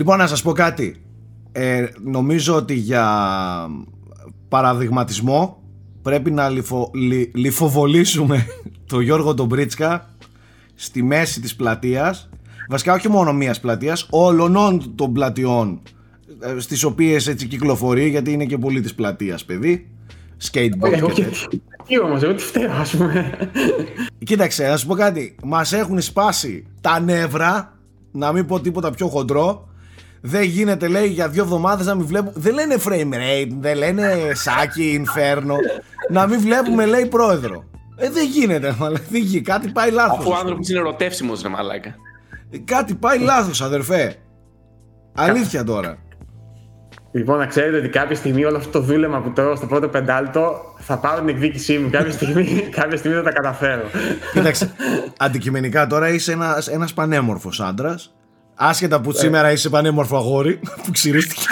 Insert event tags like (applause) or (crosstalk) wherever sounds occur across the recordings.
Λοιπόν, να σας πω κάτι. Ε, νομίζω ότι για παραδειγματισμό πρέπει να λιφο, λι, λιφοβολήσουμε (laughs) το Γιώργο τον Μπρίτσκα στη μέση της πλατείας βασικά όχι μόνο μίας πλατείας όλων των πλατιών ε, στις οποίες έτσι κυκλοφορεί γιατί είναι και πολύ της πλατείας παιδί skateboard Εγώ και τι όμως, εγώ τι φταίω ας πούμε. Κοίταξε, να σου πω κάτι. Μας έχουν σπάσει τα νεύρα, να μην πω τίποτα πιο χοντρό. Δεν γίνεται, λέει, για δύο εβδομάδες να μην βλέπουμε. Δεν λένε frame rate, δεν λένε σάκι, inferno. να μην βλέπουμε, λέει, πρόεδρο. Ε, δεν γίνεται, μαλάκα. Δεν γίνει. Κάτι πάει λάθος. Αφού ο άνθρωπος είναι ερωτεύσιμος, ρε μαλάκα. Κάτι πάει λάθος, αδερφέ. Αλήθεια τώρα. Λοιπόν, να ξέρετε ότι κάποια στιγμή όλο αυτό το δούλεμα που τρώω στο πρώτο πεντάλτο θα πάρω την εκδίκησή μου. Κάποια στιγμή, (laughs) κάποια στιγμή θα τα καταφέρω. Κοίταξε, αντικειμενικά τώρα είσαι ένας, ένας πανέμορφος άντρας. Άσχετα που σήμερα είσαι πανέμορφο αγόρι (laughs) που ξυρίστηκε.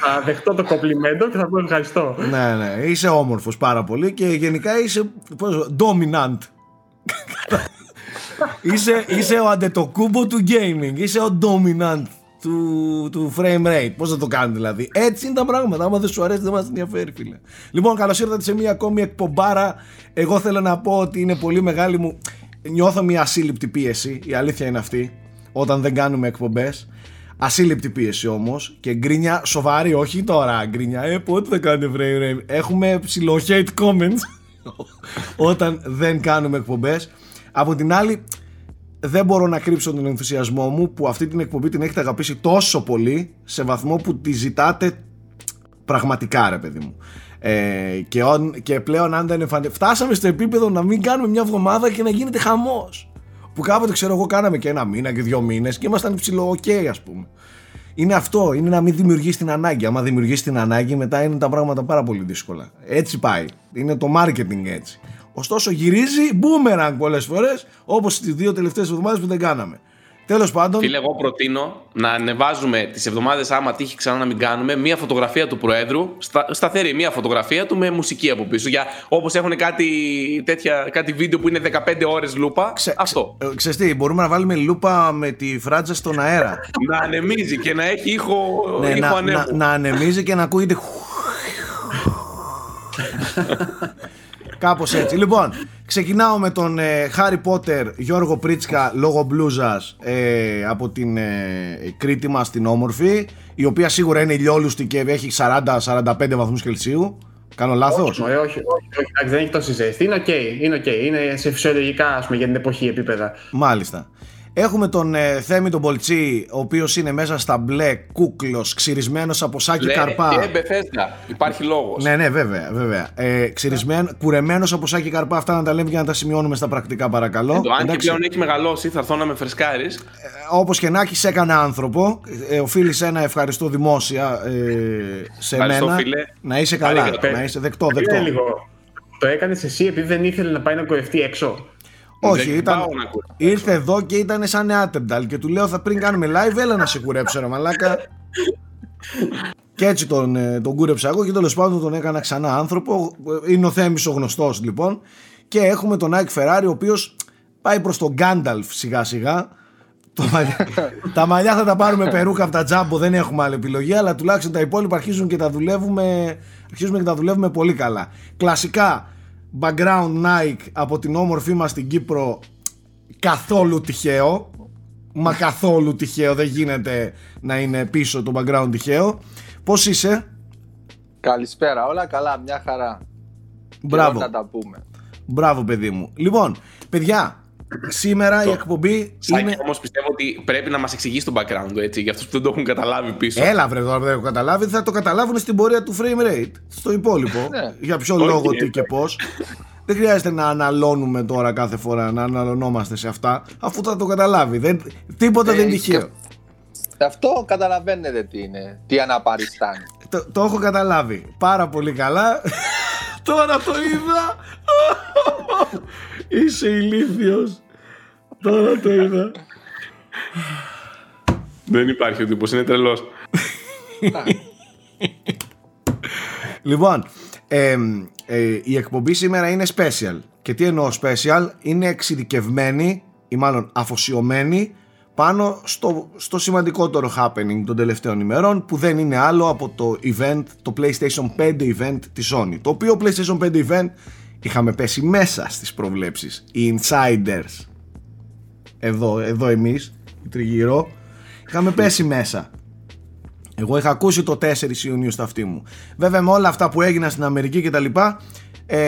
θα δεχτώ το κομπλιμέντο και θα πω ευχαριστώ. ναι, ναι, είσαι όμορφος πάρα πολύ και γενικά είσαι πώς, dominant. (laughs) είσαι, είσαι ο αντετοκούμπο του gaming, είσαι ο dominant του, του frame rate. Πώς θα το κάνει δηλαδή. Έτσι είναι τα πράγματα. Άμα δεν σου αρέσει, δεν μας ενδιαφέρει, φίλε. Λοιπόν, καλώς ήρθατε σε μια ακόμη εκπομπάρα. Εγώ θέλω να πω ότι είναι πολύ μεγάλη μου. Νιώθω μια ασύλληπτη πίεση. Η αλήθεια είναι αυτή. Όταν δεν κάνουμε εκπομπές. Ασύλληπτη πίεση όμως και γκρίνια σοβαρή, όχι τώρα γκρίνια. Ε, πότε θα κάνετε frame rate. Έχουμε ψηλό hate comments (laughs) όταν δεν κάνουμε εκπομπές. Από την άλλη, δεν μπορώ να κρύψω τον ενθουσιασμό μου που αυτή την εκπομπή την έχετε αγαπήσει τόσο πολύ σε βαθμό που τη ζητάτε πραγματικά ρε παιδί μου. Ε, και, on, και πλέον αν δεν εμφανι... φτάσαμε στο επίπεδο να μην κάνουμε μια εβδομάδα και να γίνεται χαμός που κάποτε ξέρω εγώ κάναμε και ένα μήνα και δύο μήνες και ήμασταν ψηλό ok ας πούμε είναι αυτό, είναι να μην δημιουργείς την ανάγκη. Άμα δημιουργείς την ανάγκη, μετά είναι τα πράγματα πάρα πολύ δύσκολα. Έτσι πάει. Είναι το marketing έτσι. Ωστόσο γυρίζει boomerang πολλές φορές όπως τις δύο τελευταίες εβδομάδες που δεν κάναμε. Τέλος πάντων. Φίλε, εγώ προτείνω να ανεβάζουμε τις εβδομάδες άμα τύχει ξανά να μην κάνουμε μία φωτογραφία του Προέδρου, στα, σταθερή μία φωτογραφία του με μουσική από πίσω. Για, όπως έχουν κάτι, τέτοια, κάτι βίντεο που είναι 15 ώρες λούπα. Ξε, αυτό. Ξε, ε, ξέρεις τι, μπορούμε να βάλουμε λούπα με τη φράτζα στον αέρα. (laughs) να ανεμίζει και να έχει ήχο, ναι, ήχο να, να, να ανεμίζει και να ακούγεται (laughs) Κάπως έτσι. Λοιπόν, ξεκινάω με τον ε, Χάρι Πότερ Γιώργο Πρίτσκα λόγω μπλούζας ε, από την ε, Κρήτη μας την όμορφη η οποία σίγουρα είναι ηλιόλουστη και έχει 40-45 βαθμούς Κελσίου. Κάνω λάθος; Όχι, όχι, όχι, όχι, δεν έχει τόση ζέστη. Είναι οκ, okay, είναι, okay. είναι σε φυσιολογικά ας πούμε, για την εποχή επίπεδα. Μάλιστα. Έχουμε τον ε, Θέμη τον Πολτσί, ο οποίος είναι μέσα στα μπλε, κούκλος, ξυρισμένος από Σάκη Καρπά. Και Μπεθέσντα, υπάρχει λόγος. Ναι, ναι, βέβαια. βέβαια. Ε, ξυρισμένο, κουρεμένος από Σάκη Καρπά. Αυτά να τα λέμε για να τα σημειώνουμε στα πρακτικά, παρακαλώ. Ε, το, αν και πλέον έχει μεγαλώσει, θα έρθω να με φρεσκάρεις. Ε, Όπως και να έχει, έκανε άνθρωπο. Ε, οφείλει ένα ευχαριστώ δημόσια ε, σε ευχαριστώ, μένα. Φίλε. Να είσαι καλά. Να είσαι δεκτό, δεκτό. Λίγο. Το έκανε εσύ επειδή δεν ήθελε να πάει να κορευτεί έξω. Όχι, ήταν, ήρθε εδώ και ήταν σαν Άτεμπταλ και του λέω θα πριν κάνουμε live έλα να σε κουρέψω ρε μαλάκα. Και έτσι τον, ε, τον κούρεψα εγώ και τέλος πάντων τον έκανα ξανά άνθρωπο. Είναι ο Θέμης ο γνωστός λοιπόν. Και έχουμε τον Nike Ferrari ο οποίος πάει προς τον Γκάνταλφ σιγά σιγά. (laughs) Τα μαλλιά θα τα πάρουμε περούκα από τα τζάμπο δεν έχουμε άλλη επιλογή αλλά τουλάχιστον τα υπόλοιπα αρχίζουν και τα δουλεύουμε αρχίζουμε και τα δουλεύουμε πολύ καλά. Κλασικά background Nike από την όμορφή μας στην Κύπρο καθόλου τυχαίο. Μα καθόλου τυχαίο δεν γίνεται να είναι πίσω το background τυχαίο. Πως είσαι; Καλησπέρα όλα καλά μια χαρά. Μπράβο. να τα πούμε. Μπράβο παιδί μου. Λοιπόν παιδιά Σήμερα η εκπομπή Σάκη, είναι. Όμως πιστεύω ότι πρέπει να μας εξηγήσει το background του έτσι, για αυτούς που δεν το έχουν καταλάβει πίσω. Έλα, βρε, τώρα δεν έχω καταλάβει. Θα το καταλάβουν στην πορεία του frame rate. Στο υπόλοιπο. Ναι. για ποιο λόγο, τι και πώς. δεν χρειάζεται να αναλώνουμε τώρα κάθε φορά, να αναλωνόμαστε σε αυτά, αφού θα το καταλάβει. Δεν, τίποτα δεν είναι τυχαίο. Αυτό καταλαβαίνετε τι είναι, τι αναπαριστάνει. Το, το έχω καταλάβει πάρα πολύ καλά. Τώρα το είδα. (laughs) Είσαι ηλίθιος. Τώρα το είδα. Δεν υπάρχει ο τύπος, είναι τρελός. λοιπόν, ε, ε, η εκπομπή σήμερα είναι special. Και τι εννοώ special, είναι εξειδικευμένη ή μάλλον αφοσιωμένη πάνω στο, στο σημαντικότερο happening των τελευταίων ημερών που δεν είναι άλλο από το event, το PlayStation 5 event της Sony. Το οποίο PlayStation 5 event είχαμε πέσει μέσα στις προβλέψεις. Οι insiders. Εδώ, εδώ εμείς τριγυρό είχαμε πέσει μέσα. Εγώ είχα ακούσει το 4 Ιουνίου στα αυτή μου. Βέβαια με όλα αυτά που έγιναν στην Αμερική και τα λοιπά ε,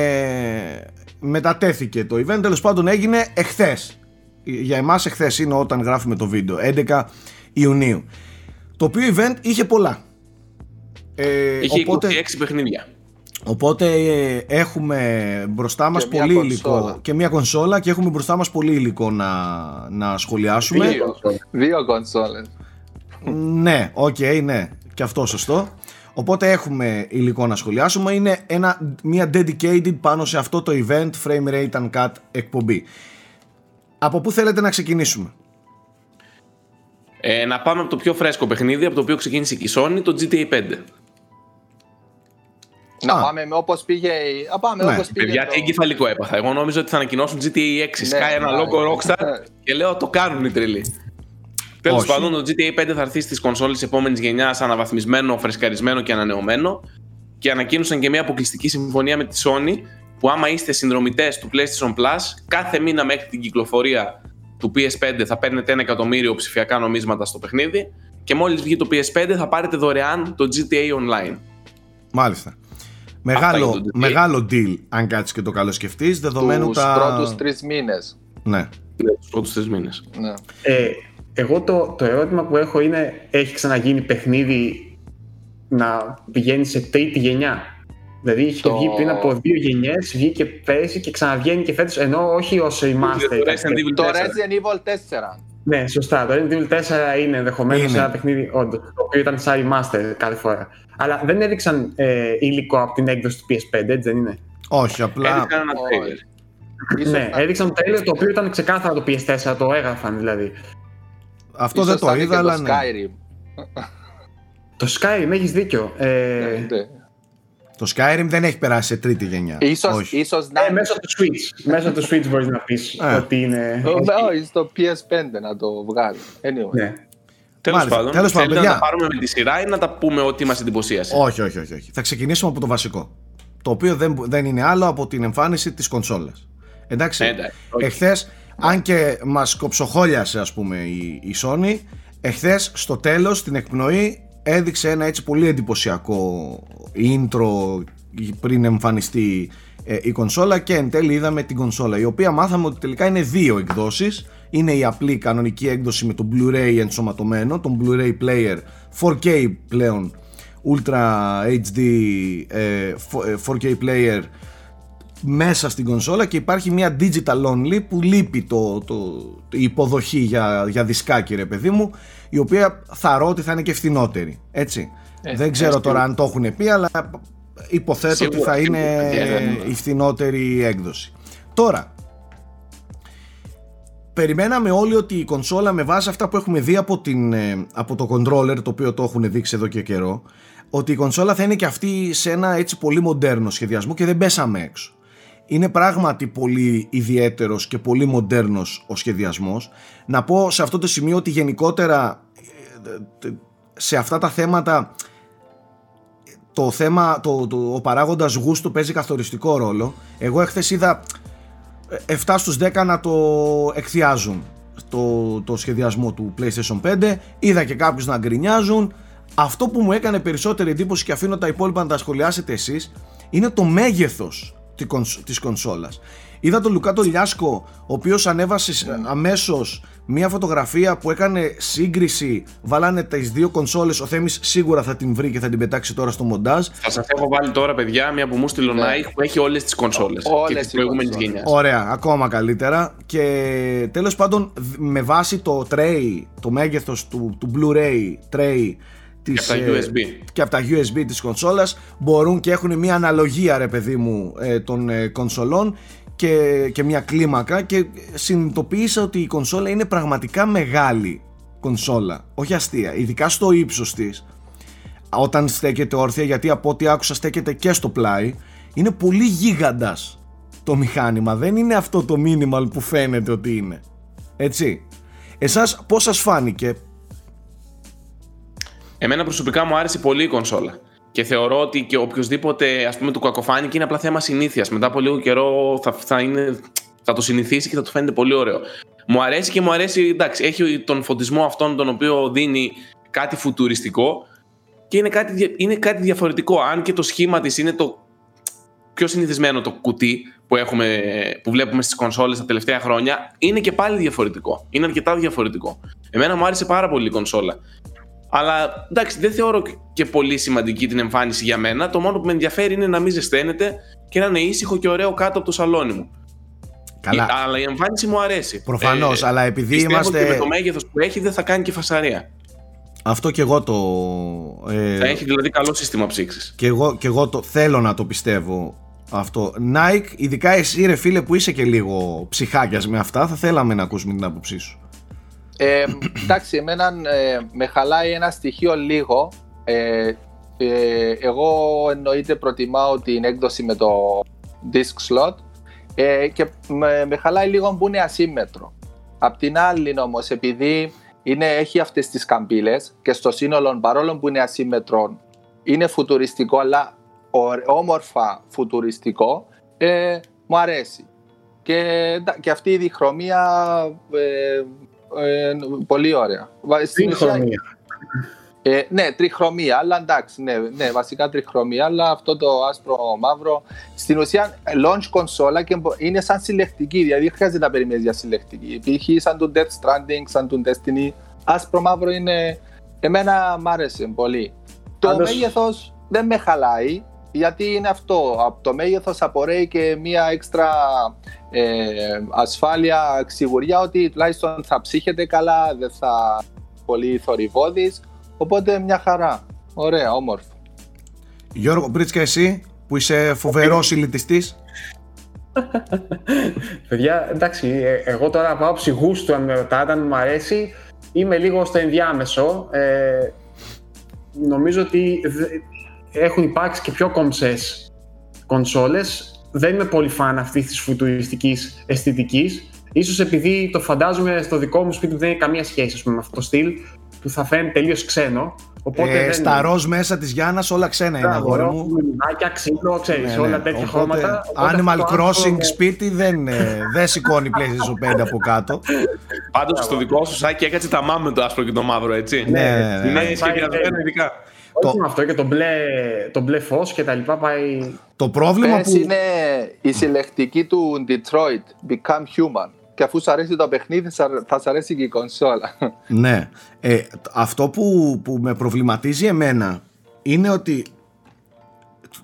μετατέθηκε το event. Τέλος πάντων έγινε εχθές για εμάς εχθές είναι όταν γράφουμε το βίντεο 11 Ιουνίου το οποίο event είχε πολλά ε, είχε οπότε, 26 παιχνίδια Οπότε ε, έχουμε μπροστά μας πολύ υλικό και μια κονσόλα και έχουμε μπροστά μας πολύ υλικό να, να σχολιάσουμε. Δύο, δύο κονσόλες. Ναι, οκ, okay, ναι, και αυτό σωστό. Οπότε έχουμε υλικό να σχολιάσουμε. Είναι ένα, μια dedicated πάνω σε αυτό το event Frame Rate Uncut εκπομπή. Από πού θέλετε να ξεκινήσουμε; Ε, να πάμε από το πιο φρέσκο παιχνίδι, από το οποίο ξεκίνησε και η Sony, το GTA 5. Να Α. πάμε όπως πήγε. Α, πάμε ναι. όπως πήγε Παιδιά, τι εγκεφαλικό έπαθα. Εγώ νόμιζα ότι θα ανακοινώσουν GTA 6. Ναι, Sky ένα ναι, λόγο ναι. Rockstar και λέω το κάνουν οι τρελοί. Τέλος πάντων, το GTA 5 θα έρθει στις κονσόλες επόμενης γενιάς αναβαθμισμένο, φρεσκαρισμένο και ανανεωμένο. Και ανακοίνωσαν και μια αποκλειστική συμφωνία με τη Sony που άμα είστε συνδρομητές του PlayStation Plus, κάθε μήνα μέχρι την κυκλοφορία του PS5 θα παίρνετε ένα εκατομμύριο ψηφιακά νομίσματα στο παιχνίδι και μόλις βγει το PS5 θα πάρετε δωρεάν το GTA Online. Μάλιστα. Μεγάλο, μεγάλο deal, αν κάτσεις και το καλό σκεφτεί, δεδομένου τους τα. Του πρώτους τρεις μήνες. Ναι. ναι τους πρώτους τρεις μήνες. Ναι. Ε, εγώ το, το ερώτημα που έχω είναι, έχει ξαναγίνει παιχνίδι να πηγαίνει σε τρίτη γενιά; Δηλαδή είχε το... βγει πριν από δύο γενιές, βγήκε πέρυσι και ξαναβγαίνει και φέτος, ενώ όχι ως remaster. Το Resident Evil 4. Ναι, σωστά. Το Resident Evil 4 είναι ενδεχομένως ένα παιχνίδι όντως, το οποίο ήταν σαν remaster κάθε φορά. Αλλά δεν έδειξαν ε, υλικό από την έκδοση του PS5, έτσι δεν είναι; Όχι, απλά. Έδειξαν ένα trailer. Ναι, έδειξαν το trailer το οποίο ήταν ξεκάθαρα το PS4, το έγραφαν δηλαδή. Αυτό δεν το είδα, αλλά. Το ναι. Skyrim. Το Skyrim, έχεις δίκιο. Ε... Ναι, ναι. Το Skyrim δεν έχει περάσει σε τρίτη γενιά. Ίσως, ίσως να... Ε, μέσω του Switch. μέσω του Switch μπορείς να πεις ε. ότι είναι... Όχι, στο PS5 να το βγάλει. Anyway. Ναι. Τέλος πάντων, τέλος πάντων να τα πάρουμε με τη σειρά ή να τα πούμε ότι μας εντυπωσίασε; Όχι, όχι, όχι, όχι. Θα ξεκινήσουμε από το βασικό. Το οποίο δεν, δεν είναι άλλο από την εμφάνιση της κονσόλας. Εντάξει. Ε, εντάξει Εχθές, αν και μας κοψοχόλιασε, ας πούμε, η, η Sony, εχθές στο τέλος, στην εκπνοή, έδειξε ένα έτσι πολύ εντυπωσιακό intro πριν εμφανιστεί ε, η κονσόλα και εν τέλει είδαμε την κονσόλα η οποία μάθαμε ότι τελικά είναι δύο εκδόσεις. Είναι η απλή κανονική έκδοση με το Blu-ray ενσωματωμένο τον Blu-ray player 4K πλέον Ultra HD 4K ε, ε, player μέσα στην κονσόλα και υπάρχει μια digital only που λείπει το, το, η υποδοχή για, για δισκάκι ρε παιδί μου η οποία θα ότι θα είναι και φθηνότερη έτσι. Ε, δεν ξέρω τώρα αν το έχουν πει αλλά υποθέτω ότι θα είναι η φθηνότερη έκδοση. Τώρα περιμέναμε όλοι ότι η κονσόλα με βάση αυτά που έχουμε δει από, την, ε, από το controller το οποίο το έχουν δείξει εδώ και καιρό ότι η κονσόλα θα είναι και αυτή σε ένα έτσι πολύ μοντέρνο σχεδιασμό και δεν πέσαμε έξω είναι πράγματι πολύ ιδιαίτερος και πολύ μοντέρνος ο σχεδιασμός. Να πω σε αυτό το σημείο ότι γενικότερα ε, σε αυτά τα θέματα το θέμα, το, το, ο παράγοντας γούστου παίζει καθοριστικό ρόλο. Εγώ εχθές είδα 7 στους 10 να το εκθιάζουν το, το σχεδιασμό του PlayStation 5. Είδα και κάποιους να γκρινιάζουν. Αυτό που μου έκανε περισσότερη εντύπωση και αφήνω τα υπόλοιπα να τα σχολιάσετε εσείς είναι το μέγεθος της κονσόλας. Είδα τον Λουκάτο Λιάσκο, ο οποίος ανέβασε αμέσως μια φωτογραφία που έκανε σύγκριση, βάλανε τις δύο κονσόλες, ο Θέμης σίγουρα θα την βρει και θα την πετάξει τώρα στο μοντάζ. Θα σας έχω βάλει τώρα παιδιά μια που μου στείλω ναι. που έχει όλες τις κονσόλες όλες και τις προηγούμενες γενιάς. Ωραία, ακόμα καλύτερα και τέλος πάντων με βάση το tray, το μέγεθος του, του Blu-ray tray και από τα ε, USB. Και από τα USB της κονσόλας. Μπορούν και έχουν μια αναλογία ρε παιδί μου ε, των ε, κονσολών και, και μια κλίμακα. Και συνειδητοποίησα ότι η κονσόλα είναι πραγματικά μεγάλη κονσόλα, όχι αστεία, ειδικά στο ύψος της. Όταν στέκεται όρθια γιατί από ό,τι άκουσα στέκεται και στο πλάι είναι πολύ γίγαντας το μηχάνημα. Δεν είναι αυτό το minimal που φαίνεται ότι είναι. Έτσι. Εσάς πώς σας φάνηκε; Εμένα προσωπικά μου άρεσε πολύ η κονσόλα. Και θεωρώ ότι και οποιοδήποτε ας πούμε του κακοφάνηκε είναι απλά θέμα συνήθειας. Μετά από λίγο καιρό θα, θα, είναι, θα το συνηθίσει και θα του φαίνεται πολύ ωραίο. Μου αρέσει και μου αρέσει, εντάξει, έχει τον φωτισμό αυτόν τον οποίο δίνει κάτι φουτουριστικό και είναι κάτι, είναι κάτι διαφορετικό. Αν και το σχήμα της είναι το πιο συνηθισμένο το κουτί που, έχουμε, που βλέπουμε στις κονσόλες τα τελευταία χρόνια, είναι και πάλι διαφορετικό. Είναι αρκετά διαφορετικό. Εμένα μου άρεσε πάρα πολύ η κονσόλα. Αλλά εντάξει, δεν θεωρώ και πολύ σημαντική την εμφάνιση για μένα. Το μόνο που με ενδιαφέρει είναι να μην ζεσταίνεται και να είναι ήσυχο και ωραίο κάτω από το σαλόνι μου. Καλά. αλλά η εμφάνιση μου αρέσει. Προφανώς, ε, αλλά επειδή πιστεύω είμαστε. Και με το μέγεθος που έχει δεν θα κάνει και φασαρία. Αυτό και εγώ το. Ε, θα έχει δηλαδή καλό σύστημα ψήξης. Και εγώ, και εγώ το θέλω να το πιστεύω αυτό. Nike, ειδικά εσύ ρε φίλε που είσαι και λίγο ψυχάκιας με αυτά, θα θέλαμε να ακούσουμε την άποψή σου. Ε, εντάξει, εμένα ε, με χαλάει ένα στοιχείο λίγο. Ε, ε, εγώ εννοείται προτιμάω την έκδοση με το disk slot ε, και με, με, χαλάει λίγο που είναι ασύμμετρο. Απ' την άλλη όμως, επειδή είναι, έχει αυτές τις καμπύλες και στο σύνολο παρόλο που είναι ασύμμετρο είναι φουτουριστικό αλλά όμορφα φουτουριστικό ε, μου αρέσει. Και, και αυτή η διχρωμία ε, ε, πολύ ωραία. Τριχρωμία. Ε, ναι, τριχρωμία, αλλά εντάξει, ναι, ναι, βασικά τριχρωμία, αλλά αυτό το άσπρο μαύρο στην ουσία launch κονσόλα και είναι σαν συλλεκτική, δηλαδή δεν χρειάζεται να περιμένεις για συλλεκτική. Π.χ. σαν το Death Stranding, σαν το Destiny, άσπρο μαύρο είναι. Εμένα μ' άρεσε πολύ. Το μέγεθος δεν με χαλάει, γιατί είναι αυτό. Από το μέγεθος απορρέει και μία έξτρα ε, ασφάλεια, σιγουριά ότι τουλάχιστον θα ψύχεται καλά, δεν θα πολύ θορυβόδης, οπότε μια χαρά. Ωραία, όμορφο. Γιώργο Μπρίτσκα, εσύ που είσαι φοβερός συλλητιστή. Παιδιά, εντάξει, ε, εγώ τώρα από άποψη γούστου, αν με ρωτάτε, αν μου αρέσει, είμαι λίγο στο ενδιάμεσο. Ε, νομίζω ότι έχουν υπάρξει και πιο κομψές κονσόλες δεν είμαι πολύ φαν αυτής της φουτουριστικής αισθητικής. Ίσως επειδή το φαντάζομαι στο δικό μου σπίτι δεν έχει καμία σχέση πούμε, με αυτό το στυλ που θα φαίνεται τελείως ξένο. Οπότε ε, δεν... Στα ροζ μέσα της Γιάννας όλα ξένα είναι, αγόρι μου. Μινάκια, ξύλο, ξέρεις, ναι, ναι. όλα τέτοια οπότε, χρώματα. Animal Crossing σπίτι δεν, ε, δεν σηκώνει PlayStation 5 από κάτω. Πάντως στο δικό σου σάκι έκατσε τα μάμε το άσπρο και το μαύρο, έτσι. Ναι, ναι, ναι. Είναι σχεδιασμένο ειδικά. Όχι το... αυτό και το μπλε, το μπλε φως και τα λοιπά πάει... Το πρόβλημα Πες που... είναι η συλλεκτική του Detroit, Become Human. Και αφού σου αρέσει το παιχνίδι, θα σου αρέσει και η κονσόλα. (laughs) Ναι. Ε, αυτό που, που με προβληματίζει εμένα είναι ότι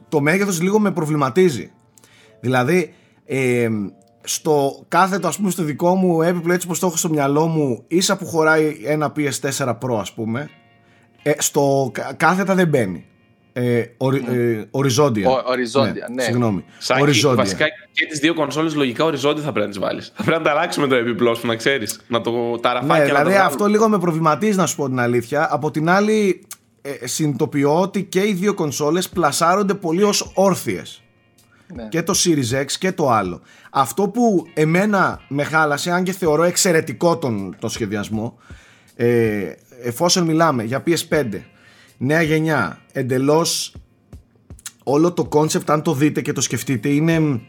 το μέγεθος λίγο με προβληματίζει. Δηλαδή, ε, στο κάθετο ας πούμε στο δικό μου έπιπλο έτσι πως το έχω στο μυαλό μου ίσα που χωράει ένα PS4 Pro ας πούμε ε, στο κάθετα δεν μπαίνει. Ε, ορι, ε, οριζόντια. Ο, οριζόντια, ναι. ναι. Συγγνώμη. Σάκη, οριζόντια. Βασικά και τις δύο κονσόλες λογικά οριζόντια θα πρέπει να τις βάλεις. Θα πρέπει να τα αλλάξουμε το επιπλό σου, να ξέρεις. Να το ταραφάκι ναι, δηλαδή αυτό λίγο με προβληματίζει να σου πω την αλήθεια. Από την άλλη, ε, συνειδητοποιώ ότι και οι δύο κονσόλες πλασάρονται πολύ ως όρθιες. Ναι. Και το Series X και το άλλο. Αυτό που εμένα με χάλασε, αν και θεωρώ εξαιρετικό τον, τον σχεδιασμό, ε, εφόσον μιλάμε για PS5 νέα γενιά εντελώς όλο το concept αν το δείτε και το σκεφτείτε είναι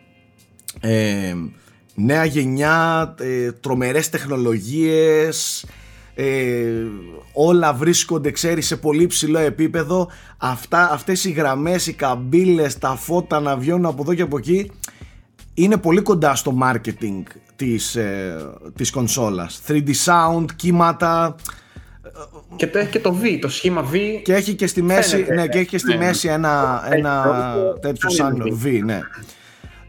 ε, νέα γενιά ε, τρομερές τεχνολογίες ε, όλα βρίσκονται ξέρεις σε πολύ ψηλό επίπεδο. Αυτά, αυτές οι γραμμές, οι καμπύλες, τα φώτα να βγαίνουν από εδώ και από εκεί είναι πολύ κοντά στο marketing της, ε, της κονσόλας. 3D sound, κύματα και το έχει και το V, το σχήμα V. Και έχει και στη μέση, ναι, και έχει και στη ναι. μέση ένα, ένα τέτοιο σαν V, ναι.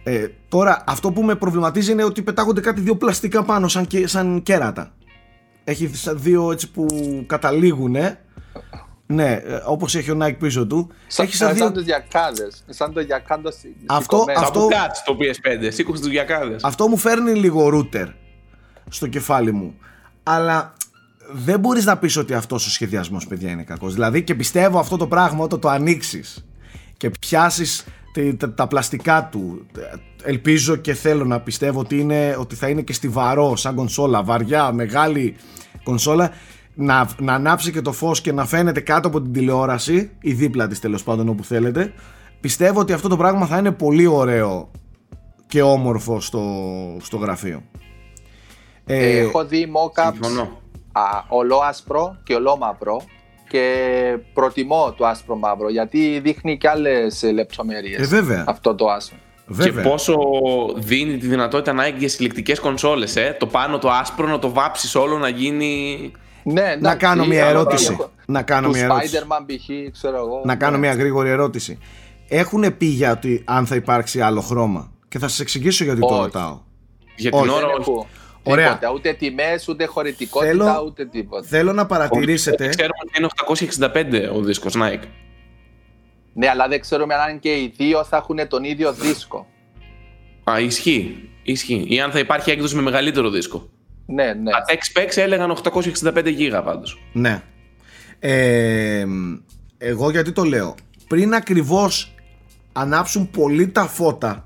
Ε, τώρα, αυτό που με προβληματίζει είναι ότι πετάγονται κάτι δύο πλαστικά πάνω, σαν, σαν κέρατα. Έχει δύο έτσι που καταλήγουν, ναι, ε, όπως έχει ο Nike πίσω του. Σαν, έχει σαν, δύο... σαν τους γιακάδες. Σαν το γιακάδο αυτό, αυτό, το PS5, σήκωσε τους γιακάδες. Αυτό μου φέρνει λίγο router στο κεφάλι μου. Αλλά δεν μπορείς να πεις ότι αυτός ο σχεδιασμός παιδιά είναι κακός. Δηλαδή και πιστεύω αυτό το πράγμα όταν το ανοίξεις και πιάσεις τα, τα, πλαστικά του ελπίζω και θέλω να πιστεύω ότι, είναι, ότι θα είναι και στιβαρό σαν κονσόλα βαριά, μεγάλη κονσόλα να, να ανάψει και το φως και να φαίνεται κάτω από την τηλεόραση ή δίπλα της τέλος πάντων όπου θέλετε. Πιστεύω ότι αυτό το πράγμα θα είναι πολύ ωραίο και όμορφο στο, στο γραφείο. Ε, Έχω δει mockups ολόασπρο και ολόμαυρο και προτιμώ το άσπρο μαύρο γιατί δείχνει και άλλες λεπτομέρειες. Ε, αυτό το άσπρο. Βέβαια. Και πόσο δίνει τη δυνατότητα να έχεις για συλλεκτικέ κονσόλες. Ε; Το πάνω το άσπρο να το βάψεις όλο να γίνει. Ναι, να κάνω μια ερώτηση. Να κάνω μια ερώτηση. Spider-Man π.χ. ξέρω εγώ. Να κάνω μια γρήγορη ερώτηση. Έχουν πει για ότι αν θα υπάρξει άλλο χρώμα; Και θα σας εξηγήσω γιατί το ρωτάω. Για την ώρα όχι. Ωραία. Τίποτα, ούτε τιμές, ούτε χωρητικότητα, θέλω, ούτε τίποτα. Θέλω να παρατηρήσετε. Ξέρουμε ότι είναι 865 ο δίσκος Nike. Ναι, αλλά δεν ξέρουμε αν και οι δύο θα έχουν τον ίδιο δίσκο. Α, ισχύει. ισχύει. Ή αν θα υπάρχει έκδοση με μεγαλύτερο δίσκο. Ναι, ναι. Τα tech specs έλεγαν 865 γίγα πάντως. Ναι. Ε, εγώ γιατί το λέω. Πριν ακριβώς ανάψουν πολύ τα φώτα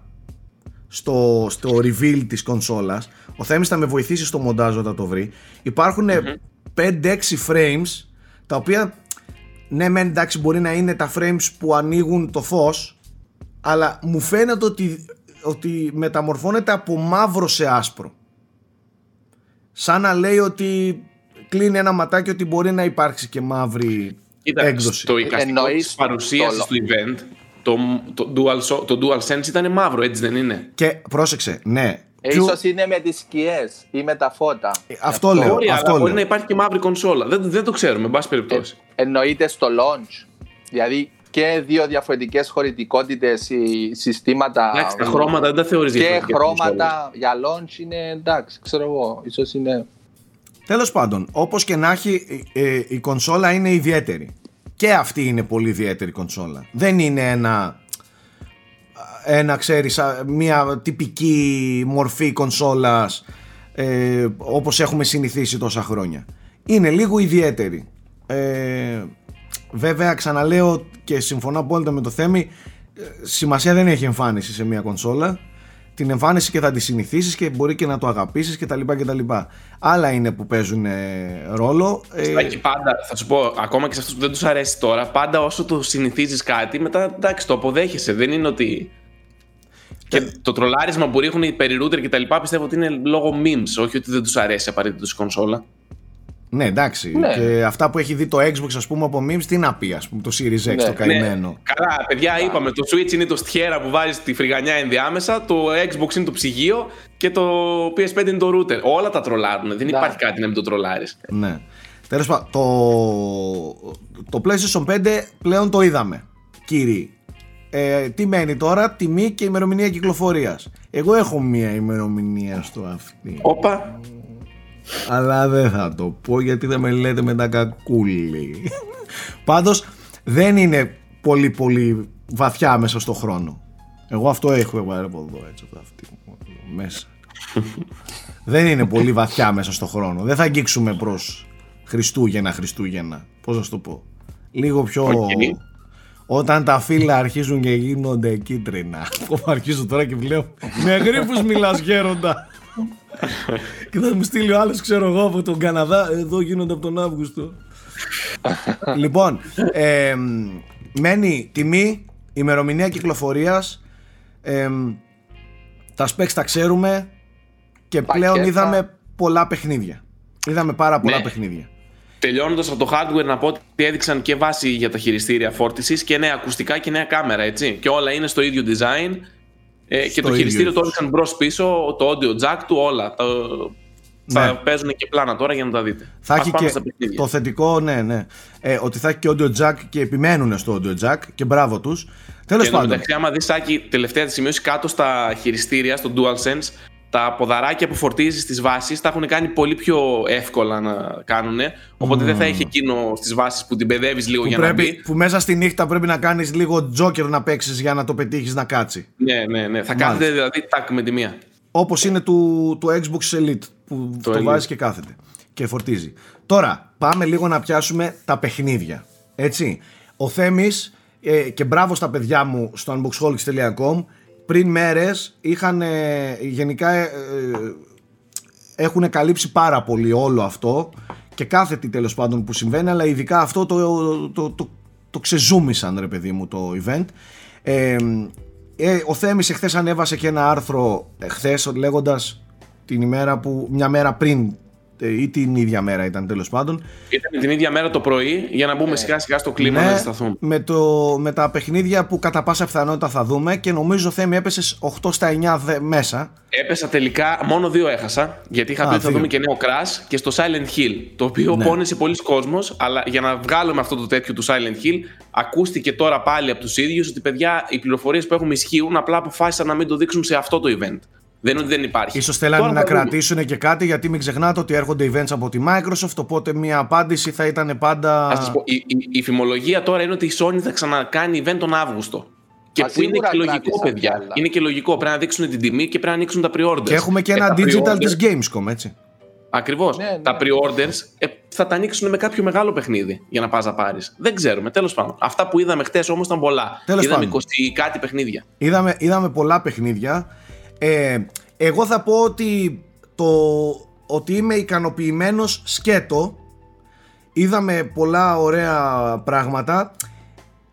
στο, στο reveal της κονσόλας. Ο Θέμης θα με βοηθήσει στο μοντάζ όταν το βρει. Υπάρχουν 5-6 frames τα οποία ναι μεν εντάξει μπορεί να είναι τα frames που ανοίγουν το φως αλλά μου φαίνεται ότι, ότι μεταμορφώνεται από μαύρο σε άσπρο. Σαν να λέει ότι κλείνει ένα ματάκι ότι μπορεί να υπάρξει και μαύρη Κοίτα, έκδοση. Στο εικαστικό της παρουσίασης του event το, το, dual, το DualSense ήταν μαύρο, έτσι δεν είναι; Και πρόσεξε, ναι. Ε, ίσως είναι με τις σκιές ή με τα φώτα. Ε, αυτό, λέω. Μπορεί, αυτό μπορεί να υπάρχει και μαύρη κονσόλα. Δεν, δεν το ξέρουμε, εν πάση περιπτώσει. Ε, εννοείται στο launch. Δηλαδή και δύο διαφορετικές χωρητικότητες ή συστήματα. Εντάξει, τα χρώματα δεν τα θεωρείς Και χρώματα για launch είναι εντάξει, ξέρω εγώ. Ίσως είναι... Τέλος πάντων, όπως και να έχει, ε, η κονσόλα είναι ιδιαίτερη και αυτή είναι πολύ ιδιαίτερη κονσόλα. Δεν είναι ένα, ένα ξέρεις, μια τυπική μορφή κονσόλας ε, όπως έχουμε συνηθίσει τόσα χρόνια. Είναι λίγο ιδιαίτερη. Ε, βέβαια ξαναλέω και συμφωνώ απόλυτα με το Θέμη, ε, σημασία δεν έχει εμφάνιση σε μια κονσόλα την εμφάνιση και θα τη συνηθίσεις και μπορεί και να το αγαπήσεις κτλ. λοιπά Άλλα είναι που παίζουν ε, ρόλο. Ε... πάντα, θα σου πω, ακόμα και σε αυτούς που δεν τους αρέσει τώρα, πάντα όσο το συνηθίζεις κάτι, μετά εντάξει, το αποδέχεσαι. Δεν είναι ότι. Και ε. το τρολάρισμα που ρίχνουν οι περιρούτερ και τα λοιπά πιστεύω ότι είναι λόγω memes, όχι ότι δεν τους αρέσει απαραίτητο η κονσόλα. Ναι, εντάξει. Ναι. Και αυτά που έχει δει το Xbox, ας πούμε, από memes, τι να πει, ας πούμε, το Series X, ναι. το καημένο. Ναι. Καλά, παιδιά, είπαμε. Το Switch είναι το στιέρα που βάζεις τη φρυγανιά ενδιάμεσα, το Xbox είναι το ψυγείο και το PS5 είναι το router. Όλα τα τρολάρουν. Δεν υπάρχει κάτι να μην το τρολάρεις. Ναι. Τέλος πάντων, το, το PlayStation 5 πλέον το είδαμε. Κύριοι, ε, τι μένει τώρα, τιμή και ημερομηνία κυκλοφορίας. Εγώ έχω μία ημερομηνία στο αυτή. Όπα. Αλλά δεν θα το πω γιατί δεν με λέτε με τα κακούλι. Πάντως δεν είναι πολύ πολύ βαθιά μέσα στο χρόνο. Εγώ αυτό έχω εγώ από εδώ έτσι από αυτή μέσα. δεν είναι πολύ βαθιά μέσα στο χρόνο. Δεν θα αγγίξουμε προς Χριστούγεννα, Χριστούγεννα. Πώς να το πω. Λίγο πιο... Όταν τα φύλλα αρχίζουν και γίνονται κίτρινα. Που αρχίζω τώρα και βλέπω. Με γρήπους μιλάς γέροντα και θα μου στείλει ο άλλος, ξέρω εγώ, από τον Καναδά. Εδώ γίνονται από τον Αύγουστο. λοιπόν, ε, μένει τιμή, ημερομηνία κυκλοφορίας. Ε, τα specs τα ξέρουμε και πλέον είδαμε πολλά παιχνίδια. Είδαμε πάρα πολλά ναι. παιχνίδια. Τελειώνοντας από το hardware, να πω ότι έδειξαν και βάση για τα χειριστήρια φόρτισης και νέα ακουστικά και νέα κάμερα, έτσι. Και όλα είναι στο ίδιο design. Ε, και το χειριστήριο το έδειξαν μπρος πίσω, το audio jack του, όλα. Το... Ναι. Θα παίζουν και πλάνα τώρα για να τα δείτε. Θα έχει και το θετικό, ναι, ναι. Ε, ότι θα έχει και audio jack και επιμένουν στο audio jack και μπράβο τους. Τέλος πάντων. Εντάξει, άμα δεις Σάκη, τελευταία της σημείωσης κάτω στα χειριστήρια, στο DualSense, τα ποδαράκια που φορτίζεις στις βάσεις τα έχουν κάνει πολύ πιο εύκολα να κάνουν. Οπότε δεν θα έχει εκείνο στις βάσεις που την παιδεύεις λίγο για πρέπει, να μπει. Που μέσα στη νύχτα πρέπει να κάνεις λίγο τζόκερ να παίξεις για να το πετύχεις να κάτσει. Ναι, ναι, ναι. Θα κάθεται δηλαδή τάκ με τη μία. Όπως είναι του, του Xbox Elite που το, το βάζεις και κάθεται και φορτίζει. Τώρα πάμε λίγο να πιάσουμε τα παιχνίδια. Έτσι. Ο Θέμης ε, και μπράβο στα παιδιά μου στο unboxholics.com πριν μέρες είχαν γενικά ε, ε, έχουν καλύψει πάρα πολύ όλο αυτό και κάθε τι τέλος πάντων που συμβαίνει, αλλά ειδικά αυτό το, το, το, το, το ξεζούμισαν ρε παιδί μου το event. Ε, ε, ο Θέμης εχθές ανέβασε και ένα άρθρο εχθές λέγοντας την ημέρα που, μια μέρα πριν ε, ή την ίδια μέρα ήταν τέλος πάντων. Ήταν την ίδια μέρα το πρωί για να μπούμε σιγά σιγά στο κλίμα Ναι, να σταθούμε. με, το, με τα παιχνίδια που κατά πάσα πιθανότητα θα δούμε και νομίζω Θέμη έπεσες 8 στα 9 δε- μέσα. Έπεσα τελικά, μόνο δύο έχασα. Γιατί είχα Α, πει ότι θα δύο. δούμε και νέο Crash και στο Silent Hill. Το οποίο Ναι. πόνεσε πολλοί κόσμος αλλά για να βγάλουμε αυτό το τέτοιο του Silent Hill, ακούστηκε τώρα πάλι από τους ίδιους ότι παιδιά, οι πληροφορίες που έχουμε ισχύουν, απλά αποφάσισαν να μην το δείξουν σε αυτό το event. Δεν είναι ότι δεν υπάρχει. Ίσως θέλανε Τώρα να θα δούμε. κρατήσουν και κάτι γιατί μην ξεχνάτε ότι έρχονται events από τη Microsoft οπότε μια απάντηση θα ήταν πάντα... Να σας πω, η, η, η φημολογία τώρα είναι ότι η Sony θα ξανακάνει event τον Αύγουστο. Και Μα που είναι σίγουρα και λογικό, κράτησαν παιδιά. κι άλλα. Είναι και λογικό. Πρέπει να δείξουν την τιμή και πρέπει να ανοίξουν τα pre-orders. Και έχουμε και Ε, ένα τα digital pre-orders- της Gamescom έτσι. Ακριβώς. Ναι, ναι. Τα pre-orders ε, θα τα ανοίξουν με κάποιο μεγάλο παιχνίδι για να πας να πάρεις. Δεν ξέρουμε. Τέλος πάντων. Αυτά που είδαμε χτες όμως ήταν πολλά. Τέλος είδαμε πάντων. 20 κάτι παιχνίδια. Είδαμε, είδαμε πολλά παιχνίδια. Ε, εγώ θα πω ότι, το, ότι είμαι ικανοποιημένος σκέτο. Είδαμε πολλά ωραία πράγματα.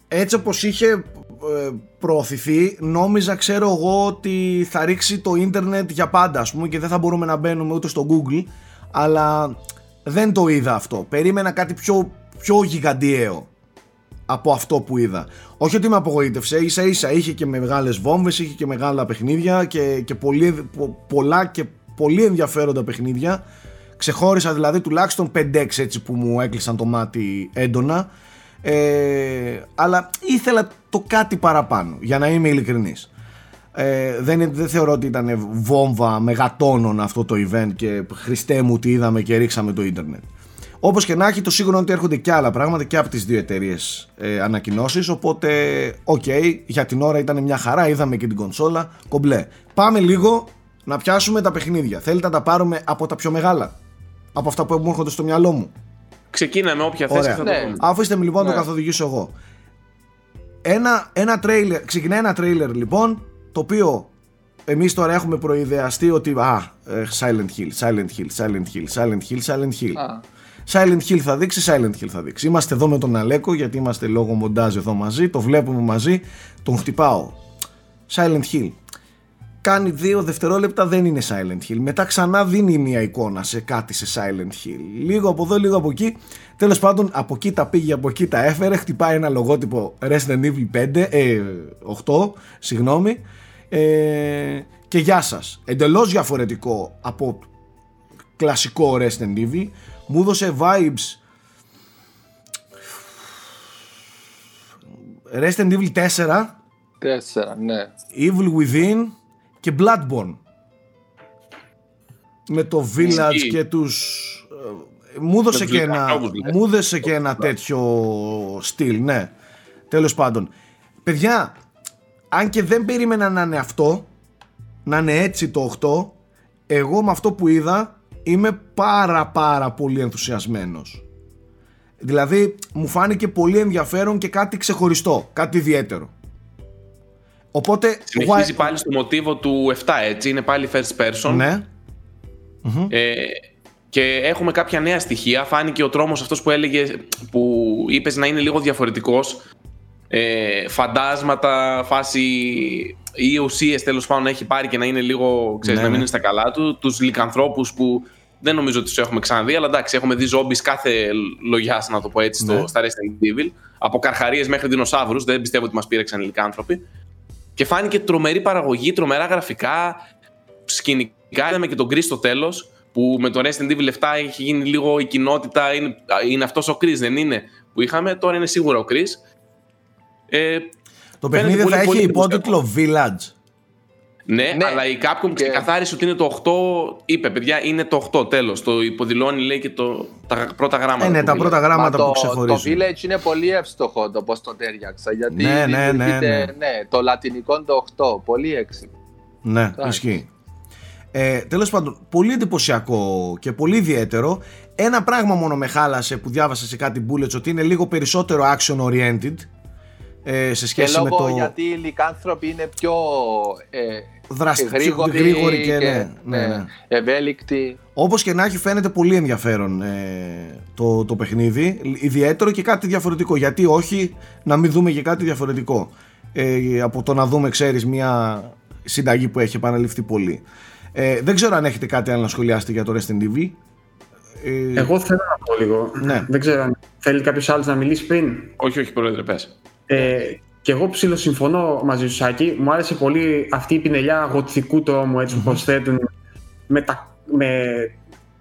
Έτσι όπως είχε ε, προωθηθεί νόμιζα ξέρω εγώ ότι θα ρίξει το ίντερνετ για πάντα ας πούμε και δεν θα μπορούμε να μπαίνουμε ούτε στο Google αλλά δεν το είδα αυτό. Περίμενα κάτι πιο, πιο γιγαντιαίο από αυτό που είδα. Όχι ότι με απογοήτευσε, ίσα ίσα είχε και μεγάλες βόμβες, είχε και μεγάλα παιχνίδια και, και πολύ, πο- πολλά και πολύ ενδιαφέροντα παιχνίδια. Ξεχώρισα δηλαδή τουλάχιστον 5-6 έτσι που μου έκλεισαν το μάτι έντονα. Ε, αλλά ήθελα το κάτι παραπάνω, για να είμαι ειλικρινής. Ε, δεν, είναι- δεν θεωρώ ότι ήταν βόμβα μεγατόνων αυτό το event και χριστέ μου τι είδαμε και ρίξαμε το ίντερνετ. Όπως και να έχει το σίγουρο είναι ότι έρχονται και άλλα πράγματα και από τις δύο εταιρείες ε, ανακοινώσεις οπότε οκ για την ώρα ήταν μια χαρά είδαμε και την κονσόλα κομπλέ. Πάμε λίγο να πιάσουμε τα παιχνίδια. Θέλετε να τα πάρουμε από τα πιο μεγάλα; Από αυτά που μου έρχονται στο μυαλό μου; Ξεκίνα με όποια θες Ωραία. θα το Ναι. δούμε. Αφήστε με λοιπόν να Ναι. το καθοδηγήσω εγώ. Ένα, ένα τρέιλερ, ξεκινάει ένα τρέιλερ λοιπόν, το οποίο εμείς τώρα έχουμε προϊδεαστεί ότι α, ε, Silent Hill, Silent Hill, Silent Hill, Silent Hill, Silent Hill. Α, Silent Hill θα δείξει, Silent Hill θα δείξει. Είμαστε εδώ με τον Αλέκο γιατί είμαστε λόγω μοντάζ εδώ μαζί, το βλέπουμε μαζί, τον χτυπάω. Silent Hill. Κάνει δύο δευτερόλεπτα, δεν είναι Silent Hill. Μετά ξανά δίνει μια εικόνα σε κάτι σε Silent Hill. Λίγο από εδώ, λίγο από εκεί. Τέλος πάντων, από εκεί τα πήγε, από εκεί τα έφερε. Χτυπάει ένα λογότυπο Resident Evil 5, ε, 8, συγγνώμη. Ε, και γεια σας. Εντελώς διαφορετικό από κλασικό Resident Evil. Μου έδωσε vibes Resident Evil 4 τέσσερα, ναι. Evil Within και Bloodborne με το Village Ισχύει. και τους ε, μου έδωσε τους και ένα, λικανθρώπους, δηλαδή. μου έδωσε και ένα τέτοιο στυλ ναι τέλος πάντων παιδιά αν και δεν περίμενα να είναι αυτό να είναι έτσι το 8 εγώ με αυτό που είδα είμαι πάρα πάρα πολύ ενθουσιασμένος δηλαδή μου φάνηκε πολύ ενδιαφέρον και κάτι ξεχωριστό κάτι ιδιαίτερο Οπότε, Συνεχίζει why- πάλι στο μοτίβο του 7, έτσι. Είναι πάλι first person. Ναι. Ε, και έχουμε κάποια νέα στοιχεία. Φάνηκε ο τρόμος αυτός που έλεγε, που είπες να είναι λίγο διαφορετικός. Ε, φαντάσματα, φάση ή ουσίες τέλος πάντων να έχει πάρει και να είναι λίγο, ξέρεις, Ναι, να μην ναι. είναι στα καλά του. Τους λικανθρώπους που δεν νομίζω ότι τους έχουμε ξαναδεί, αλλά εντάξει, έχουμε δει zombies κάθε λογιάς, να το πω έτσι, στο, Ναι. στα Resident Evil. Από καρχαρίες μέχρι δεινοσαύρους, δεν πιστεύω ότι μας πήρεξαν οι λικάνθρωποι. Και φάνηκε τρομερή παραγωγή, τρομερά γραφικά, σκηνικά. Είδαμε και τον Chris στο τέλος, που με το Resident Evil 7 έχει γίνει λίγο η κοινότητα. Είναι, είναι αυτός ο Chris, δεν είναι. Που είχαμε, τώρα είναι σίγουρα ο Chris. Ε, Το Φαίνεται παιχνίδι πολύ- θα πολύ έχει υπότιτλο Village. Ναι, Ναι. αλλά η Capcom Και- ξεκαθάρισε ότι είναι το 8. Είπε, παιδιά, είναι το 8 τέλος. Το υποδηλώνει, λέει και το, τα πρώτα γράμματα. Ε, ναι, του τα Village. πρώτα Μα γράμματα το, που το ξεχωρίζουν. Village είναι πολύ εύστοχο το πώς το τέριαξα. Γιατί Ναι, ναι, ναι, δημιουργείται, ναι. το λατινικό το 8. Πολύ έξυπνο. Ναι, Εντάξει. ισχύει. Ε, Τέλος πάντων, πολύ εντυπωσιακό και πολύ ιδιαίτερο. Ένα πράγμα μόνο με χάλασε που διάβασα σε κάτι bullets ότι είναι λίγο περισσότερο action oriented. Ε, σε Και σχέση με λόγω το γιατί οι λικάνθρωποι είναι πιο ε, δράστη, γρήγοροι, γρήγορη και, ναι, ναι, ναι. ευέλικτοι. Όπως και να έχει φαίνεται πολύ ενδιαφέρον ε, το, το παιχνίδι, ιδιαίτερο και κάτι διαφορετικό. Γιατί όχι να μην δούμε και κάτι διαφορετικό. Ε, από το να δούμε, ξέρεις, μια συνταγή που έχει επαναληφθεί πολύ. Ε, δεν ξέρω αν έχετε κάτι άλλο να σχολιάσετε για το Resident Evil. Ε, Εγώ θέλω να πω λίγο. Ναι. Δεν ξέρω αν θέλει κάποιος άλλος να μιλήσει πριν. Όχι, όχι, πρόεδρε, πες. Ε, και εγώ ψιλοσυμφωνώ μαζί σου, Σάκη. Μου άρεσε πολύ αυτή η πινελιά γοτθικού τρόμου έτσι, που προσθέτουν με, τα, με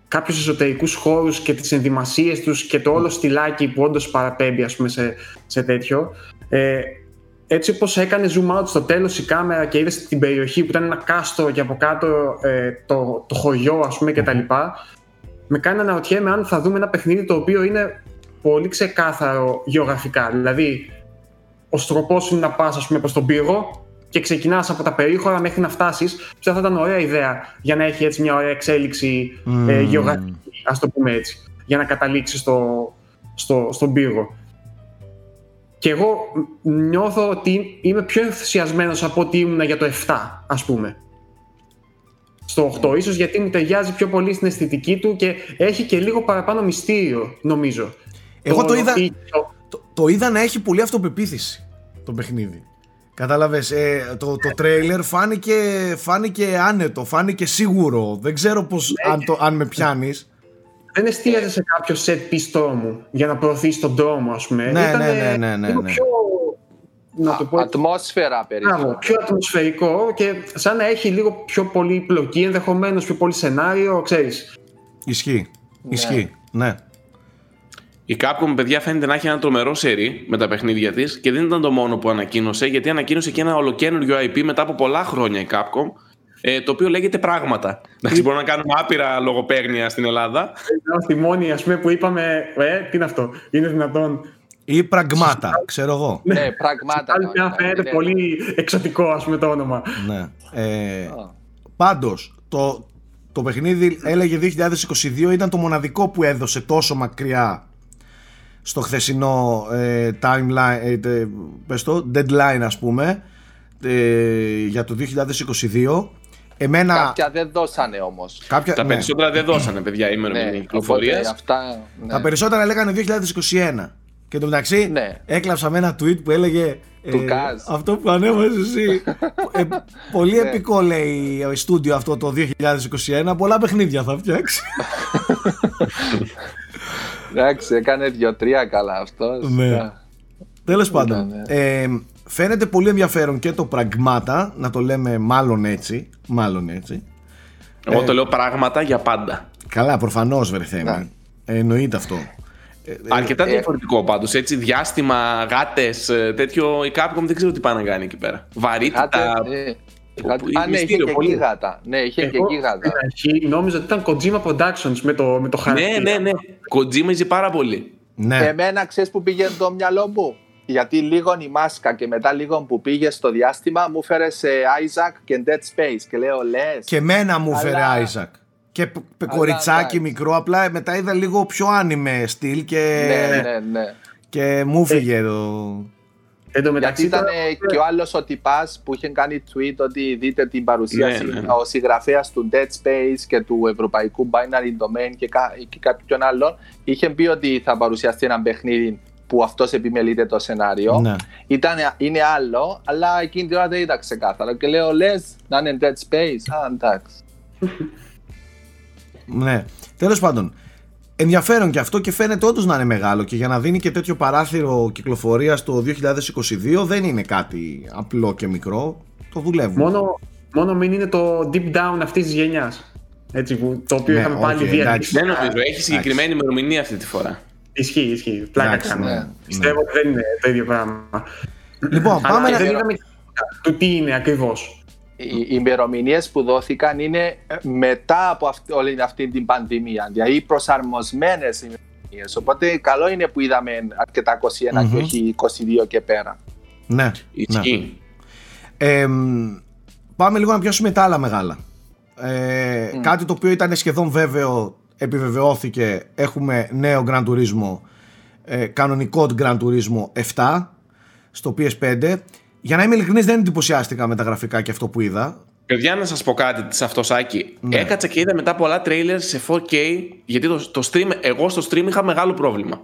κάποιους εσωτερικούς χώρους και τις ενδυμασίες τους και το όλο στυλάκι που όντως παραπέμπει ας πούμε, σε, σε τέτοιο. Ε, έτσι όπως έκανε zoom out στο τέλος η κάμερα και είδες την περιοχή που ήταν ένα κάστρο και από κάτω ε, το, το χωριό ας πούμε και τα λοιπά με κάνει να αναρωτιέμαι αν θα δούμε ένα παιχνίδι το οποίο είναι πολύ ξεκάθαρο γεωγραφικά. Δηλαδή, ο τροπό είναι να πας προς τον πύργο και ξεκινάς από τα περίχωρα μέχρι να φτάσεις. Ποια θα ήταν ωραία ιδέα για να έχει έτσι μια ωραία εξέλιξη ε, Μμμ. γεωγραφική, ας το πούμε έτσι, για να καταλήξεις στο, στο, στον πύργο. Και εγώ νιώθω ότι είμαι πιο ενθουσιασμένος από ότι ήμουν για το 7, ας πούμε. Στο 8, ίσως γιατί μου ταιριάζει πιο πολύ στην αισθητική του και έχει και λίγο παραπάνω μυστήριο, νομίζω. Εγώ το είδα- το- το, το είδα να έχει πολύ αυτοπεποίθηση το παιχνίδι. Κατάλαβες, ε, το, το τρέιλερ φάνηκε, φάνηκε άνετο, φάνηκε σίγουρο. Δεν ξέρω πώς, αν, το, αν με πιάνεις. Δεν εστίαζε σε κάποιο set piece τρόμου για να προωθήσει τον τρόμο, ας πούμε. Ναι, Ήτανε ναι, ναι, ναι, ναι, λίγο ναι. πιο, να το πω έτσι, Ατμόσφαιρα Μπράβο, περισσότερο. πιο ατμοσφαιρικό και σαν να έχει λίγο πιο πολύ πλοκή, ενδεχομένως πιο πολύ σενάριο, ξέρεις. Ισχύει, ισχύει, ναι. Η Capcom, παιδιά, φαίνεται να έχει ένα τρομερό σερί με τα παιχνίδια της και δεν ήταν το μόνο που ανακοίνωσε, γιατί ανακοίνωσε και ένα ολοκένουργιο IP μετά από πολλά χρόνια η Capcom, ε, το οποίο λέγεται Πράγματα. Εντάξει, μπορούμε να κάνουμε άπειρα λογοπαίγνια στην Ελλάδα. Στη μόνη, ας πούμε, που είπαμε, ε, τι είναι αυτό, είναι δυνατόν. Ή πραγμάτα, ξέρω εγώ. Ναι, πραγμάτα. Άλλη ναι, πια ναι, φαίνεται ναι. πολύ εξωτικό, ας πούμε, το όνομα. Ναι. Ε, Α. πάντως, το, το παιχνίδι έλεγε 2022 ήταν το μοναδικό που έδωσε τόσο μακριά στο χθεσινό ε, timeline, ε, τε- πες το, deadline ας πούμε ε, για το 2022 εμένα Κάποια δεν δώσανε όμως. κάποια, Τα ναι, περισσότερα δεν δώσανε, παιδιά, η ημερομηνία Ναι, κυκλοφορία. οπότε αυτά. ναι. τα περισσότερα λέγανε 2021 και το μεταξύ Ναι. έκλαψα με ένα tweet που έλεγε ε, Του Καζ. αυτό που ανέβασε εσύ ε, πολύ Ναι. επικό λέει ο στούντιο αυτό το 2021 πολλά παιχνίδια θα φτιάξει (laughs) Εντάξει, έκανε δύο-τρία καλά αυτός. Ναι. Τέλος πάντων, ναι. ε, φαίνεται πολύ ενδιαφέρον και το πραγμάτα, να το λέμε μάλλον έτσι, μάλλον έτσι. Εγώ το λέω πράγματα για πάντα. Καλά, προφανώς βρε Θέμη. Ναι. Ε, εννοείται αυτό. Αρκετά ε, διαφορετικό πάντως, έτσι, διάστημα, γάτες, ε, τέτοιο, η Capcom δεν ξέρω τι πάνε να κάνει εκεί πέρα. Βαρύτητα, Γάτες, ε, που- γάτε- που- Α, ναι, είχε μυστήριο και πολύ. εκεί γάτα. Ναι, είχε και Εγώ, εκεί γάτα. στην αρχή, νόμιζα ότι ήταν Kojima Productions με το, με το ναι, χαρακτήρα. ναι, ναι, κοντζίμεζε πάρα πολύ. Ναι, Εμένα ξέρεις που πήγε το μυαλό μου; Γιατί λίγο η μάσκα και μετά λίγο που πήγε στο διάστημα μου φέρε σε Isaac και Dead Space. Και λέω λες. και μένα μου φέρε Αλλά- Άιζακ. Και π- π- κοριτσάκι εντάξει. μικρό, απλά μετά είδα λίγο πιο άνιμε στυλ και, Ναι, ναι, ναι. και μου φύγε το... Εν τω Γιατί μεταξύ, ήταν τώρα- ε, και ο άλλος ο τυπάς που είχε κάνει tweet ότι δείτε την παρουσίαση Ναι, ναι. ο συγγραφέας του Dead Space και του Ευρωπαϊκού Binary Domain και, κα, και κάποιον άλλον. Είχε πει ότι θα παρουσιαστεί ένα παιχνίδι που αυτός επιμελείται το σενάριο. Ναι. Ήταν, είναι άλλο, αλλά εκείνη την ώρα δεν ήταν ξεκάθαρο. Και λέω, λες να είναι Dead Space. Α, εντάξει. Ναι. Τέλος πάντων, ενδιαφέρον και αυτό και φαίνεται όντως να είναι μεγάλο και για να δίνει και τέτοιο παράθυρο κυκλοφορία το 2022 δεν είναι κάτι απλό και μικρό. Το δουλεύουν. Μόνο, μόνο μην είναι το deep down αυτής της γενιάς. Έτσι, που, το οποίο Ναι, είχαμε πάλι όχι, δει. εντάξει. Δεν νομίζω, έχει συγκεκριμένη ημερομηνία αυτή τη φορά. Ισχύει, ισχύει. Πλάκα Εντάξει, κάνω. ναι, Πιστεύω ότι δεν είναι το ίδιο πράγμα. Λοιπόν, Αλλά πάμε να... δεν είδαμε του τι είναι ακριβώς. Οι ημερομηνίες που δόθηκαν είναι μετά από αυτή, όλη αυτή την πανδημία. Δηλαδή προσαρμοσμένες ημερομηνίες. Οπότε καλό είναι που είδαμε αρκετά 21 Μμμ. και όχι 22 και πέρα. Ναι, ναι. Ισχύει. Ε, μ, πάμε λίγο να πιάσουμε τα άλλα μεγάλα. Ε, Κάτι το οποίο ήταν σχεδόν βέβαιο επιβεβαιώθηκε. Έχουμε νέο Gran Turismo, ε, κανονικό Gran Turismo 7 στο PS5. Για να είμαι ειλικρινής δεν εντυπωσιάστηκα με τα γραφικά και αυτό που είδα. Παιδιά, να σας πω κάτι σε αυτό, Σάκη. Ναι. Έκατσα και είδα μετά πολλά trailers σε 4K, γιατί το, το stream, εγώ στο stream είχα μεγάλο πρόβλημα.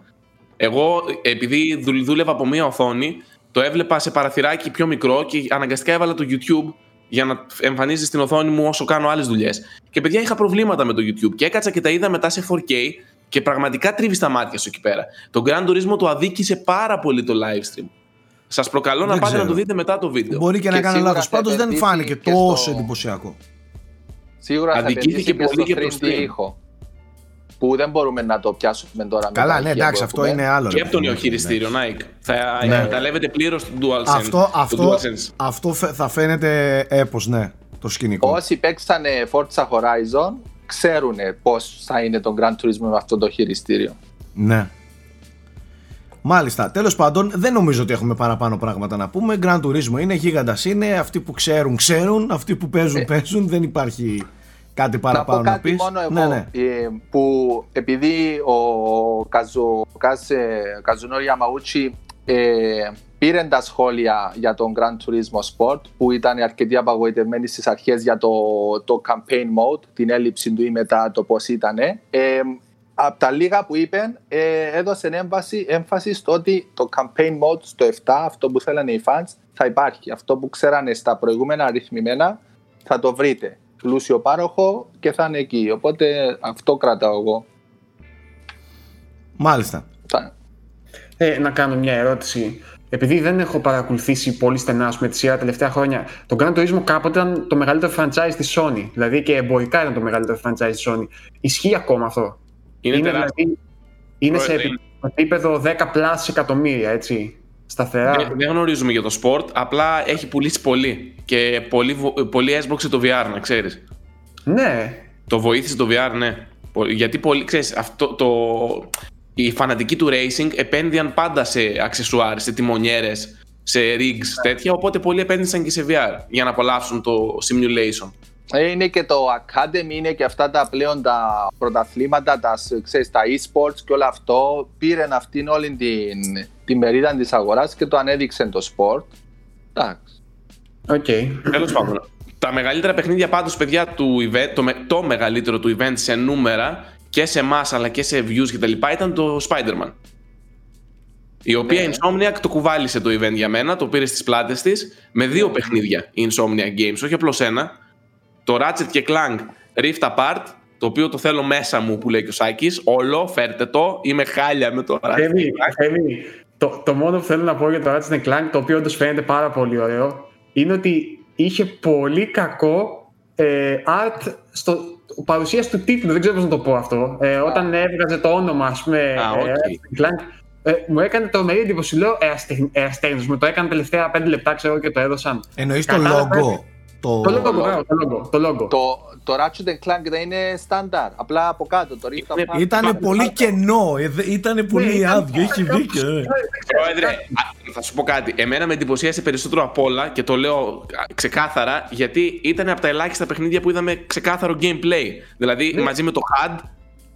Εγώ, επειδή δουλ- δούλευα από μία οθόνη, το έβλεπα σε παραθυράκι πιο μικρό και αναγκαστικά έβαλα το YouTube για να εμφανίζεις στην οθόνη μου όσο κάνω άλλες δουλειές. Και παιδιά, είχα προβλήματα με το YouTube και έκατσα και τα είδα μετά σε 4K και πραγματικά τρίβει τα μάτια σου εκεί πέρα. Το Grand Turismo το αδίκησε πάρα πολύ το live stream. Σας προκαλώ να Δεν πάτε ξέρω. να το δείτε μετά το βίντεο. Μπορεί και, να Και κάνω σίγουρα λάθος. θα Πάντως δεν επενδύσει φάνηκε και τόσο στο- εντυπωσιακό. Σίγουρα θα Αντικήθηκε επενδύσει και πολύ στο και το 3D stream. ήχο. Που δεν μπορούμε να το πιάσουμε τώρα. με Καλά, τα ναι, αρχεία εντάξει, που αυτό έχουμε. είναι άλλο. Και ρε από το παιδί νέο μου, χειριστήριο εντάξει. Nike. Θα Ναι. εκμεταλλεύεται πλήρως το DualSense. Αυτό, το αυτό, DualSense. αυτό φε- θα φαίνεται έπος, ναι, το σκηνικό. Όσοι παίξανε Forza Horizon ξέρουν πώς θα είναι το Grand Turismo με αυτό το χειριστήριο. Ναι. Μάλιστα. Τέλος πάντων, δεν νομίζω ότι έχουμε παραπάνω πράγματα να πούμε. Grand Turismo είναι, γίγαντας είναι. Αυτοί που ξέρουν, ξέρουν. Αυτοί που παίζουν, παίζουν. Δεν υπάρχει κάτι παραπάνω να πω να, κάτι πεις. μόνο εγώ, ναι, ναι. ε, που επειδή ο Καζου, Κάζε, Καζουνόρι Γιαμαούτσι ε, πήρε τα σχόλια για τον Grand Turismo Sport που ήταν αρκετοί απαγοητευμένοι στις αρχές για το, το campaign mode, την έλλειψη του ή μετά το πώς ήταν. Ε, από τα λίγα που είπε, ε, έδωσε έμφαση, έμφαση στο ότι το campaign mode στο 7, αυτό που θέλανε οι fans, θα υπάρχει. Αυτό που ξέρανε στα προηγούμενα αριθμημένα, θα το βρείτε. Πλούσιο πάροχο και θα είναι εκεί. Οπότε αυτό κρατάω εγώ. Μάλιστα. Θα- Ε, να κάνω μια ερώτηση. Επειδή δεν έχω παρακολουθήσει πολύ στενά ας πούμε, τη σειρά τα τελευταία χρόνια, το Gran Turismo κάποτε ήταν το μεγαλύτερο franchise της Sony. Δηλαδή και εμπορικά ήταν το μεγαλύτερο franchise της Sony. Ισχύει ακόμα αυτό; Είναι τεράστιο. δηλαδή, είναι σε Πρόεδρε, επι- επίπεδο 10 πλάς εκατομμύρια, έτσι. Σταθερά. Δεν, δεν γνωρίζουμε για το sport, απλά έχει πουλήσει πολύ. Και πολύ, βο- πολύ έσπρωξε το VR, να ξέρεις. Ναι. Το βοήθησε το VR, ναι. Πο- Γιατί πολύ, ξέρεις, αυτό το... οι φανατικοί του racing επένδυαν πάντα σε αξεσουάρ, σε τιμονιέρες, σε rigs, τέτοια, οπότε πολλοί επένδυσαν και σε VR για να απολαύσουν το simulation. Ε, Είναι και το Academy, είναι και αυτά τα πλέον τα πρωταθλήματα, τα, ξέρεις, τα e-sports και όλο αυτό. Πήραν αυτήν όλη την, την μερίδα της αγοράς και το ανέδειξε το sport. Εντάξει. Οκ. Τέλος πάντων. Τα μεγαλύτερα παιχνίδια πάντως, παιδιά, του event, το, με- το μεγαλύτερο του event σε νούμερα και σε mass αλλά και σε views κτλ. ήταν το Spider-Man. Η οποία Ναι. Insomniac το κουβάλησε το event για μένα, το πήρε στις πλάτες της με δύο παιχνίδια η Insomniac Games, όχι απλώς ένα. Το Ratchet & Clank Rift Apart, το οποίο το θέλω μέσα μου που λέει και ο Σάκης. Όλο, φέρτε το. Είμαι χάλια με το Ratchet. Θέμη, και Clank. Θέμη, το, το μόνο που θέλω να πω για το Ratchet Clank, το οποίο όντως φαίνεται πάρα πολύ ωραίο, είναι ότι είχε πολύ κακό ε, art στο παρουσίαση του τίτλου. Δεν ξέρω πώς να το πω αυτό. Ε, όταν έβγαζε το όνομα, ας πούμε, Α, οκ. ε, Ratchet Clank, ε, μου έκανε τρομερή εντύπωση. Λέω ερασιτέχνη, μου το έκανε τελευταία 5 λεπτά, ξέρω και το έδωσαν. Εννοείς το Κατάλαβα. logo. Το... Το logo, μπράβο, το logo. Το logo. Το, το Ratchet Clank δεν είναι στάνταρ. Απλά από κάτω. Το Rift Είναι- Apart. Ήτανε πολύ κενό. Ήταν πολύ ήταν- άδειο. Έχει δίκιο. ε. Πρόεδρε, α, θα σου πω κάτι. Εμένα με εντυπωσίασε περισσότερο απ' όλα και το λέω α, ξεκάθαρα γιατί ήταν από τα ελάχιστα παιχνίδια που είδαμε ξεκάθαρο gameplay. Δηλαδή Ναι. μαζί με το HUD.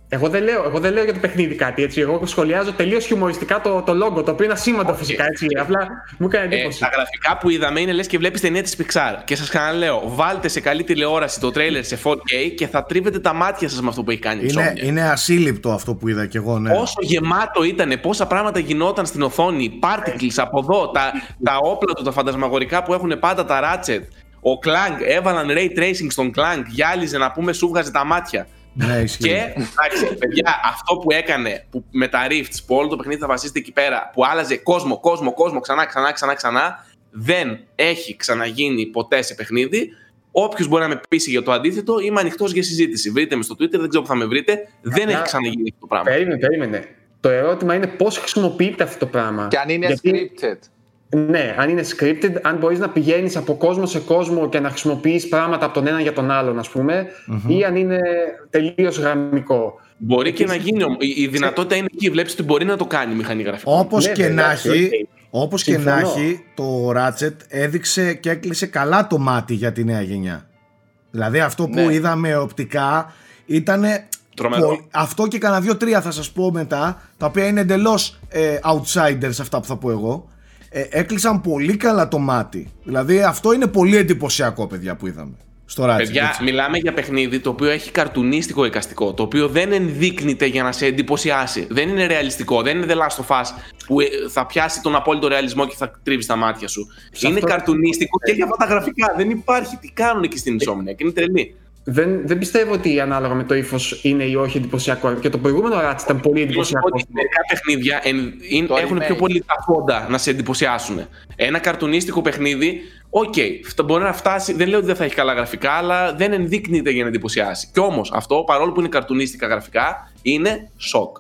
Εγώ δεν, λέω, εγώ δεν λέω για το παιχνίδι κάτι έτσι. Εγώ σχολιάζω τελείως χιουμοριστικά το, το logo, το οποίο είναι ασήμαντο φυσικά έτσι. Απλά μου έκανε Ε, εντύπωση. τα γραφικά που είδαμε είναι λες και βλέπεις ταινία τη Pixar. Και σας ξαναλέω, βάλτε σε καλή τηλεόραση το τρέιλερ σε 4K και θα τρίβετε τα μάτια σας με αυτό που έχει κάνει η Είναι, Insomniac. είναι ασύλληπτο αυτό που είδα κι εγώ, ναι. Όσο γεμάτο ήταν, πόσα πράγματα γινόταν στην οθόνη, particles από εδώ, τα, τα όπλα του, τα φαντασμαγορικά που έχουν πάντα τα Ratchet. Ο Clank, έβαλαν ray tracing στον Clank, γυάλιζε να πούμε, σου βγάζε τα μάτια. Ναι, ισχύει. Και εντάξει, παιδιά, αυτό που έκανε που, με τα Rifts, που όλο το παιχνίδι θα βασίζεται εκεί πέρα, που άλλαζε κόσμο, κόσμο, κόσμο, ξανά, ξανά, ξανά, ξανά, δεν έχει ξαναγίνει ποτέ σε παιχνίδι. Όποιος μπορεί να με πείσει για το αντίθετο, είμαι ανοιχτός για συζήτηση. Βρείτε με στο Twitter, δεν ξέρω που θα με βρείτε. Δεν Απλά- έχει ξαναγίνει αυτό το πράγμα. Περίμενε, περίμενε. Το ερώτημα είναι πώς χρησιμοποιείται αυτό το πράγμα. Και αν είναι Γιατί- scripted. Ναι, αν είναι scripted, αν μπορείς να πηγαίνεις από κόσμο σε κόσμο και να χρησιμοποιείς πράγματα από τον ένα για τον άλλον, ας πούμε, ή αν είναι τελείως γραμμικό. Μπορεί και να γίνει. όμως. Η, η δυνατότητα είναι εκεί. Βλέπεις ότι μπορεί να το κάνει η μηχανή γραφικών. Όπως Ναι, και βέβαια, να εντάξει, έχει, οκ. όπως και να Συμφωνώ. έχει, το Ratchet έδειξε και έκλεισε καλά το μάτι για τη νέα γενιά. Δηλαδή αυτό που Ναι. είδαμε οπτικά ήταν Τρομερό. αυτό και κανένα δύο-τρία θα σας πω μετά, τα οποία είναι εντελώς ε, outsiders αυτά που θα πω εγώ. Ε, έκλεισαν πολύ καλά το μάτι. Δηλαδή αυτό είναι πολύ εντυπωσιακό, παιδιά, που είδαμε. Στο Ratchet. Παιδιά, μιλάμε για παιχνίδι το οποίο έχει καρτουνίστικο εικαστικό. Το οποίο δεν ενδείκνυται για να σε εντυπωσιάσει. Δεν είναι ρεαλιστικό. Δεν είναι The Last of Us που ε, θα πιάσει τον απόλυτο ρεαλισμό και θα τρίβει τα μάτια σου. είναι αυτό- καρτουνίστικο και για αυτά τα γραφικά. Δεν υπάρχει. Τι κάνουν εκεί στην Insomniac. Είναι τρελοί. Δεν, δεν πιστεύω ότι ανάλογα με το ύφος είναι ή όχι εντυπωσιακό. Και το προηγούμενο Ratchet ήταν πολύ Θέλω να σου πω εντυπωσιακό. ότι μερικά παιχνίδια εν- είναι- Το έχουν remake. πιο πολύ τα φόντα να σε εντυπωσιάσουν. Ένα καρτουνίστικο παιχνίδι, οκ, okay, μπορεί να φτάσει. Δεν λέω ότι δεν θα έχει καλά γραφικά, αλλά δεν ενδείκνυται για να εντυπωσιάσει. Κι όμως αυτό, παρόλο που είναι καρτουνίστικα γραφικά, είναι σοκ.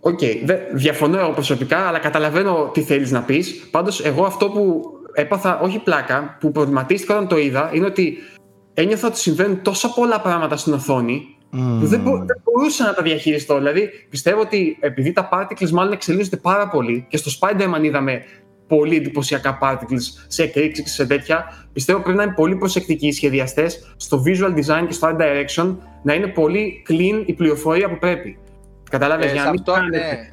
Οκ, δε- διαφωνώ εγώ προσωπικά, αλλά καταλαβαίνω τι θέλεις να πεις. Πάντως, εγώ αυτό που έπαθα, όχι πλάκα, που προβληματίστηκα όταν το είδα, είναι ότι ένιωθα ότι συμβαίνουν τόσα πολλά πράγματα στην οθόνη που δεν, μπο- δεν μπορούσα να τα διαχειριστώ. Δηλαδή, πιστεύω ότι επειδή τα particles μάλλον εξελίσσονται πάρα πολύ και στο Spider-Man είδαμε πολύ εντυπωσιακά particles σε εκρήξεις και σε τέτοια, πιστεύω πρέπει να είναι πολύ προσεκτικοί οι σχεδιαστές στο visual design και στο art direction να είναι πολύ clean η πληροφορία που πρέπει. Κατάλαβες Ε, για σε να μην αυτό, κάνετε- ναι.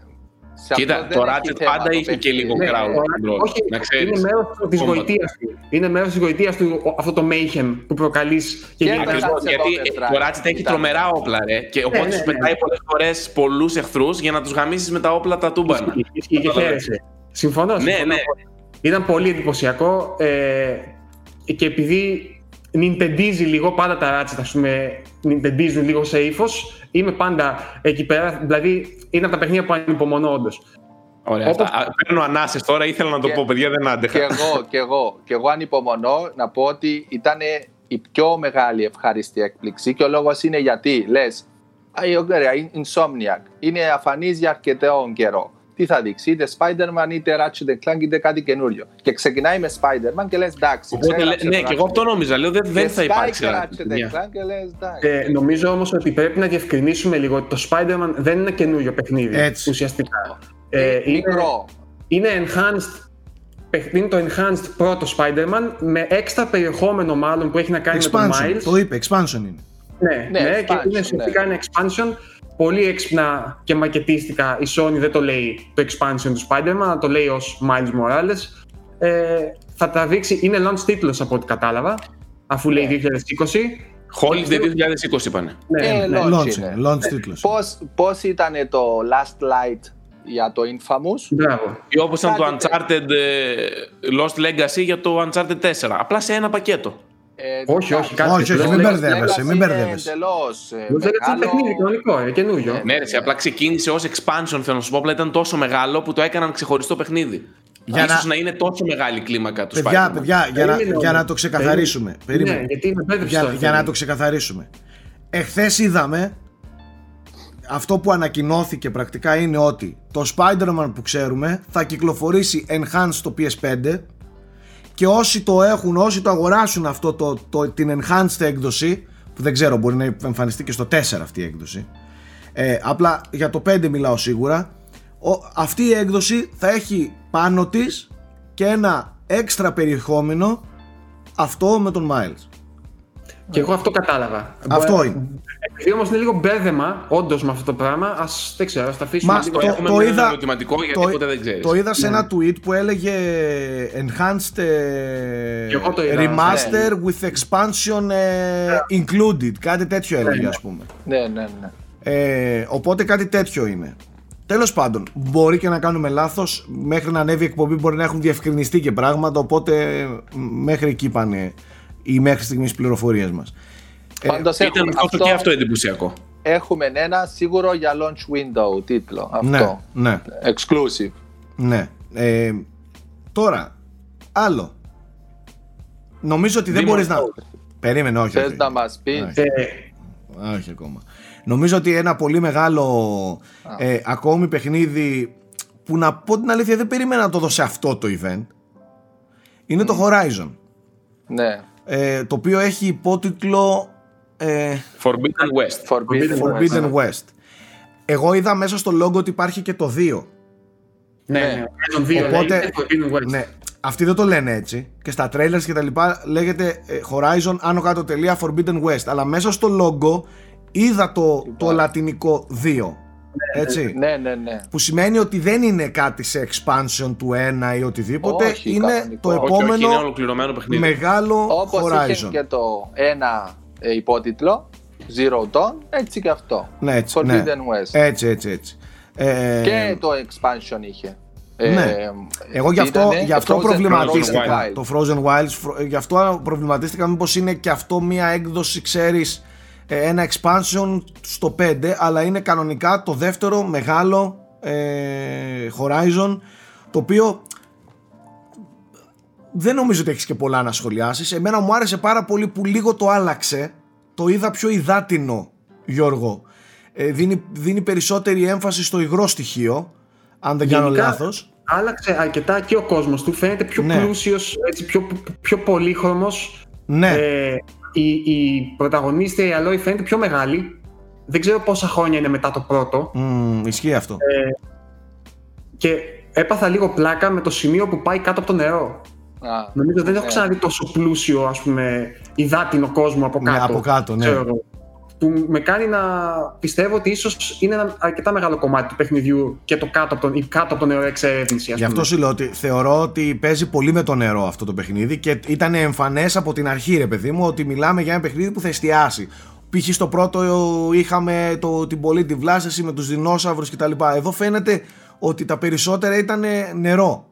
Σε Κοίτα, αυτό το δεν έχει Ratchet θέμα πάντα το είχε και παιχνίδι. λίγο Ναι, crowd ο- control. όχι, να ξέρεις. είναι μέρος της Combat. γοητείας του. Είναι μέρος της γοητείας του ο- αυτό το mayhem που προκαλείς και Και γίνεται. το Ακριβώς, Ratchet γιατί Overdrive το Ratchet έχει ήταν. τρομερά όπλα, ρε. Και οπότε ναι, σου ναι. πετάει πολλές φορές πολλούς εχθρούς για να τους γαμίσεις με τα όπλα τα τούμπανα. Ισχύει, ισχύει και χαίρεσαι. Συμφωνώ. Ναι, συμφωνώ. ναι. Ήταν πολύ εντυπωσιακό ε, και επειδή νιντεντίζει λίγο πάντα τα ράτσια, ας πούμε, νιντεντίζουν λίγο σε ύφος. Είμαι πάντα εκεί πέρα. Δηλαδή, είναι από τα παιχνίδια που ανυπομονώ, όντως. Ωραία. Όπως- αυτά. Α, Παίρνω ανάσες τώρα, ήθελα να το Και- πω, παιδιά, δεν Και άντεχα. εγώ, και εγώ, και εγώ ανυπομονώ να πω ότι ήταν η πιο μεγάλη ευχάριστη έκπληξη και ο λόγος είναι γιατί λες «Α, ωραία, είναι Insomniac, είναι αφανής για αρκετό καιρό. Τι θα δείξει, είτε Spider-Man, είτε Ratchet Clank, είτε κάτι καινούριο. Και ξεκινάει με Spider-Man και λες εντάξει. Οπότε, λέ- ξέραψε ναι, το και εγώ Ratchet αυτό νόμιζα. Λέω δεν, Και δεν θα σκάει υπάρξει. και Ratchet, Ratchet παιδιά. Clank και λες εντάξει. Ε, νομίζω όμως ότι πρέπει να διευκρινίσουμε λίγο ότι το Spider-Man δεν είναι καινούριο παιχνίδι. Έτσι. Ουσιαστικά. Ε, Ε, είναι, μικρό. είναι enhanced. παιχνίδι, Είναι το enhanced πρώτο Spider-Man με έξτρα περιεχόμενο μάλλον που έχει να κάνει με τον Expansion. Miles. Το είπε, expansion είναι. Ναι, Ναι, ναι, και expansion, είναι ουσιαστικά ένα expansion. Πολύ έξυπνα και μακετίστικα η Sony δεν το λέει το expansion του Spider-Man, αλλά το λέει ως Miles Morales. Ε, θα τραβήξει, είναι launch τίτλος από ό,τι κατάλαβα, αφού λέει 2020. Holiday 2020 είπανε. Ναι, Ε, ναι. launch Launch είναι. είναι, launch τίτλος. Πώς, πώς ήταν το Last Light για το Infamous; Μπράβο. Ή όπως ήταν το Κάτι Uncharted ε, Lost Legacy για το Uncharted 4. Απλά σε ένα πακέτο. Ε, Όχι, όχι, κάτι Όχι, όχι, Lost μην Legacy- μπερδεύεσαι, μην είναι μπερδεύεσαι. εντελώς, ε, Lost Legacy είναι μεγάλο. παιχνίδι κανονικό, είναι καινούριο. Ναι. Ναι, ρε, σε απλά ξεκίνησε ω expansion, θέλω να σου πω. Απλά ήταν τόσο μεγάλο που το έκαναν ξεχωριστό παιχνίδι. Για Ίσως να- να... είναι τόσο μεγάλη η κλίμακα του Παιδιά, Spider-Man. παιδιά, για να, Περίμενε για να όμως. το ξεκαθαρίσουμε. Ναι, Περίμενε. γιατί με μπέρδεψε για, τώρα, για να παιδί. το ξεκαθαρίσουμε. Εχθές είδαμε αυτό που ανακοινώθηκε πρακτικά είναι ότι το Spider-Man που ξέρουμε θα κυκλοφορήσει enhanced στο PS5 και όσοι το έχουν, όσοι το αγοράσουν αυτό το, το, την enhanced έκδοση που δεν ξέρω μπορεί να εμφανιστεί και στο 4 αυτή η έκδοση ε, απλά για το 5 μιλάω σίγουρα ο, αυτή η έκδοση θα έχει πάνω της και ένα έξτρα περιεχόμενο αυτό με τον Miles Και εγώ αυτό κατάλαβα. Αυτό Μπορεί- είναι. Επειδή όμως είναι λίγο μπέρδεμα, όντως με αυτό το πράγμα, ας δεν ξέρω, ας τα αφήσουμε. Μα λίγο. το- έχουμε το με είδα- ένα ερωτηματικό γιατί το, ποτέ δεν ξέρεις. το είδα σε Ναι. ένα tweet που έλεγε enhanced ε, Και εγώ το είδα, remaster with expansion ε, included κάτι τέτοιο έλεγε ναι. ας πούμε Ναι, ναι, ναι. ε, οπότε κάτι τέτοιο είναι τέλος πάντων μπορεί και να κάνουμε λάθος μέχρι να ανέβει η εκπομπή μπορεί να έχουν διευκρινιστεί και πράγματα οπότε ε, μέχρι εκεί πάνε οι μέχρι στιγμής πληροφορίες μας Πάντως Ήταν έχουμε, αυτό και αυτό εντυπωσιακό. έχουμε ένα σίγουρο για launch window τίτλο. Αυτό. ναι, ναι, Exclusive. ναι ε, τώρα άλλο νομίζω ότι δεν Demon μπορείς να Souls. περίμενε όχι, Θες όχι. να μας πεις; Όχι. Ε, Όχι ακόμα. Νομίζω ότι ένα πολύ μεγάλο ε, ακόμη παιχνίδι που να πω την αλήθεια δεν περίμενα να το δω σε αυτό το event είναι το Horizon Ναι. Ε, το οποίο έχει υπότιτλο ε, Forbidden West. Forbidden, Forbidden West. West. Εγώ είδα μέσα στο logo ότι υπάρχει και το 2. ναι, Ναι. ναι. Τον δύο Οπότε- λέγεται Forbidden West. Ναι, αυτοί δεν το λένε έτσι. Και στα trailers και τα λοιπά λέγεται ε, Horizon άνω κάτω τελεία Forbidden West. Αλλά μέσα στο logo είδα το, το λατινικό 2. Έτσι. Ναι, ναι, ναι. Που σημαίνει ότι δεν είναι κάτι σε expansion του 1 ή οτιδήποτε. Όχι, είναι κανονικό. το Όχι, Όχι, όχι, επόμενο είναι ολοκληρωμένο παιχνίδι. μεγάλο Όπως είχε Horizon. και το ένα ε, υπότιτλο, Zero Dawn, έτσι και αυτό. Ναι, έτσι, ναι. Forbidden West. Έτσι, έτσι, έτσι. Ε, Και το expansion είχε. Ναι. Ε, Εγώ γι' αυτό, ήτανε γι αυτό το Frozen- προβληματίστηκα. Frozen Wild. Το Frozen Wilds, φρο- γι' αυτό προβληματίστηκα μήπως είναι και αυτό μία έκδοση, ξέρεις, ε, ένα expansion στο 5, αλλά είναι κανονικά το δεύτερο μεγάλο ε, Horizon, το οποίο δεν νομίζω ότι έχεις και πολλά να σχολιάσεις. Εμένα μου άρεσε πάρα πολύ που λίγο το άλλαξε, το είδα πιο υδάτινο, Γιώργο. Ε, δίνει, δίνει περισσότερη έμφαση στο υγρό στοιχείο, αν δεν κάνω Γενικά, λάθος. Άλλαξε αρκετά και ο κόσμος του. Φαίνεται πιο Ναι. πλούσιος, έτσι, πιο, πιο πολύχρωμος. Ναι. Ε, η, η πρωταγωνίστρια η Αλόη φαίνεται πιο μεγάλη. Δεν ξέρω πόσα χρόνια είναι μετά το πρώτο. Μμμ, ισχύει αυτό. Και έπαθα λίγο πλάκα με το σημείο που πάει κάτω από το νερό. Α, Νομίζω δεν έχω ναι. ξαναδεί τόσο πλούσιο, ας πούμε, υδάτινο κόσμο από Ναι, κάτω. από κάτω, ναι. Ξέρω εγώ. Που με κάνει να πιστεύω ότι ίσως είναι ένα αρκετά μεγάλο κομμάτι του παιχνιδιού και το κάτω από το, η κάτω από το νερό εξερεύνηση. ας Γι' αυτό πούμε. σου λέω ότι θεωρώ ότι παίζει πολύ με το νερό αυτό το παιχνίδι και ήταν εμφανές από την αρχή, ρε παιδί μου, ότι μιλάμε για ένα παιχνίδι που θα εστιάσει. Π.χ. στο πρώτο είχαμε το, την πολλή τη βλάστηση με τους δεινόσαυρους κτλ. Εδώ φαίνεται ότι τα περισσότερα ήταν νερό.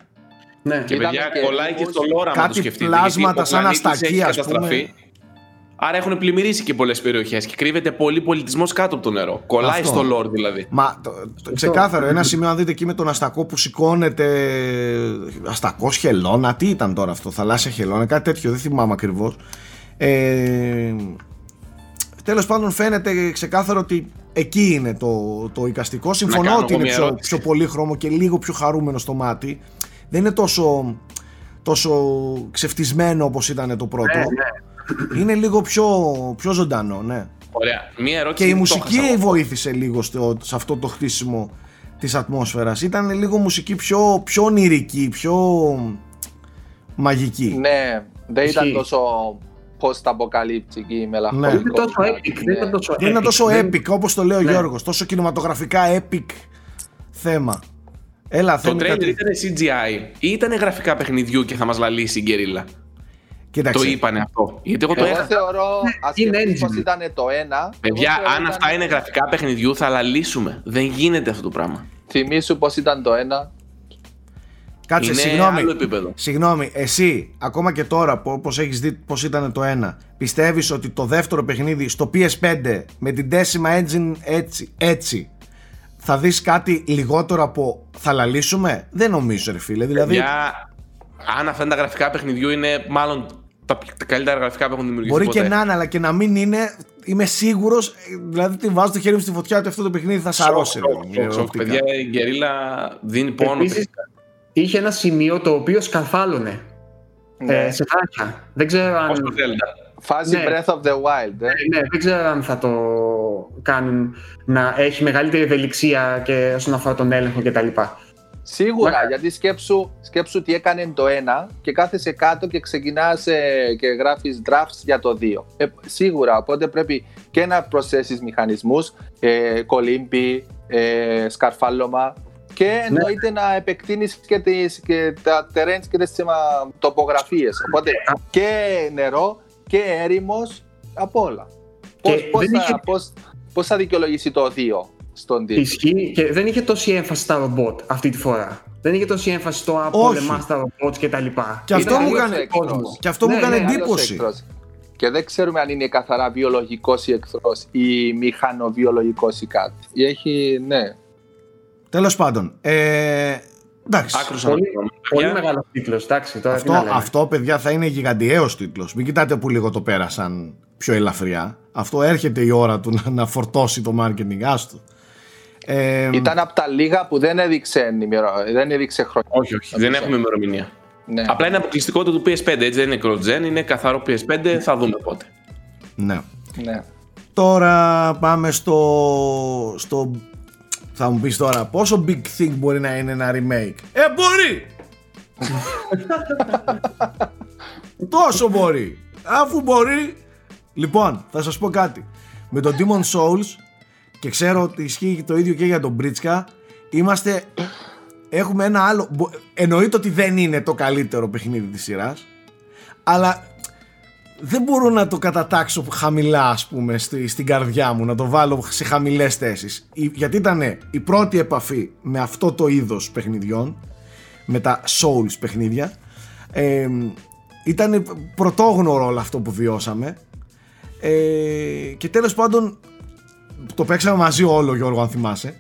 Ναι. Και Είδαμε παιδιά, και κολλάει και λίγους- στο λόρα να Κάτι το σκεφτείτε. πλάσματα γιατί ο σαν πλανήτης αστακή, έχει ας καταστραφεί. πούμε. Άρα έχουν πλημμυρίσει και πολλές περιοχές και κρύβεται πολύ πολιτισμός κάτω από το νερό. Κολλάει Αυτό. στο λόρ δηλαδή. Μα το, το, ξεκάθαρο, ένα σημείο αν δείτε εκεί με τον αστακό που σηκώνεται. Αστακό χελώνα, τι ήταν τώρα αυτό, θαλάσσια χελώνα, κάτι τέτοιο, δεν θυμάμαι ακριβώς. Ε, Τέλος πάντων, φαίνεται ξεκάθαρο ότι εκεί είναι το, το οικαστικό. Συμφωνώ κάνω ότι εγώ είναι μια πιο, ερώτηση. πιο πολύχρωμο και λίγο πιο χαρούμενο στο μάτι. Δεν είναι τόσο, τόσο ξεφτισμένο όπως ήταν το πρώτο. Ναι, ναι. Είναι λίγο πιο, πιο ζωντανό, ναι. Ωραία. Μία ερώτηση. Και η που το μουσική έχασα εγώ. βοήθησε λίγο στο, σε αυτό το χτίσιμο της ατμόσφαιρας. Ήταν λίγο μουσική πιο, πιο ονειρική, πιο μαγική. Ναι, δεν ήταν Ισχύει. τόσο post-αποκαλύπτικη, Ναι. μελαγχολικό. Δεν ήταν τόσο κομμάτι, epic. ναι. Δεν ήταν τόσο Δεν ήταν epic. τόσο Δεν- epic όπως το λέει ο Ναι. Γιώργος, τόσο κινηματογραφικά epic θέμα. Έλα, Το θέλει τρέλερ κάτι. ήταν CGI ή ήταν γραφικά παιχνιδιού και θα μας λαλήσει η γκερίλα. Κοίταξε, Το είπανε αυτό. Γιατί εγώ το Εγώ έχασα. θεωρώ, ας είναι σκεφτείς engine. πως ήταν το ένα. Παιδιά, εγώ θεωρώ αν ήταν- αυτά είναι γραφικά παιχνιδιού, θα λαλήσουμε. Δεν γίνεται αυτό το πράγμα. Θυμήσου πως ήταν το ένα. κάτσε, είναι συγγνώμη. άλλο επίπεδο. Συγγνώμη, εσύ, ακόμα και τώρα που όπως έχεις δει πώς ήταν το ένα, πιστεύεις ότι το δεύτερο παιχνίδι στο PS5 με την Decima Engine έτσι, έτσι θα δεις κάτι λιγότερο από θα λαλήσουμε. Δεν νομίζω ρε φίλε, δηλαδή Παιδιά, αν αυτά είναι τα γραφικά παιχνιδιού, είναι μάλλον τα, τα καλύτερα γραφικά που έχουν δημιουργηθεί. μπορεί ποτέ. και να είναι αλλά και να μην είναι, είμαι σίγουρος, ε, δηλαδή τη βάζω το χέρι μου στη φωτιά ότι αυτό το παιχνίδι θα σαρώσει. ρε, Σοκ, παιδί μου, σοκ, σοκ. οπτικά. Παιδιά, η γκερίλα δίνει πόνο. Επίσης, είχε ένα σημείο το οποίο σκαρφάλωνε Ναι. ε, σε βράχια. Δεν ξέρω αν... Πώς το Zelda. Φάση ναι. Breath of the Wild. ε. Ε, ναι, δεν ξέρω αν θα το κάνουν να έχει μεγαλύτερη ευελιξία και όσον αφορά τον έλεγχο κτλ. Σίγουρα, Μα- γιατί σκέψου, σκέψου τι έκανε το ένα και κάθεσαι κάτω και ξεκινάς ε, και γράφεις drafts για το δύο. Ε, σίγουρα, οπότε πρέπει και να προσθέσεις μηχανισμούς, ε, κολύμπι, ε, σκαρφάλωμα και εννοείται να επεκτείνεις και, τις, και τα terrains και τις ε, τοπογραφίες. Οπότε και νερό και έρημος, από όλα. Και Πώς, πώς, δεν θα, είχε- πώς, πώς θα δικαιολογήσει το δύο; Στον τίτλο. Ισχύει και δεν είχε τόση έμφαση στα ρομπότ αυτή τη φορά. Δεν είχε τόση έμφαση στο «Α, Όχι. πολεμάς τα ρομπότς κτλ. Και αυτό Ήταν μου αλλιώς έκανε- ο κόσμος. και αυτό μου Ναι, έκανε ναι, εντύπωση. άλλος εχθρός. Και δεν ξέρουμε αν είναι καθαρά βιολογικός ή εχθρός ή μηχανοβιολογικός ή κάτι. Έχει, ναι. Τέλος πάντων, ε, εντάξει. Άκρος Πολύ, αναπτυγμένο, πολύ παιδιά. μεγάλος τίτλος, εντάξει. Τώρα τι Αυτό, να λέμε. αυτό, παιδιά, θα είναι γιγαντιαίος τίτλος. Μην κοιτάτε που λίγο το πέρασαν πιο ελαφριά. Αυτό έρχεται η ώρα του να, να φορτώσει το marketing. Άστο. Ε, Ήταν από τα λίγα που δεν έδειξε, ενημερω- δεν έδειξε χρόνια. Όχι, όχι, δεν έχουμε ημερομηνία. Ναι. Απλά είναι αποκλειστικότητα του PS5, έτσι δεν είναι cross-gen, είναι καθαρό PS5, θα δούμε πότε. ναι. ναι. Τώρα πάμε στο, στο... Θα μου πεις τώρα πόσο big thing μπορεί να είναι ένα remake; Ε, μπορεί! (laughs) Τόσο μπορεί. Αφού μπορεί... Λοιπόν, θα σας πω κάτι. Με το Demon Souls και ξέρω ότι ισχύει το ίδιο και για τον Μπρίτσκα, είμαστε. Έχουμε ένα άλλο. μπο- Εννοείται ότι δεν είναι το καλύτερο παιχνίδι της σειράς αλλά δεν μπορώ να το κατατάξω χαμηλά ας πούμε στη, στην καρδιά μου να το βάλω σε χαμηλές θέσεις Η- γιατί ήταν η πρώτη επαφή με αυτό το είδος παιχνιδιών με τα Souls παιχνίδια ε, ήταν πρωτόγνωρο όλο αυτό που βιώσαμε ε, και τέλος πάντων το παίξαμε μαζί όλο Γιώργο αν θυμάσαι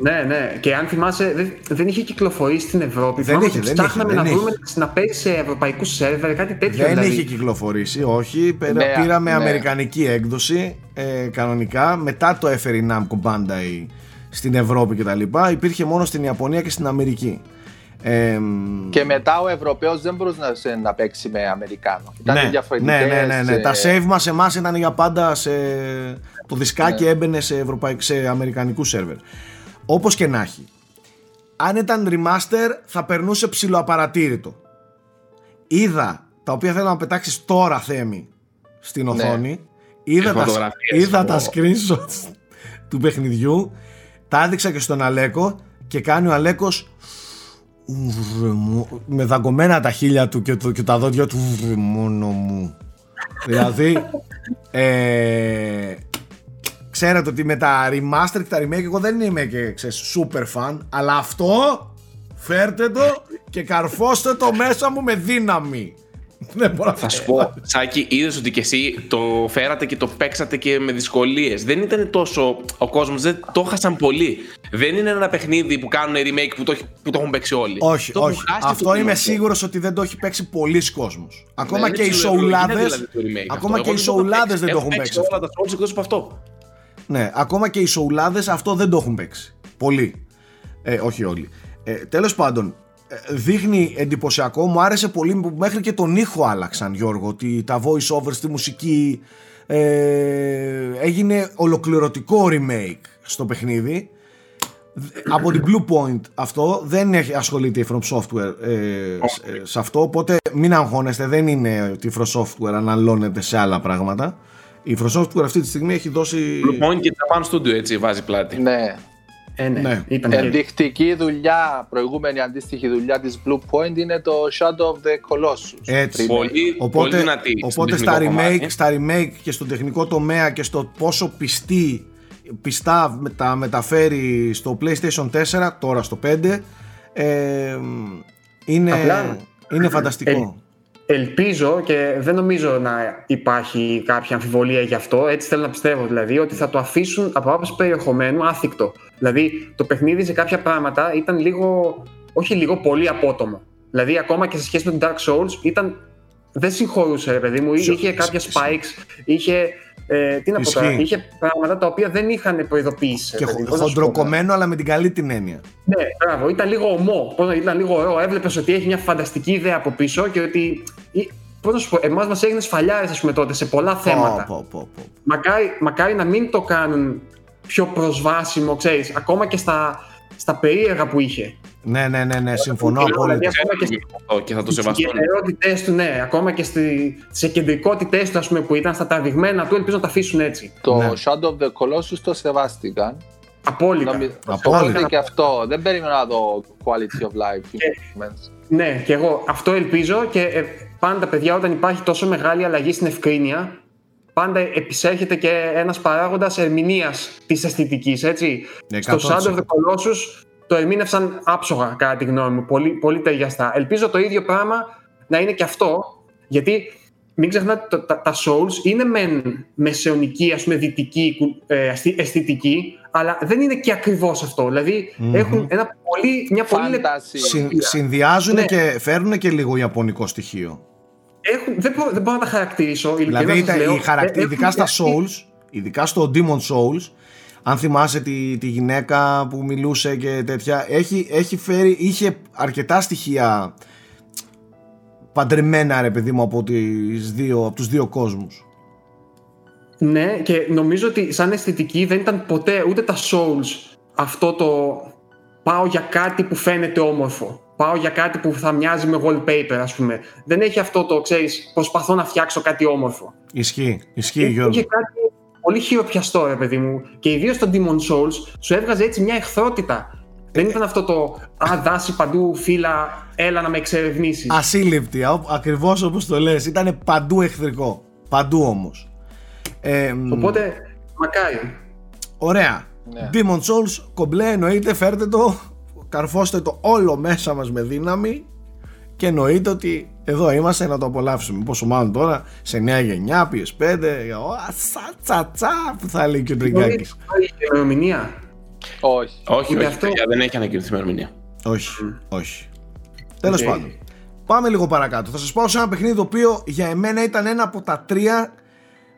Ναι, ναι. Και αν θυμάσαι, δεν, δεν είχε κυκλοφορήσει στην Ευρώπη. Δεν Θυμάμαι είχε, ότι δεν Ψάχναμε είχε, να δεν βρούμε να παίζει σε ευρωπαϊκού σερβερ, κάτι τέτοιο Δεν δηλαδή. είχε κυκλοφορήσει, όχι. Πήρα- Ναι, πήραμε ναι. αμερικανική έκδοση ε, κανονικά. Μετά το έφερε η Namco Bandai στην Ευρώπη κτλ. Υπήρχε μόνο στην Ιαπωνία και στην Αμερική. Ε, Και μετά ο Ευρωπαίος δεν μπορούσε να, σε- να παίξει με Αμερικάνο. Ήταν ναι, διαφορετικές... ναι, ναι, ναι, ναι. ε, Τα save μας εμάς ήταν για πάντα σε... Το δισκάκι Ναι. έμπαινε σε, ευρωπαϊκ... σε αμερικανικού σερβερ. Όπως και να έχει. Αν ήταν remaster θα περνούσε ψηλοαπαρατήρητο. Είδα τα οποία θέλω να πετάξεις τώρα θέμη στην Ναι. οθόνη. Είδα, τα, φωτογραφίες. είδα τα Ω. screenshots του παιχνιδιού. Τα έδειξα και στον Αλέκο και κάνει ο Αλέκος «Βρε μου», με δαγκωμένα τα χείλια του και, το, και τα δόντια του «Βρε μόνο μου. Δηλαδή ε, ξέρετε ότι με τα remaster και τα remake εγώ δεν είμαι και ξέρεις, super fan αλλά αυτό φέρτε το και καρφώστε το μέσα μου με δύναμη δεν μπορώ να Θα σου πω, Σάκη, είδες ότι και εσύ το φέρατε και το παίξατε και με δυσκολίες. Δεν ήταν τόσο. Ο κόσμος δεν το χάσαν πολύ. Δεν είναι ένα παιχνίδι που κάνουν remake που το, έχει- που το έχουν παίξει όλοι. όχι, Το έχουν όχι. χάσει το Αυτό είμαι κοινό. σίγουρος ότι δεν το έχει παίξει πολλοί κόσμος. Ακόμα Ναι, και οι είναι ψηλοευλογία σοουλάδε. δηλαδή το remake αυτό. ακόμα και Εγώ οι δεν το έχω σοουλάδες παίξει. δεν το Έχω έχουν παίξει. αυτό. όλα τα Souls εκτός από αυτό. Ναι, ακόμα και οι σοουλάδες αυτό δεν το έχουν παίξει. Πολλοί. Ε, όχι όλοι. Ε, τέλος πάντων, ε, δείχνει εντυπωσιακό. Μου άρεσε πολύ που μέχρι και τον ήχο άλλαξαν, Γιώργο. Ότι τα voice over στη μουσική ε, έγινε ολοκληρωτικό remake στο παιχνίδι. Από την Blue Point αυτό δεν έχει ασχολείται η From Software ε, σε- σε αυτό οπότε μην αγχώνεστε δεν είναι ότι η From Software αναλώνεται σε άλλα πράγματα η From Software αυτή τη στιγμή έχει δώσει Blue Point και Japan Studio έτσι βάζει πλάτη. Ναι. Ε, ναι, Ναι. ήταν και- Ενδεικτική δουλειά, προηγούμενη αντίστοιχη δουλειά της Blue Point είναι το Shadow of the Colossus. Έτσι. Remake. Πολύ, πολύ Οπότε, δυνατή. στον οπότε στα, τεχνικό remake, κομμάτι. στα remake και στο τεχνικό τομέα και στο πόσο πιστή πιστά με- τα μεταφέρει στο PlayStation 4 τώρα στο 5 ε, είναι, Απλά, είναι φανταστικό Ελπίζω και δεν νομίζω να υπάρχει κάποια αμφιβολία γι' αυτό. Έτσι θέλω να πιστεύω δηλαδή ότι θα το αφήσουν από άποψη περιεχομένου άθικτο. Δηλαδή το παιχνίδι σε κάποια πράγματα ήταν λίγο, όχι λίγο, πολύ απότομο. Δηλαδή ακόμα και σε σχέση με τον Dark Souls ήταν. Δεν συγχωρούσε, ρε παιδί μου. Σο- Είχε κάποια σ- spikes, είχε. Ε, τι να πω τώρα, Ισχύει. είχε πράγματα τα οποία δεν είχαν προειδοποιήσει. και ρε παιδί μου. χο- Πώς να σου πω τώρα. χοντροκομμένο αλλά με την καλή την έννοια Ναι, μπράβο, ήταν λίγο ομό. Πώς να- Ήταν λίγο ωραίο. Έβλεπες ότι έχει μια φανταστική ιδέα από πίσω και ότι. Πώς να σου πω, εμάς μας έγινε σφαλιάρες, ας πούμε, τότε σε πολλά θέματα. Πω, πω, πω, πω. Μακάρι, μακάρι να μην το κάνουν πιο προσβάσιμο, ξέρεις, ακόμα και στα, στα περίεργα που είχε. Ναι ναι ναι ναι συμφωνώ Δηλαδή, απόλυτα ακόμα και Ξέρουν αυτό και θα το Στι σεβαστούν. ιδιαιτερότητέ του, ναι, ακόμα και στι κεντρικότητές του, ας πούμε, που ήταν στα τραβηγμένα του, ελπίζω να τα αφήσουν έτσι. Το Ναι. Shadow of the Colossus το σεβάστηκαν. Απόλυτα. Νομι- Απόλυτα. Οπότε και αυτό. Δεν περίμενα να δω quality of life improvements. Ναι, και εγώ αυτό ελπίζω και ε, πάντα, παιδιά, όταν υπάρχει τόσο μεγάλη αλλαγή στην ευκρίνεια, πάντα επισέρχεται και ένας παράγοντας ερμηνείας της αισθητικής, έτσι. Ναι, Στο 100%. Shadow of the Colossus το ερμήνευσαν άψογα, κατά τη γνώμη μου. Πολύ, πολύ ταιριαστά. Ελπίζω το ίδιο πράγμα να είναι και αυτό, γιατί μην ξεχνάτε το- τα, τα Souls είναι μεν μεσαιωνική, ας πούμε, δυτική ε, αισθη- αισθητική, αλλά δεν είναι και ακριβώς αυτό. Δηλαδή Μμμ. έχουν ένα πολύ, μια πολύ λεπτή Fantasy. Συν, συνδυάζουν Ναι. και φέρνουν και λίγο ιαπωνικό στοιχείο έχουν, δεν, μπορώ, δεν μπορώ να τα χαρακτηρίσω. ειλικρινά Δηλαδή σας τα, λέω. οι χαρακτη- Ε, ειδικά έχουν στα γιατί- Souls, ειδικά στο Demon Souls, αν θυμάσαι τη, τη γυναίκα που μιλούσε και τέτοια, έχει, έχει φέρει, είχε αρκετά στοιχεία παντρεμένα ρε παιδί μου από, τις δύο, από τους δύο κόσμους. Ναι, και νομίζω ότι σαν αισθητική δεν ήταν ποτέ ούτε τα Souls αυτό το πάω για κάτι που φαίνεται όμορφο. Πάω για κάτι που θα μοιάζει με wallpaper, ας πούμε. Δεν έχει αυτό το, ξέρεις, προσπαθώ να φτιάξω κάτι όμορφο. Ισχύει, ισχύει Γιώργο. Είχε κάτι πολύ χειροπιαστό, ρε παιδί μου. Και ιδίως στο Demon Souls σου έβγαζε έτσι μια εχθρότητα. Δεν ήταν αυτό το Α, δάση παντού, φύλλα, έλα να με εξερευνήσεις. Ασύλληπτη, ακριβώς όπως το λες. Ήταν παντού εχθρικό. Παντού όμως. Ε, Οπότε, μακάρι. Ωραία. Ναι. Demon Souls, κομπλέ εννοείται, φέρτε το, καρφώστε το όλο μέσα μας με δύναμη και εννοείται ότι εδώ είμαστε να το απολαύσουμε. Πόσο μάλλον τώρα σε νέα γενιά, PS5, σα τσα τσα που θα λέει και ο Τριγκάκης. Έχει ημερομηνία. Όχι. Όχι, όχι, αυτό... δεν έχει ανακοινωθεί ημερομηνία. Όχι, όχι. Τέλος πάντων. Πάμε λίγο παρακάτω. Θα σας πάω σε ένα παιχνίδι το οποίο για εμένα ήταν ένα από τα τρία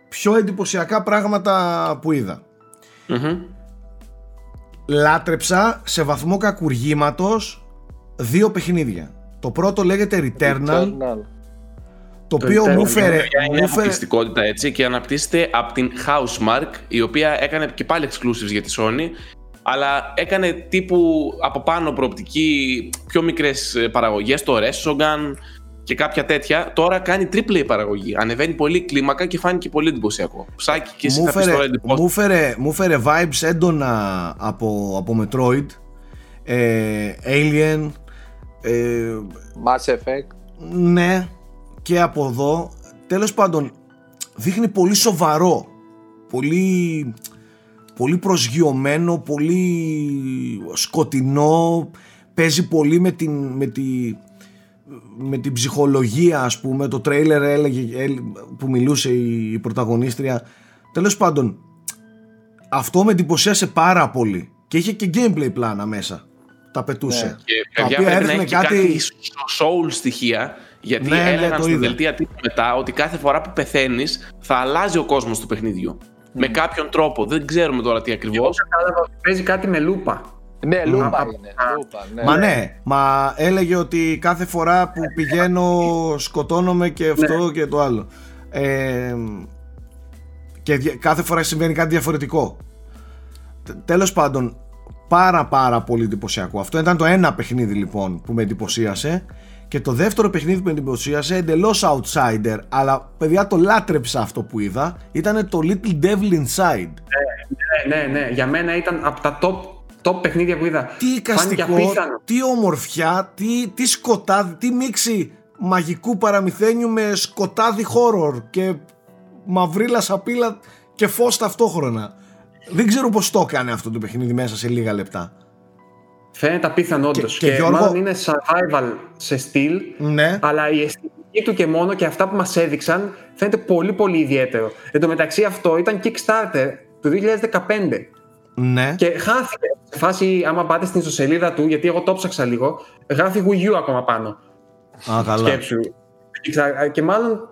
πιο εντυπωσιακά πράγματα που είδα. Λάτρεψα σε βαθμό κακουργήματος δύο παιχνίδια. Το πρώτο λέγεται Returnal, το οποίο μου φέρε... Είναι αποκλειστικότητα έτσι και αναπτύσσεται από την Housemark η οποία έκανε και πάλι exclusives για τη Sony αλλά έκανε τύπου από πάνω προοπτική πιο μικρές παραγωγές, το Resogun, και κάποια τέτοια, τώρα κάνει triple παραγωγή. Ανεβαίνει πολύ κλίμακα και φάνηκε πολύ εντυπωσιακό. Ψάκι και εσύ μου φέρε, μου φέρε vibes έντονα από, από Metroid, ε, Alien, ε, Mass Effect. Ναι, και από εδώ. Τέλος πάντων, δείχνει πολύ σοβαρό, πολύ, πολύ προσγειωμένο, πολύ σκοτεινό, παίζει πολύ με, την, με τη με την ψυχολογία ας πούμε. Το τρέιλερ έλεγε, που μιλούσε η, πρωταγωνίστρια. Τέλος πάντων αυτό με εντυπωσίασε πάρα πολύ. Και είχε και gameplay πλάνα μέσα τα πετούσε ναι. και τα οποία έδειχνε κάτι... κάτι soul στοιχεία γιατί ναι, ναι έλεγαν ναι, στην δελτία τύπου μετά ότι κάθε φορά που πεθαίνεις θα αλλάζει ο κόσμος του παιχνιδιού με κάποιον τρόπο δεν ξέρουμε τώρα τι ακριβώς παίζει κάτι με λούπα ναι, λούπα είναι. Λούπα, ναι. Μα ναι, μα έλεγε ότι κάθε φορά που πηγαίνω σκοτώνομαι και αυτό ναι. και το άλλο. Ε, και κάθε φορά συμβαίνει κάτι διαφορετικό. Τέλος πάντων, πάρα πάρα πολύ εντυπωσιακό. Αυτό ήταν το ένα παιχνίδι λοιπόν που με εντυπωσίασε. Και το δεύτερο παιχνίδι που με εντυπωσίασε, εντελώς outsider, αλλά παιδιά το λάτρεψα αυτό που είδα, ήταν το Little Devil Inside. Ναι, ναι, ναι, ναι. Για μένα ήταν από τα top top παιχνίδια που είδα. Τι εικαστικό, τι ομορφιά, τι, τι σκοτάδι, τι μίξη μαγικού παραμυθένιου με σκοτάδι horror και μαυρίλα σαπίλα και φως ταυτόχρονα. Δεν ξέρω πώς το έκανε αυτό το παιχνίδι μέσα σε λίγα λεπτά. Φαίνεται απίθανο όντως. Και, και, και μάλλον είναι survival σε στυλ, ναι. αλλά η αισθητική του και μόνο και αυτά που μας έδειξαν φαίνεται πολύ πολύ ιδιαίτερο. Εν τω μεταξύ αυτό ήταν Kickstarter του 2015. Ναι. Και χάθηκε. Σε φάση, άμα πάτε στην ιστοσελίδα του, γιατί εγώ το ψάξα λίγο, γράφει Wii U ακόμα πάνω. Α, καλά. Σκέψου. Και μάλλον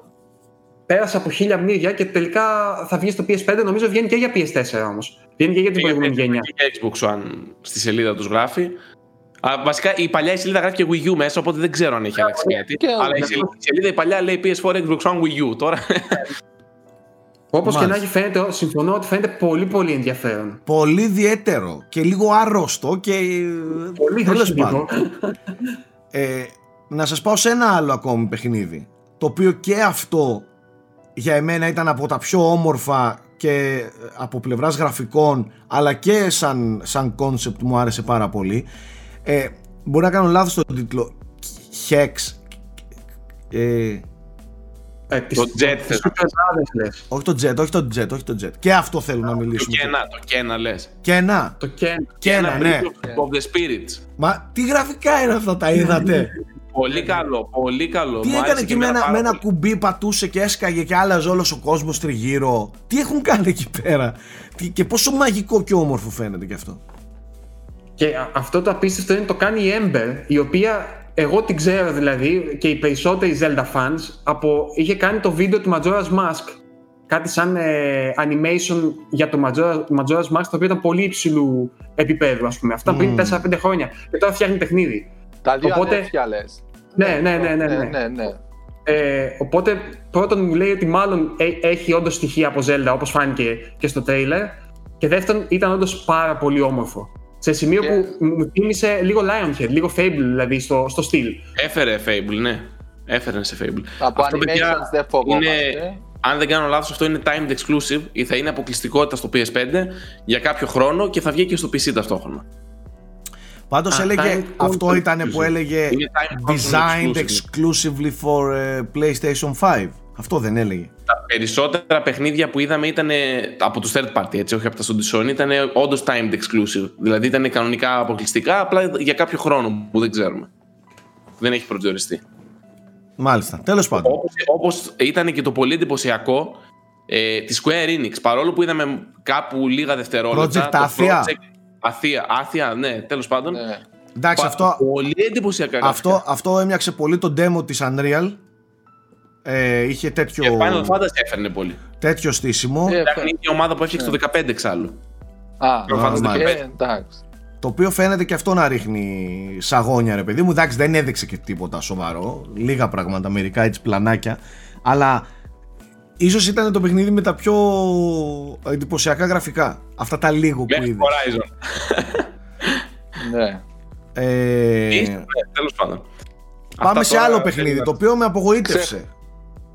πέρασε από χίλια μύρια και τελικά θα βγει στο PS5. Νομίζω βγαίνει και για PS4 όμως. Βγαίνει και για την προηγούμενη γενιά. Και για Xbox One στη σελίδα τους γράφει. Α, βασικά η παλιά η σελίδα γράφει και Wii U μέσα, οπότε δεν ξέρω αν έχει αλλάξει κάτι. Αλλά η σελίδα η παλιά λέει PS4, Xbox One, Wii U. Τώρα Όπως και να έχει φαίνεται, συμφωνώ ότι φαίνεται πολύ πολύ ενδιαφέρον. Πολύ ιδιαίτερο και λίγο άρρωστο και. Πολύ τέλος ε, να σας πάω σε ένα άλλο ακόμη παιχνίδι. Το οποίο και αυτό για εμένα ήταν από τα πιο όμορφα και από πλευράς γραφικών αλλά και σαν, σαν concept μου άρεσε πάρα πολύ. Ε, μπορεί να κάνω λάθος τον τίτλο. Hex. Ε, ε, το jet θες. Όχι το jet, όχι το jet, όχι το jet. Και αυτό θέλω να μιλήσουμε. Το Kena, το Kena λες. Kena. Το Kena. Kena, ναι. Of the Spirits. Μα τι γραφικά είναι αυτά, τα είδατε; (laughs) Πολύ καλό, πολύ καλό. Τι έκανε εκεί με ένα, με ένα κουμπί πατούσε και έσκαγε και άλλαζε όλος ο κόσμος τριγύρω. Τι έχουν κάνει εκεί πέρα; και πόσο μαγικό και όμορφο φαίνεται και αυτό. Και αυτό το απίστευτο είναι το κάνει η Ember, η οποία εγώ την ξέρω δηλαδή και οι περισσότεροι Zelda fans από, είχε κάνει το βίντεο του Majora's Mask κάτι σαν ε, animation για το Majora's Mask το οποίο ήταν πολύ υψηλού επίπεδου ας πούμε αυτά mm. πριν 4-5 χρόνια και τώρα φτιάχνει παιχνίδι τα δύο οπότε, αδέρφια λες ναι ναι ναι ναι, ναι. ναι, ναι. Ε, οπότε πρώτον μου λέει ότι μάλλον έχει όντως στοιχεία από Zelda όπως φάνηκε και στο trailer και δεύτερον ήταν όντως πάρα πολύ όμορφο σε σημείο που μου θύμισε λίγο Lionhead, λίγο Fable δηλαδή στο, στυλ. Έφερε Fable, ναι. Έφερε σε Fable. Από Αυτό, animations δεν φοβόμαστε. Είναι... αν δεν κάνω λάθος αυτό είναι timed exclusive ή θα είναι αποκλειστικότητα στο PS5 για κάποιο χρόνο και θα βγει και στο PC ταυτόχρονα. Πάντως Α, έλεγε, time αυτό console ήταν που exclusive. έλεγε Είναι time console designed exclusive. exclusively for ε, PlayStation 5. Αυτό δεν έλεγε. Τα περισσότερα παιχνίδια που είδαμε ήταν από τους third party, έτσι, όχι από τα στο Sony, ήταν όντως timed exclusive. Δηλαδή ήταν κανονικά αποκλειστικά, απλά για κάποιο χρόνο που δεν ξέρουμε. Δεν έχει προσδιοριστεί. Μάλιστα. Τέλος πάντων. Όπως, όπως ήταν και το πολύ εντυπωσιακό ε, τη Square Enix, παρόλο που είδαμε κάπου λίγα δευτερόλεπτα. Project το Athia. Project Athia, Athia, ναι, τέλος πάντων. Ναι. Εντάξει, Πα- αυτό, Πολύ εντυπωσιακά αυτό, γραφικά. αυτό έμοιαξε πολύ το demo της Unreal. Ε, είχε τέτοιο, Και Final Fantasy έφερνε πολύ. τέτοιο στήσιμο. Ε, Ήταν η ομάδα που έφτιαξε το 15 εξάλλου. Α, Final Fantasy μάλιστα. ε, εντάξει. Το οποίο φαίνεται και αυτό να ρίχνει σαγόνια, ρε παιδί μου. Εντάξει, δεν έδειξε και τίποτα σοβαρό. Λίγα πράγματα, μερικά έτσι πλανάκια. Αλλά ίσως ήταν το παιχνίδι με τα πιο εντυπωσιακά γραφικά. Αυτά τα λίγο που Μέχρι είδες. Horizon. Ναι. Ε, Ίσως, ναι, τέλος πάντων. πάμε Αυτά σε τώρα άλλο παιχνίδι, δεν το οποίο με απογοήτευσε.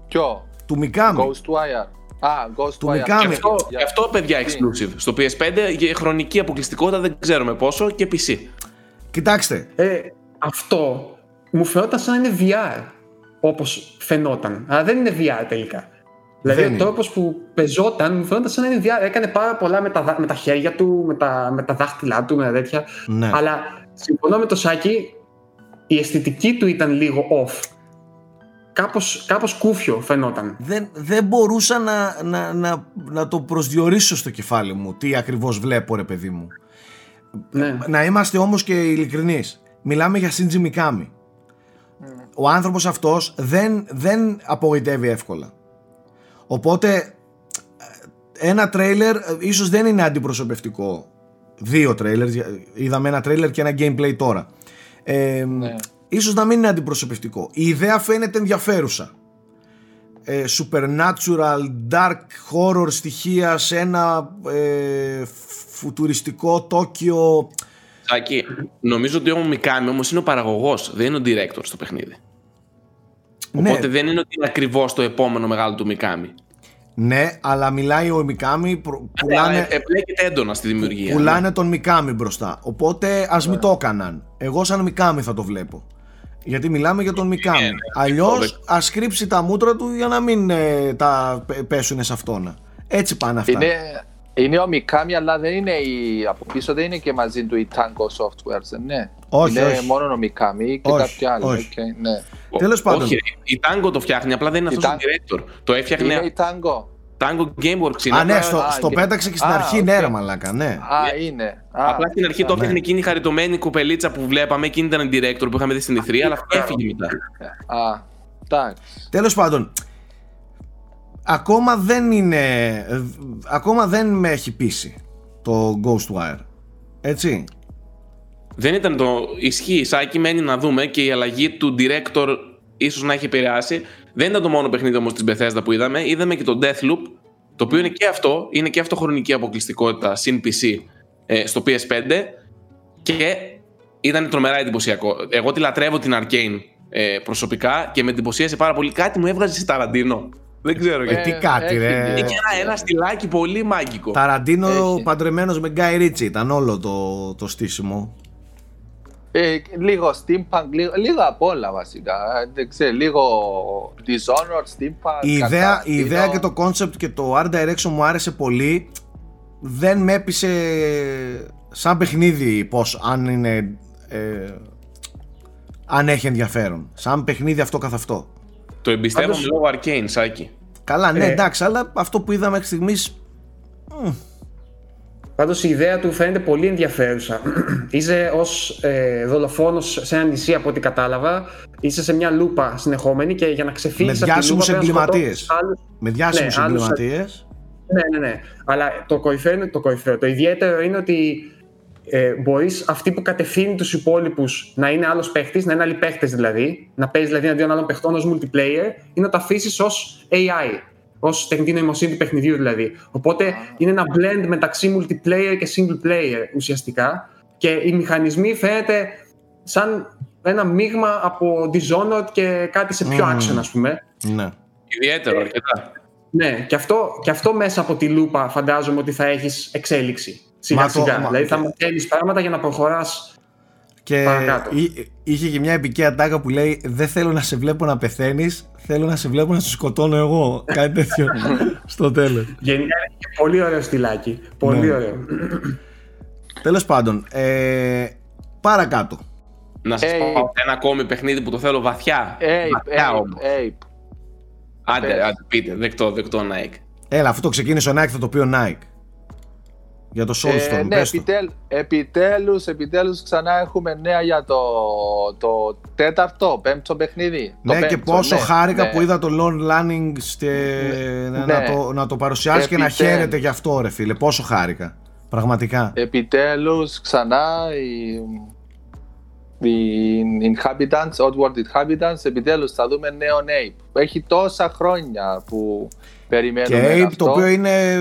Ποιο; Του Mikami. Ghostwire. Α, Ghostwire. Του Mikami. Και αυτό, Για- και αυτό, παιδιά, Τι; exclusive. Στο PS5 για χρονική αποκλειστικότητα δεν ξέρουμε πόσο και PC. Κοιτάξτε, Ε, αυτό μου φαινόταν σαν να είναι VR, όπως φαινόταν. Αλλά δεν είναι VR τελικά. Δηλαδή Δεν ο είναι. τρόπος που πεζόταν μου φαινόταν σαν να είναι VR. Έκανε πάρα πολλά με τα, δα- με τα χέρια του, με τα, με τα δάχτυλά του, με τα τέτοια. ναι. Αλλά συμφωνώ με το Σάκη, η αισθητική του ήταν λίγο off. Κάπως, κάπως κούφιο φαινόταν. δεν, δεν μπορούσα να, να, να, να το προσδιορίσω στο κεφάλι μου τι ακριβώς βλέπω ρε παιδί μου. Ναι. Να είμαστε όμως και ειλικρινείς. Μιλάμε για Shinji Mikami. Ο άνθρωπος αυτός δεν, δεν απογοητεύει εύκολα. Οπότε ένα τρέιλερ ε, ίσως δεν είναι αντιπροσωπευτικό. Δύο τρέιλερ, είδαμε ένα τρέιλερ και ένα gameplay τώρα. Ε, Ναι. Ίσως να μην είναι αντιπροσωπευτικό. Η ιδέα φαίνεται ενδιαφέρουσα. Ε, supernatural, dark horror στοιχεία σε ένα ε, φουτουριστικό Τόκιο. Σάκη, νομίζω ότι ο Mikami όμως είναι ο παραγωγός, δεν είναι ο director στο παιχνίδι. Ναι, Οπότε δεν είναι ότι είναι ακριβώς το επόμενο μεγάλο του Mikami. Ναι, αλλά μιλάει ο Μικάμι, πουλάνε, Πουλάνε... Επλέκεται έντονα στη δημιουργία. πουλάνε τον Mikami μπροστά. Οπότε ας μην το έκαναν. Εγώ σαν Mikami θα το βλέπω. Γιατί μιλάμε για τον Mikami. ναι, Αλλιώς αυτό ας κρύψει τα μούτρα του για να μην ε, τα πέσουν σε αυτόν. Έτσι πάνε αυτά. Είναι, είναι ο Mikami, αλλά δεν είναι η, από πίσω δεν είναι και μαζί του η Tango Software, δεν είναι. Όχι, είναι όχι. μόνο ο Mikami και Όχι, κάποια άλλα. όχι. οκ, ναι. Ο- Τέλος πάντων. Όχι, η Tango το φτιάχνει, απλά δεν είναι Η αυτός ο Tango- director. Το έφτιαχνε Είναι η Tango. Tango Gameworks. Είναι Α, ναι, απλά- στο, α, στο και- πέταξε και στην Α, αρχή, οκ. ναι, ρε μαλάκα, ναι. Α, είναι. Α, Απλά στην αρχή το ναι. έφτιαχνε εκείνη η χαριτωμένη κοπελίτσα που βλέπαμε, εκείνη ήταν director που είχαμε δει στην E3, αλλά αυτό έφυγε μετά. Α, εντάξει. Τέλος πάντων, ακόμα δεν είναι, ε, ακόμα δεν με έχει πείσει το Ghostwire. Έτσι. Δεν ήταν το. Ισχύει, Σάκη, μένει να δούμε και η αλλαγή του director ίσως να έχει επηρεάσει. Δεν ήταν το μόνο παιχνίδι όμως της Bethesda που είδαμε. Είδαμε και το Deathloop, το οποίο είναι και αυτό, είναι και αυτό χρονική αποκλειστικότητα συν PC ε, στο PS5 και ήταν τρομερά εντυπωσιακό. Εγώ τη λατρεύω την Arcane ε, προσωπικά και με εντυπωσίασε πάρα πολύ. Κάτι μου έβγαζε σε Ταραντίνο. Δεν ξέρω γιατί. τι κάτι, έχει ρε. και- Είχε ένα, ένα στυλάκι πολύ μάγικο. Ταραντίνο Έχει. παντρεμένος με Guy Ritchie ήταν όλο το, το στήσιμο. Ε, λίγο steampunk, λίγο, λίγο απ' όλα βασικά. Ε, Δεν ξέρω, λίγο Dishonored, steampunk. Η ιδέα, η Tarantino. ιδέα και το concept και το art direction μου άρεσε πολύ. Δεν με έπεισε σαν παιχνίδι πως αν είναι ε, αν έχει ενδιαφέρον. Σαν παιχνίδι αυτό καθ' αυτό. Το εμπιστεύομαι Πάντως- λόγω Arcane, Σάκη. Καλά, ναι, Ε. εντάξει, αλλά αυτό που είδαμε μέχρι στιγμής Πάντως η ιδέα του φαίνεται πολύ ενδιαφέρουσα. (clears throat) είσαι ως ε, δολοφόνος σε ένα νησί από ό,τι κατάλαβα. Είσαι σε μια λούπα συνεχόμενη και για να ξεφύγεις Με από τη λούπα διάσημους πρέπει να εγκληματίες. σκοτώσεις άλλους. με διάσημους Ναι, άλλους- εγκληματίες. Ναι, ναι, ναι. Αλλά το κορυφαίο είναι το κορυφαίο. Το ιδιαίτερο είναι ότι ε, μπορείς αυτοί που κατευθύνει τους υπόλοιπους να είναι άλλος παίχτης, να είναι άλλοι παίχτες δηλαδή, να παίζεις δηλαδή αντίον άλλων παιχτών ως multiplayer, ή να το αφήσεις ως AI, ως τεχνητή νοημοσύνη του παιχνιδιού δηλαδή. Οπότε είναι ένα blend μεταξύ multiplayer και single player ουσιαστικά. Και οι μηχανισμοί φαίνεται σαν ένα μείγμα από Dishonored και κάτι σε πιο Μμμ. action, ας πούμε. Ναι. Ιδιαίτερο, αρκετά. Ναι, και αυτό, και αυτό μέσα από τη λούπα φαντάζομαι ότι θα έχεις εξέλιξη. Σιγά Μα το- σιγά. μα- δηλαδή θα μαθαίνεις πράγματα για να προχωράς Και Παρακάτω. εί- είχε και μια επική ατάκα που λέει Δεν θέλω να σε βλέπω να πεθαίνεις, θέλω να σε βλέπω να σε σκοτώνω εγώ. (laughs) Κάτι τέτοιο στο τέλος. Γενικά είναι και πολύ ωραίο στυλάκι. Πολύ Ναι. ωραίο. Τέλος πάντων, ε, παρακάτω. Να σας Hey. πω ένα ακόμη παιχνίδι που το θέλω βαθιά. Ape, βαθιά Ape, όμως. Ape. Άντε, πες. άντε, πείτε. Δεκτό, δεκτό Nike. Έλα, αφού το ξεκίνησε ο Nike θα το πει ο Nike. Για το Soulstorm, Ε, ναι, πες το. επιτέλ, επιτέλους, επιτέλους ξανά έχουμε νέα για το, το τέταρτο, πέμπτο παιχνίδι. Το Ναι, και πέμπτο, πόσο ναι, χάρηκα ναι. που είδα το Lon Lanning στε... να, να Ναι. το, να το παρουσιάσει και να Επιτέλους. χαίρεται γι' αυτό, ρε φίλε. Πόσο χάρηκα. Πραγματικά. Επιτέλους ξανά οι, οι inhabitants, Oddworld inhabitants, επιτέλους θα δούμε νέο Ape. Έχει τόσα χρόνια που περιμένουμε και Ape, αυτό. το οποίο είναι ε,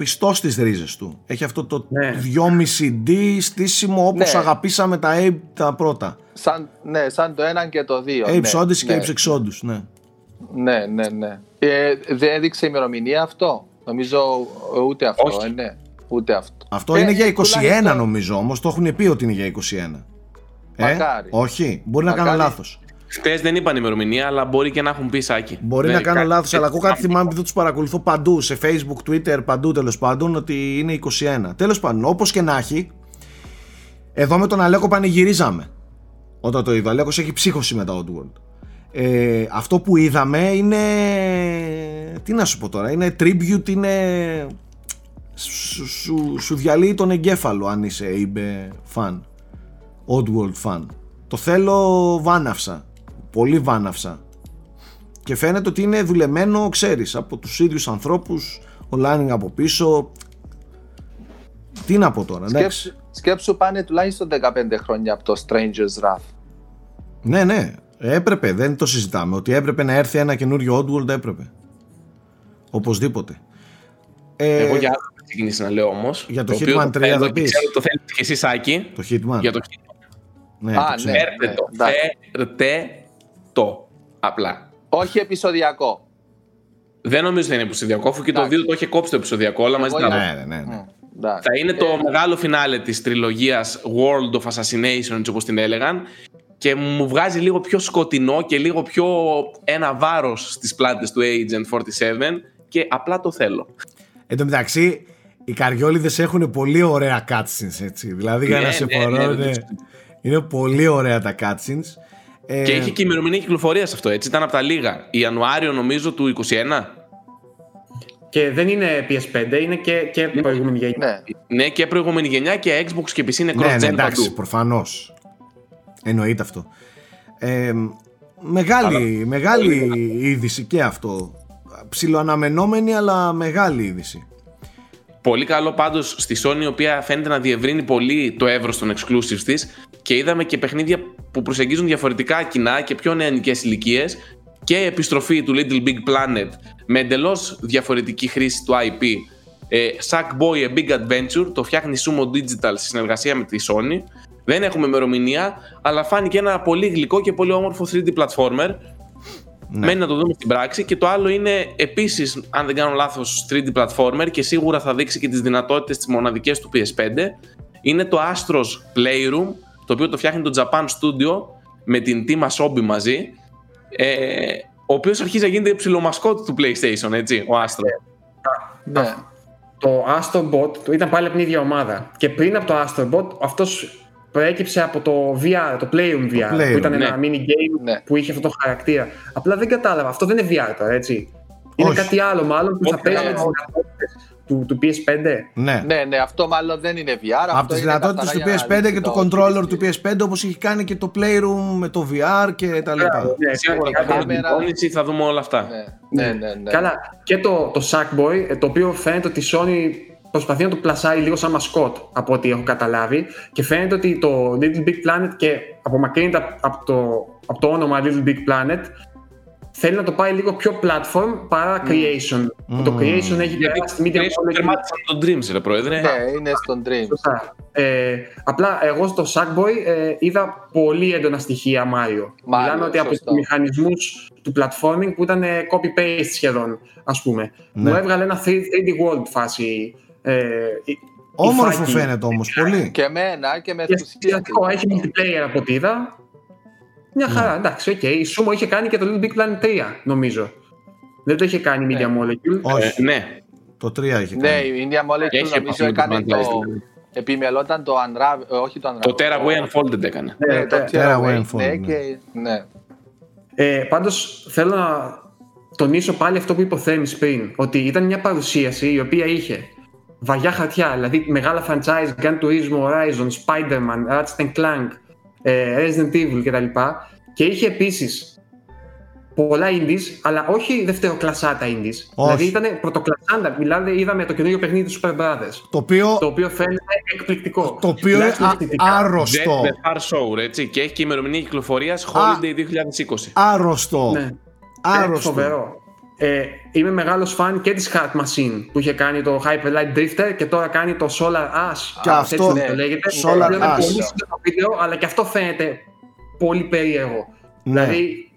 πιστό στις ρίζες του. Έχει αυτό το Ναι. 2,5D στήσιμο όπως Ναι. αγαπήσαμε τα Ape τα πρώτα. Σαν, ναι, σαν το ένα και το δύο. Ape ναι, Odyssey και ναι. Ape Exodus, ναι. Ναι, ναι, ναι. Ε, δεν έδειξε ημερομηνία αυτό; Νομίζω ε, ούτε αυτό. Όχι. Ε, ναι, ούτε αυτό. Αυτό Ε, είναι για 21 τουλάχιστον- νομίζω όμως, το έχουν πει ότι είναι για 21. Μακάρι. Ε, όχι, μπορεί να κάνω Μακάρι. λάθος. Χθες δεν είπαν ημερομηνία, αλλά μπορεί και να έχουν πει σάκι. Μπορεί Δεν- να κάνω κάτι- λάθος, αλλά εγώ κάτι θυμάμαι επειδή τους παρακολουθώ παντού, σε facebook, twitter, παντού τέλος πάντων, ότι είναι 21. Τέλος πάντων, όπως και να έχει, εδώ με τον Αλέκο πανηγυρίζαμε. Όταν το είδα, ο Αλέκος έχει ψύχωση με τα Oddworld. Ε, αυτό που είδαμε είναι, τι να σου πω τώρα, είναι tribute, είναι, σου, σου, σου διαλύει τον εγκέφαλο αν είσαι Abe fan, Oddworld fan. Το θέλω βάναυσα, πολύ βάναυσα και φαίνεται ότι είναι δουλεμένο, ξέρεις, από τους ίδιους ανθρώπους, ο Λάνινγκ από πίσω. Τι να πω τώρα, εντάξει. Σκέψου, σκέψου πάνε τουλάχιστον 15 χρόνια από το Stranger's Wrath. Ναι, ναι, έπρεπε, δεν το συζητάμε. Ότι έπρεπε να έρθει ένα καινούριο Oddworld, έπρεπε. Οπωσδήποτε. Ε, Εγώ για άλλο θα ξεκινήσει να λέω όμως. Για το Hitman 3 θα πεις. Ξέρω το θέλεις και εσύ, Σάκη. Το Hitman. Για το Hitman. Ναι, Α, το ναι. ξέρω. Φέρτε το. εντάξει. Φέρτε το. Απλά. Όχι επεισοδιακό. Δεν νομίζω ότι είναι επεισοδιακό, αφού και το Εντάξει. 2 το είχε κόψει το επεισοδιακό, αλλά μαζί Εγώ τα Ναι, ναι, ναι, ναι. Μμ, εντάξει. Θα είναι το Ε, μεγάλο φινάλε της τριλογίας World of Assassination, όπως την έλεγαν, και μου βγάζει λίγο πιο σκοτεινό και λίγο πιο ένα βάρος στις πλάτες του Agent 47 και απλά το θέλω. Εν τω μεταξύ, οι καριόλιδες έχουν πολύ ωραία cutscenes, έτσι. Δηλαδή, για Ναι, να σε ναι, φορώ, ναι, ναι, ναι. είναι πολύ ωραία τα cutscenes. Ε, Και είχε και ημερομηνία κυκλοφορίας αυτό, έτσι. Ήταν από τα λίγα. Ιανουάριο, νομίζω, του 21. Και δεν είναι PS5, είναι και, και προηγούμενη γενιά. Ναι. Ναι, και προηγούμενη γενιά και Xbox και PC είναι ναι, cross-gen ναι, εντάξει, παντού. προφανώς. Εννοείται αυτό. Ε, μεγάλη, μεγάλη είδηση και αυτό. Ψιλοαναμενόμενη, αλλά μεγάλη είδηση. Πολύ καλό πάντως στη Sony, η οποία φαίνεται να διευρύνει πολύ το εύρος των exclusives της και είδαμε και παιχνίδια που προσεγγίζουν διαφορετικά κοινά και πιο νεανικές ηλικίες και επιστροφή του Little Big Planet με εντελώς διαφορετική χρήση του IP. Ε, Sackboy A Big Adventure το φτιάχνει Sumo Digital σε συνεργασία με τη Sony. Δεν έχουμε ημερομηνία, αλλά φάνηκε ένα πολύ γλυκό και πολύ όμορφο 3D platformer Ναι. Μένει να το δούμε στην πράξη. Και το άλλο είναι επίσης, αν δεν κάνω λάθος, 3D platformer και σίγουρα θα δείξει και τις δυνατότητες τις μοναδικές του PS5. Είναι το Astros Playroom, το οποίο το φτιάχνει το Japan Studio με την Team Asobi μαζί. Ε, ο οποίος αρχίζει να γίνεται ψιλομασκότ του PlayStation, έτσι, ο Astro. ναι. Το Astrobot το ήταν πάλι από την ίδια ομάδα. Και πριν από το Astrobot, αυτός προέκυψε από το VR, το Playroom VR, Playroom, που ήταν ναι. ένα mini game Ναι. που είχε αυτό το χαρακτήρα. Απλά δεν κατάλαβα. Αυτό δεν είναι VR τώρα, έτσι. Είναι Όχι. κάτι άλλο μάλλον που θα Όχι, παίζει ναι. με τις δυνατότητες του, του PS5. Ναι. ναι, ναι, αυτό μάλλον δεν είναι VR. Από αυτό τις είναι δυνατότητες καθαρά του για να PS5 δείξει και το το controller του PlayStation. PS5 όπως έχει κάνει και το Playroom με το VR και τα λοιπά. Ναι, Σίγουρα κάτι- θα δούμε την κάμερα. πόνηση, θα δούμε όλα αυτά. Ναι, ναι, ναι. ναι. Καλά. Και το, το Sackboy, ε, το οποίο φαίνεται ότι η Sony προσπαθεί να το πλασάρει λίγο σαν μασκότ από ό,τι έχω καταλάβει και φαίνεται ότι το Little Big Planet και απομακρύνεται απ- από το, από το όνομα Little Big Planet θέλει να το πάει λίγο πιο platform παρά creation. Που Το creation έχει περάσει στη media molecule. Τερμάτισαν τον Dreams, ρε πρόεδρε. Ναι, είναι στον Dream. Σωστά. Ε, απλά εγώ στο Sackboy ε, είδα πολύ έντονα στοιχεία Mario. Mario, Μιλάμε ότι από σωστό. τους μηχανισμούς του platforming που ήταν ε, copy-paste σχεδόν, ας πούμε. Ναι. Μου έβγαλε ένα 3- 3D world φάση. Ε, η- Όμορφο υφάκι. φαίνεται όμως, πολύ. Και εμένα και με Και ενθουσιάζει. θετικό, έχει multiplayer από ό,τι είδα. Μια Ναι. χαρά, εντάξει, οκ. Η Sumo είχε κάνει και το Little Big Planet 3, νομίζω. Δεν το είχε κάνει Media Molecule. Όχι, Ε, ναι. το 3 είχε Ναι, κάνει. η Media Molecule Έχει νομίζω επαφή με το έκανε το... franchise, δηλαδή. Επιμελόταν το Unravel, ε, όχι το Unravel. Το Tearaway Unfolded έκανε. Ναι, Ναι, το ναι. Tearaway Tearaway, Unfolded, ναι, ναι. και... Ναι. Ε, πάντως θέλω να τονίσω πάλι αυτό που είπε ο Θέμης πριν, ότι ήταν μια παρουσίαση η οποία είχε βαριά χαρτιά, δηλαδή μεγάλα franchise, Gun Turismo, Horizon, Spider-Man, Ratchet Clank, ε, Resident Evil κτλ. Και είχε επίσης πολλά indies, αλλά όχι δευτεροκλασσάτα indies. Δηλαδή ήταν πρωτοκλασσάντα. Μιλάμε, είδαμε το καινούριο παιχνίδι του Super Brothers, Το οποίο, το οποίο φαίνεται εκπληκτικό. το οποίο είναι Τουλάχιστον α- αισθητικά. άρρωστο. Jet The Far Show, έτσι. Και έχει και ημερομηνία κυκλοφορίας Holiday 2020. Άρρωστο. Ναι. Άρρωστο. Φοβερό. Ε, είμαι μεγάλος φαν και της Heart Machine που είχε κάνει το Hyper Light Drifter και τώρα κάνει το Solar Ash. Και Α, αυτό- έτσι ναι, το λέγεται. Solar είναι Ash. πολύ σύντομο βίντεο, αλλά και αυτό φαίνεται πολύ περίεργο. Ναι. Δηλαδή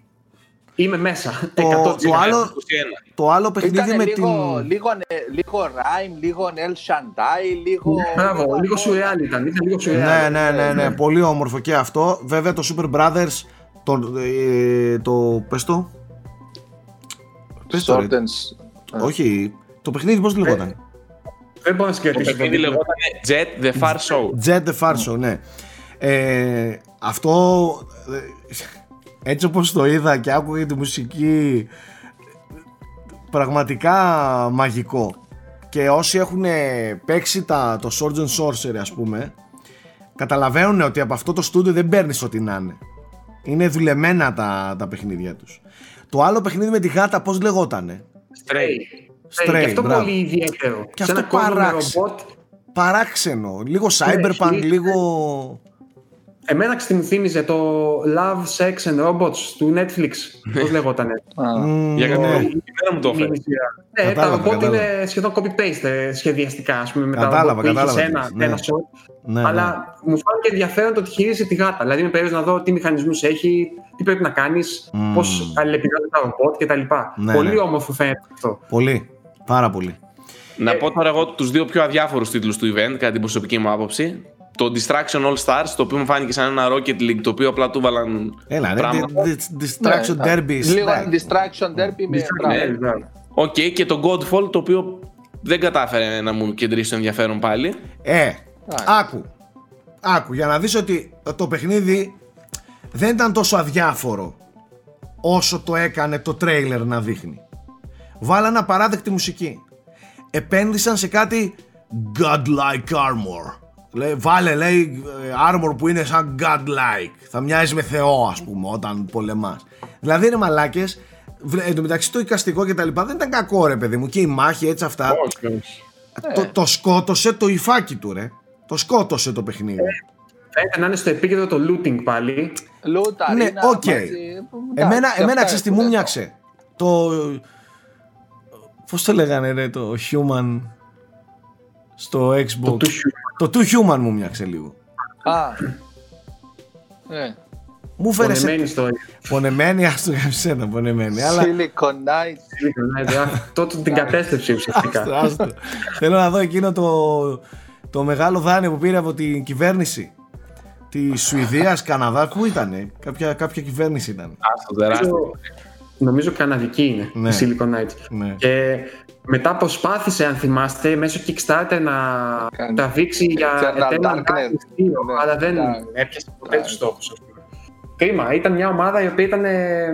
είμαι μέσα. Το- 100%. το άλλο- 21. Το άλλο παιχνίδι Ήταν με λίγο, την... λίγο, ε, λίγο Rhyme, λίγο El Shantai, λίγο... Μπράβο, λίγο σουρεάλ ήταν. Ήταν λίγο Ναι, σουρεάλ. ναι, ναι, ναι, πολύ όμορφο και αυτό. Βέβαια το Super Brothers, το, ε, το πες το, πες το ρε. Sword and- όχι, το παιχνίδι πώς λεγόταν; Δεν μπορώ να Το συγκρατήσω. το παιχνίδι τίτλο. λεγόταν Jet The Far Show. Jet the Far Show, ναι. Ε, αυτό, ε, έτσι όπως το είδα και άκουγα τη μουσική, πραγματικά μαγικό. Και όσοι έχουν παίξει τα, το Swords and Sorcery ας πούμε, καταλαβαίνουν ότι από αυτό το στούντιο δεν παίρνεις ό,τι να είναι. Είναι δουλεμένα τα, τα παιχνίδια τους. Το άλλο παιχνίδι με τη γάτα πώς λεγότανε; Stray. Stray, και αυτό μπράβο. πολύ ιδιαίτερο. Και Σε αυτό ένα κόσμο με παράξενο. ρομπότ, Παράξενο, λίγο cyberpunk, έχει- λίγο... Εμένα μου θύμιζε το Love, Sex and Robots του Netflix. Πώς λεγότανε. Α, Μμ, Για ναι. κάποιο λόγο. Η μέρα μου το έφερε. Μήνυ σειρά. Ναι, τα Κατάλαβα, ρομπότ κατάλαβα. είναι σχεδόν copy-paste ε, σχεδιαστικά, ας πούμε, με τα Κατάλαβα, ρομπότ που είχες κατάλαβα ένα, τι λες, ναι. ένα shot. Ναι, ναι. Αλλά μου φάνηκε ενδιαφέρον το ότι χειρίζεται τη γάτα. Δηλαδή, με περίεργο να δω τι μηχανισμούς έχει, τι πρέπει να κάνεις, Μμμ. πώς αλληλεπιδρούν τα ρομπότ κτλ. Ναι, Πολύ ναι. όμορφο φαίνεται αυτό. Πολύ, πάρα πολύ. Να πω τώρα εγώ τους δύο πιο αδιάφορους τίτλους του event, κατά την προσωπική μου άποψη. Το Destruction All Stars, το οποίο μου φάνηκε σαν ένα Rocket League, το οποίο απλά του βάλαν Έλα, ρε, πράγματα. de- de- destruction ναι, derby. Λίγο εντάξει. destruction derby με... Ναι, μπράβο. βέβαια. Οκ, και το Godfall, το οποίο δεν κατάφερε να μου κεντρήσει το ενδιαφέρον πάλι. Ε, άκου. Άκου, για να δεις ότι το παιχνίδι δεν ήταν τόσο αδιάφορο όσο το έκανε το τρέιλερ να δείχνει. Βάλανε απαράδεκτη μουσική. Επένδυσαν σε κάτι godlike armor. Λέει, βάλε λέει ε, armor που είναι σαν godlike. Θα μοιάζει με θεό ας πούμε όταν πολεμάς. Δηλαδή είναι μαλάκες. Βλέ- Εν τω μεταξύ το εικαστικό και τα λοιπά δεν ήταν κακό ρε παιδί μου και η μάχη έτσι αυτά. Όχι, όχι. Το, το σκότωσε το υφάκι του ρε. Το σκότωσε το παιχνίδι. Φαίνεται να είναι στο επίκεντρο το looting πάλι. Λούτα, Ναι, Ρίνα, οκ. μαζί. Εμένα, Εντάξει, εμένα αυτά ξέρεις τι έχουν μου εδώ. μοιάξε. Το... Πώς το λέγανε ρε το Human στο Xbox; Το Too Human. Το Too Human μου μοιάξε λίγο. Α, ναι. Μου φέρε σε... Πονεμένη στο Πονεμένη, ας το για σένα, πονεμένη. Αλλά Silicon Knight. Τότε την (laughs) κατέστρεψε ουσιαστικά. άστο, άστο. Θέλω να δω εκείνο το, το μεγάλο δάνειο που πήρε από την κυβέρνηση. Της Σουηδίας, Καναδά, πού ήτανε, κάποια, κάποια κυβέρνηση ήταν. Άστο, τεράστιο. Νομίζω- Νομίζω καναδική είναι Ναι. η Silicon Knights. Ναι. Και μετά προσπάθησε, αν θυμάστε, μέσω Kickstarter να Κάνει. τραβήξει για Eternal Eternal Darkness. Darkness 2, Ναι, αλλά δεν ναι. έπιασε ποτέ τους στόχους. ας πούμε. Κρίμα, ήταν μια ομάδα η οποία ήταν, ε,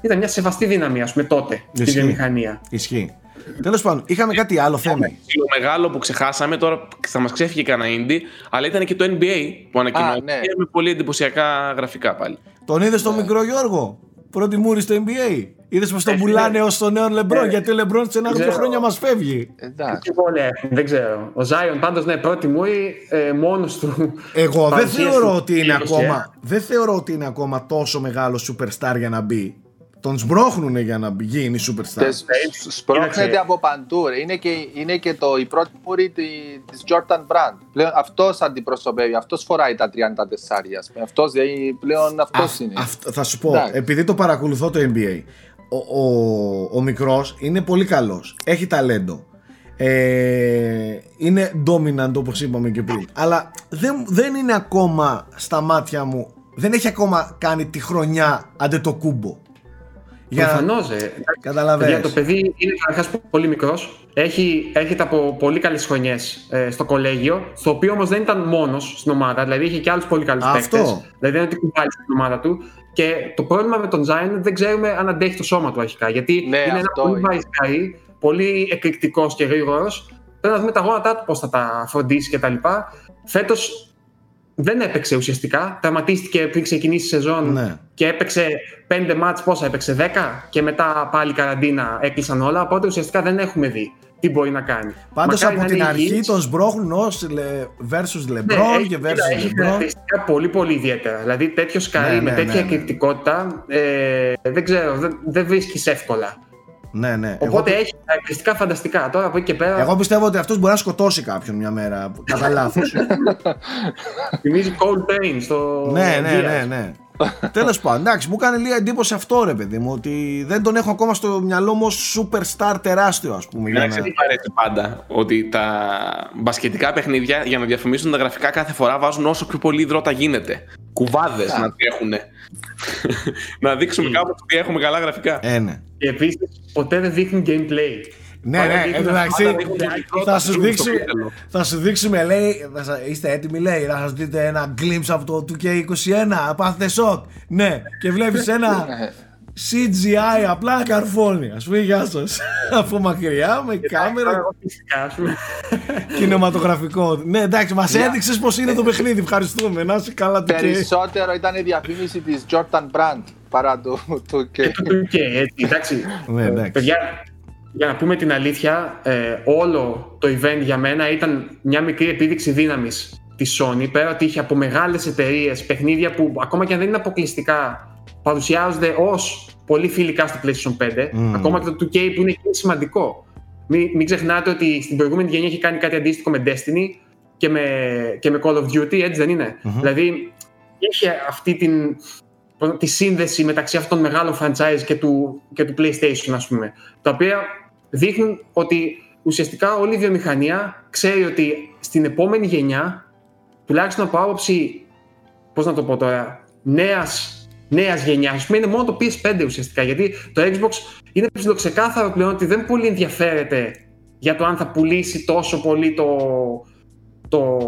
ήταν μια σεβαστή δύναμη, ας πούμε, τότε στη Ισχύει. βιομηχανία. Ισχύει. Τέλος πάντων, είχαμε κάτι άλλο θέμα. Το μεγάλο που ξεχάσαμε, τώρα θα μας ξέφυγε κανένα indie, αλλά ήταν και το NBA που ανακοινώθηκε ναι. με πολύ εντυπωσιακά γραφικά πάλι. Τον είδες τον μικρό Γιώργο. Πρώτη μούρη στο NBA. Είδες πως τον Ε, πουλάνε ναι. ως τον νέο Λεμπρόν. Ε, Γιατί ο Λεμπρόν σε ένα δύο ξέρω. χρόνια μας φεύγει. Εντάξει. Τι βόλια έχουν, δεν ξέρω. Ο Ζάιον πάντως, ναι, πρώτη μου ε, μόνος του. Εγώ δεν παρουσίασε θεωρώ ότι είναι εντύπωση, ακόμα. Δεν θεωρώ ότι είναι ακόμα τόσο μεγάλο superstar για να μπει. τον σμπρώχνουν για να γίνει superstar. Τες- Σπρώχνεται Κοίταξε. από παντού. ρε. Είναι και, είναι και το, η πρώτη μούρη τη της Jordan Brand. Πλέον αυτός αντιπροσωπεύει, αυτός φοράει τα 34. ας πούμε. Αυτός, δηλαδή, πλέον αυτός Αυ- είναι. αυ- θα σου πω, Εντάξει. επειδή το παρακολουθώ το NBA, ο, ο, ο μικρός είναι πολύ καλός, έχει ταλέντο. Ε, είναι dominant όπως είπαμε και πριν αλλά δεν, δεν είναι ακόμα στα μάτια μου δεν έχει ακόμα κάνει τη χρονιά αντε το κούμπο για να Προφανώς, ε. καταλαβαίνεις Για το παιδί είναι καταρχάς πολύ μικρός. Έχει, έρχεται από πολύ καλές χρονιές ε, στο κολέγιο, στο οποίο όμως δεν ήταν μόνος στην ομάδα, δηλαδή είχε και άλλους πολύ καλούς Αυτό. παίκτες. Δηλαδή δεν είναι ότι κουβάλει στην ομάδα του. Και το πρόβλημα με τον Zion είναι δεν ξέρουμε αν αντέχει το σώμα του αρχικά. Γιατί Ναι, είναι ένα αυτό πολύ είναι. βαϊσκαρί, πολύ εκρηκτικός και γρήγορος. Πρέπει να δούμε τα γόνατά του πώς θα τα φροντίσει κτλ. Φέτος δεν έπαιξε ουσιαστικά. Τερματίστηκε πριν ξεκινήσει η σεζόν Ναι. και έπαιξε 5 μάτς, πόσα έπαιξε, 10 και μετά πάλι καραντίνα έκλεισαν όλα. Οπότε ουσιαστικά δεν έχουμε δει τι μπορεί να κάνει. Πάντως Μακάρι από να την είναι αρχή υγιής. τον σμπρώχνουν ως λε, versus Ναι, LeBron έχει, και κοίτα, versus έχει LeBron χαρακτηριστικά πολύ πολύ ιδιαίτερα. Δηλαδή τέτοιο σκαρί Ναι, με ναι, τέτοια ναι, ναι. εκρηκτικότητα ε, δεν ξέρω, δεν, δεν βρίσκεις εύκολα. ναι, ναι. Οπότε εγώ, έχει χαρακτηριστικά φανταστικά. Τώρα από εκεί και πέρα εγώ πιστεύω ότι αυτός μπορεί να σκοτώσει κάποιον μια μέρα κατά λάθος (laughs) θυμίζει Cold Pain στο. ναι, ναι, Gears. ναι, ναι. Τέλος πάντων, εντάξει, μου κάνει λίγα εντύπωση αυτό ρε παιδί μου. Ότι δεν τον έχω ακόμα στο μυαλό μου ως superstar τεράστιο, ας πούμε. Για Εντάξει, να... τι μ' αρέσει πάντα. Ότι τα μπασκετικά παιχνίδια για να διαφημίσουν τα γραφικά κάθε φορά βάζουν όσο πιο πολύ υδρότα γίνεται. Κουβάδες να τρέχουν. να δείξουμε κάπου ότι έχουμε καλά γραφικά. Ε, ναι. Και επίσης ποτέ δεν δείχνουν gameplay. Ναι, Πάντα ναι, δείχνουν εντάξει, πάντα δείχνουν υδρότα θα σου, στο δείξουμε, πέταλο. θα σου δείξουμε, λέει, θα σα- είστε έτοιμοι, λέει, να σας δείτε ένα glimpse από το 2K21, πάθετε σοκ. Ναι, και βλέπεις ένα (laughs) CGI απλά καρφώνει, ας πούμε, γεια σας. (laughs) από μακριά, με κάμερα, Τώρα εγώ φυσικά, ας πούμε. (laughs) κινηματογραφικό. Ναι, εντάξει, μας έδειξες πως είναι το παιχνίδι, ευχαριστούμε, να είσαι καλά το 2K. Περισσότερο ήταν η διαφήμιση της Jordan Brand παρά του, του και... Και το 2K, έτσι, εντάξει. Ναι, Ε, εντάξει. Παιδιά, για να πούμε την αλήθεια, ε, όλο το event για μένα ήταν μια μικρή επίδειξη δύναμης της Sony, πέρα ότι είχε από μεγάλες εταιρείες παιχνίδια που ακόμα και αν δεν είναι αποκλειστικά, παρουσιάζονται ως πολύ φιλικά στο PlayStation 5, Μμμ. ακόμα και το 2K που είναι και σημαντικό. Μην, μην ξεχνάτε ότι στην προηγούμενη γενιά έχει κάνει κάτι αντίστοιχο με Destiny και με, και με Call of Duty, έτσι δεν είναι; Μμμ. Δηλαδή, είχε αυτή την, τη σύνδεση μεταξύ αυτών των μεγάλων franchise και του, και του PlayStation, ας πούμε, τα οποία δείχνουν ότι ουσιαστικά όλη η βιομηχανία ξέρει ότι στην επόμενη γενιά, τουλάχιστον από άποψη, πώς να το πω τώρα, νέας, νέας γενιάς, ας πούμε, είναι μόνο το PS5 ουσιαστικά, γιατί το Xbox είναι ψηλοξεκάθαρο πλέον ότι δεν πολύ ενδιαφέρεται για το αν θα πουλήσει τόσο πολύ το, το,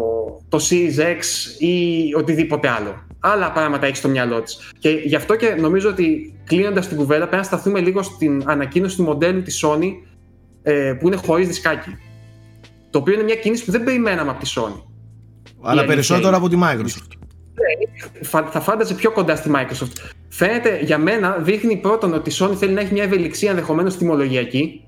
το Series X ή οτιδήποτε άλλο. Άλλα πράγματα έχει στο μυαλό της. Και γι' αυτό και νομίζω ότι κλείνοντας την κουβέντα, πρέπει να σταθούμε λίγο στην ανακοίνωση του μοντέλου της Sony ε, που είναι χωρίς δισκάκι. Το οποίο είναι μια κίνηση που δεν περιμέναμε από τη Sony. Αλλά αλήθεια περισσότερο είναι. από τη Microsoft. Φα- Θα φάνταζε πιο κοντά στη Microsoft. Φαίνεται για μένα, δείχνει πρώτον ότι η Sony θέλει να έχει μια ευελιξία ενδεχομένως τιμολογιακή.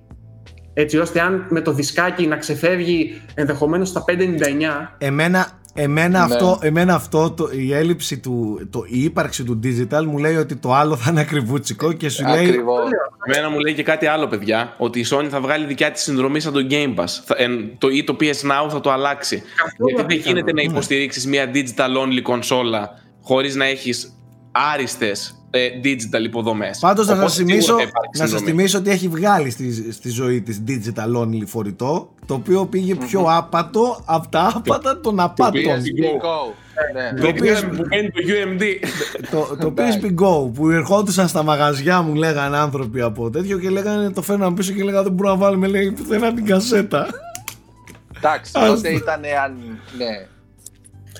Έτσι ώστε αν με το δισκάκι να ξεφεύγει ενδεχομένως στα 5,99 Εμένα, εμένα, Ναι. αυτό, εμένα αυτό το, η έλλειψη του, το, η ύπαρξη του digital μου λέει ότι το άλλο θα είναι ακριβούτσικο και σου λέει Ακριβώς. Εμένα μου λέει και κάτι άλλο, παιδιά. Ότι η Sony θα βγάλει δικιά της συνδρομή σαν το Game Pass. Θα, εν, το, ή το PS Now θα το αλλάξει. Καθόλου Γιατί δεν απίθανο. γίνεται να υποστηρίξεις μια digital only κονσόλα χωρίς να έχεις άριστες ε, digital υποδομές. Πάντως να σας, θυμίσω, να σας θυμίσω ότι έχει βγάλει στη, στη ζωή της digital only φορητό το οποίο πήγε πιο άπατο από τα άπατα των απάτων. PSP Go. Ναι. Το οποίο- που παίρνει το UMD. το, το PSP Go που ερχόντουσαν στα μαγαζιά μου λέγανε άνθρωποι από τέτοιο και λέγανε το φέρναν πίσω και λέγανε δεν μπορούμε να βάλουμε λέει πουθενά την κασέτα. Εντάξει, Ας τότε το. ήταν αν. Ναι.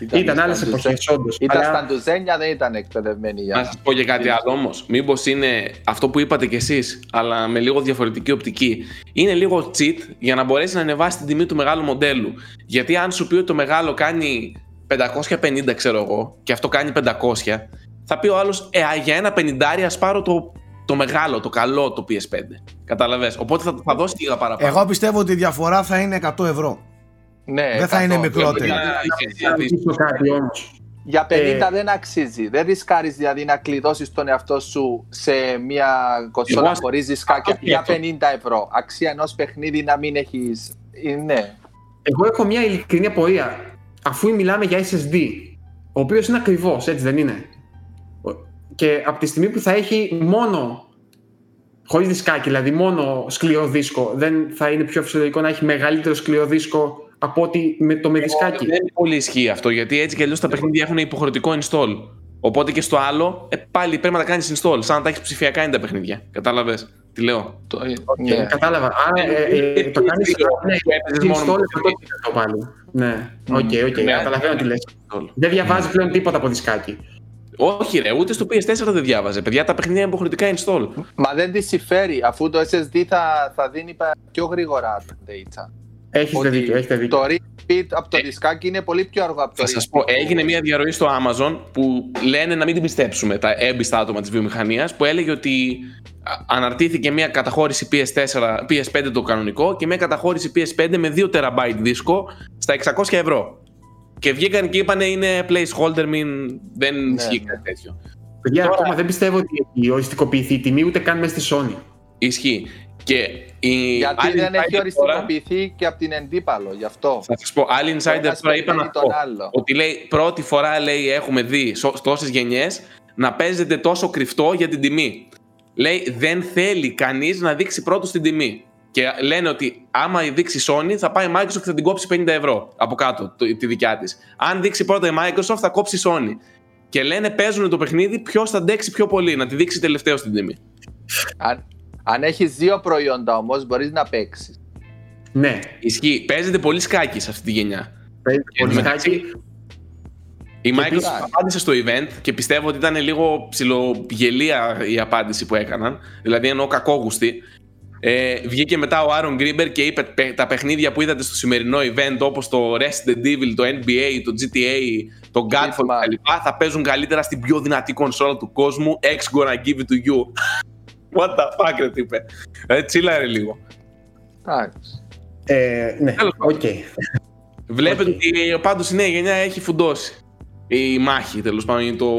Ήταν στα άλλες ντουζέ- εποχές, όντως. Ήταν στα ντουζένια, δεν ήταν εκπαιδευμένοι Να για. σας πω και κάτι άλλο όμως. Μήπως είναι αυτό που είπατε κι εσείς, αλλά με λίγο διαφορετική οπτική. Είναι λίγο cheat για να μπορέσεις να ανεβάσεις την τιμή του μεγάλου μοντέλου. Γιατί αν σου πει ότι το μεγάλο κάνει 550, ξέρω εγώ, και αυτό κάνει 500, θα πει ο άλλος, Ε, α, για ένα 50 ας πάρω το, το μεγάλο, το καλό, το PS5. Καταλαβες. Οπότε θα, θα δώσει λίγα παραπάνω. Εγώ πιστεύω ότι η διαφορά θα είναι 100 ευρώ. Ναι, Δεν θα είναι καθόλου. μικρότερη. Για- Να ρωτήσω κάτι όμως. Για 50 Ε, δεν αξίζει. Δεν ρισκάρεις δηλαδή να κλειδώσεις τον εαυτό σου σε μια κονσόλα Εγώ- χωρίς δισκάκια αυτό για σκέφτομαι. 50 ευρώ. Αξία ενός παιχνίδι να μην έχεις... Ε, Ναι. Εγώ έχω μια ειλικρινή απορία. Αφού μιλάμε για SSD, ο οποίος είναι ακριβώς, έτσι δεν είναι; Και από τη στιγμή που θα έχει μόνο. Χωρίς δισκάκι, δηλαδή μόνο σκληρό δίσκο, δεν θα είναι πιο φυσιολογικό να έχει μεγαλύτερο σκληρό δίσκο από ότι με το με δισκάκι. Δεν είναι πολύ ισχύει αυτό γιατί έτσι κι αλλιώς τα παιχνίδια έχουν υποχρεωτικό install. Οπότε και στο άλλο, ε, πάλι πρέπει να τα κάνεις install. Σαν να τα έχεις ψηφιακά είναι τα παιχνίδια. Κατάλαβες τι λέω. Το, Και ναι. Κατάλαβα. Άρα ε, ε, το κάνει. Ναι, που έπαιζες μόνο install με 100% πάλι. Ναι, ok, ok. Ναι. Καταλαβαίνω τι λες. Δεν διαβάζει πλέον τίποτα από δισκάκι. Όχι, ρε, ούτε στο PS4 δεν διάβαζε. Παιδιά, τα παιχνίδια είναι υποχρεωτικά install. Μα δεν τη συμφέρει αφού το SSD θα, θα δίνει πα- πιο γρήγορα data. Έχετε δίκιο, έχετε δίκιο. το read speed από το δισκάκι είναι πολύ πιο αργό από το Θα read σα πω, speed. έγινε μια διαρροή στο Amazon που λένε να μην την πιστέψουμε τα έμπιστα άτομα της βιομηχανίας που έλεγε ότι α, αναρτήθηκε μια καταχώρηση PS4, PS5 το κανονικό και μια καταχώρηση PS5 με 2 TB δίσκο στα 600 ευρώ. Και βγήκαν και είπαν είναι placeholder, μην, δεν ισχύει ναι. κάτι τέτοιο. Παιδιά, Τώρα- ακόμα δεν πιστεύω ότι έχει οριστικοποιηθεί η τιμή ούτε καν μέσα στη Sony. Ισχύει. Και η Γιατί άλλη δεν έχει insider τώρα- οριστικοποιηθεί και από την αντίπαλο, γι' αυτό. Θα σας πω, άλλοι insider ένας τώρα είπαν περιμένει αυτό. τον άλλο. Ότι λέει πρώτη φορά λέει, έχουμε δει τόσες γενιές να παίζεται τόσο κρυφτό για την τιμή. Λέει δεν θέλει κανείς να δείξει πρώτος την τιμή. Και λένε ότι άμα δείξει Sony θα πάει η Microsoft και θα την κόψει 50 ευρώ από κάτω το- τη δικιά της. Αν δείξει πρώτα η Microsoft θα κόψει η Sony. Και λένε παίζουν το παιχνίδι ποιος θα αντέξει πιο πολύ, να τη δείξει τελευταίο στην τιμή. Αν, αν έχεις δύο προϊόντα όμως, μπορείς να παίξεις. Ναι, Ισχύει. Παίζεται πολύ σκάκι σε αυτή τη γενιά. παίζει πολύ μεταξύ- σκάκι. Η Και Microsoft επίσης- απάντησε στο event και πιστεύω ότι ήταν λίγο ψιλογελία η απάντηση που έκαναν. Δηλαδή εννοώ κακόγουστη. Ε, βγήκε μετά ο Άρον Γκρίμπερ και είπε «Παι- τα παιχνίδια που είδατε στο σημερινό event όπως το Resident Evil, το NBA, το GTA, το Godfall Hitman. κτλ. θα παίζουν καλύτερα στην πιο δυνατή κονσόλα του κόσμου. X gonna give it to you. What the fuck ρε τι είπε. Ε, τσίλαρε λίγο. Εντάξει. Ε, ναι, Τέλος οκ. Βλέπετε Οκ. ότι πάντως η νέα γενιά έχει φουντώσει. Η μάχη τέλος πάντων. Είναι, το...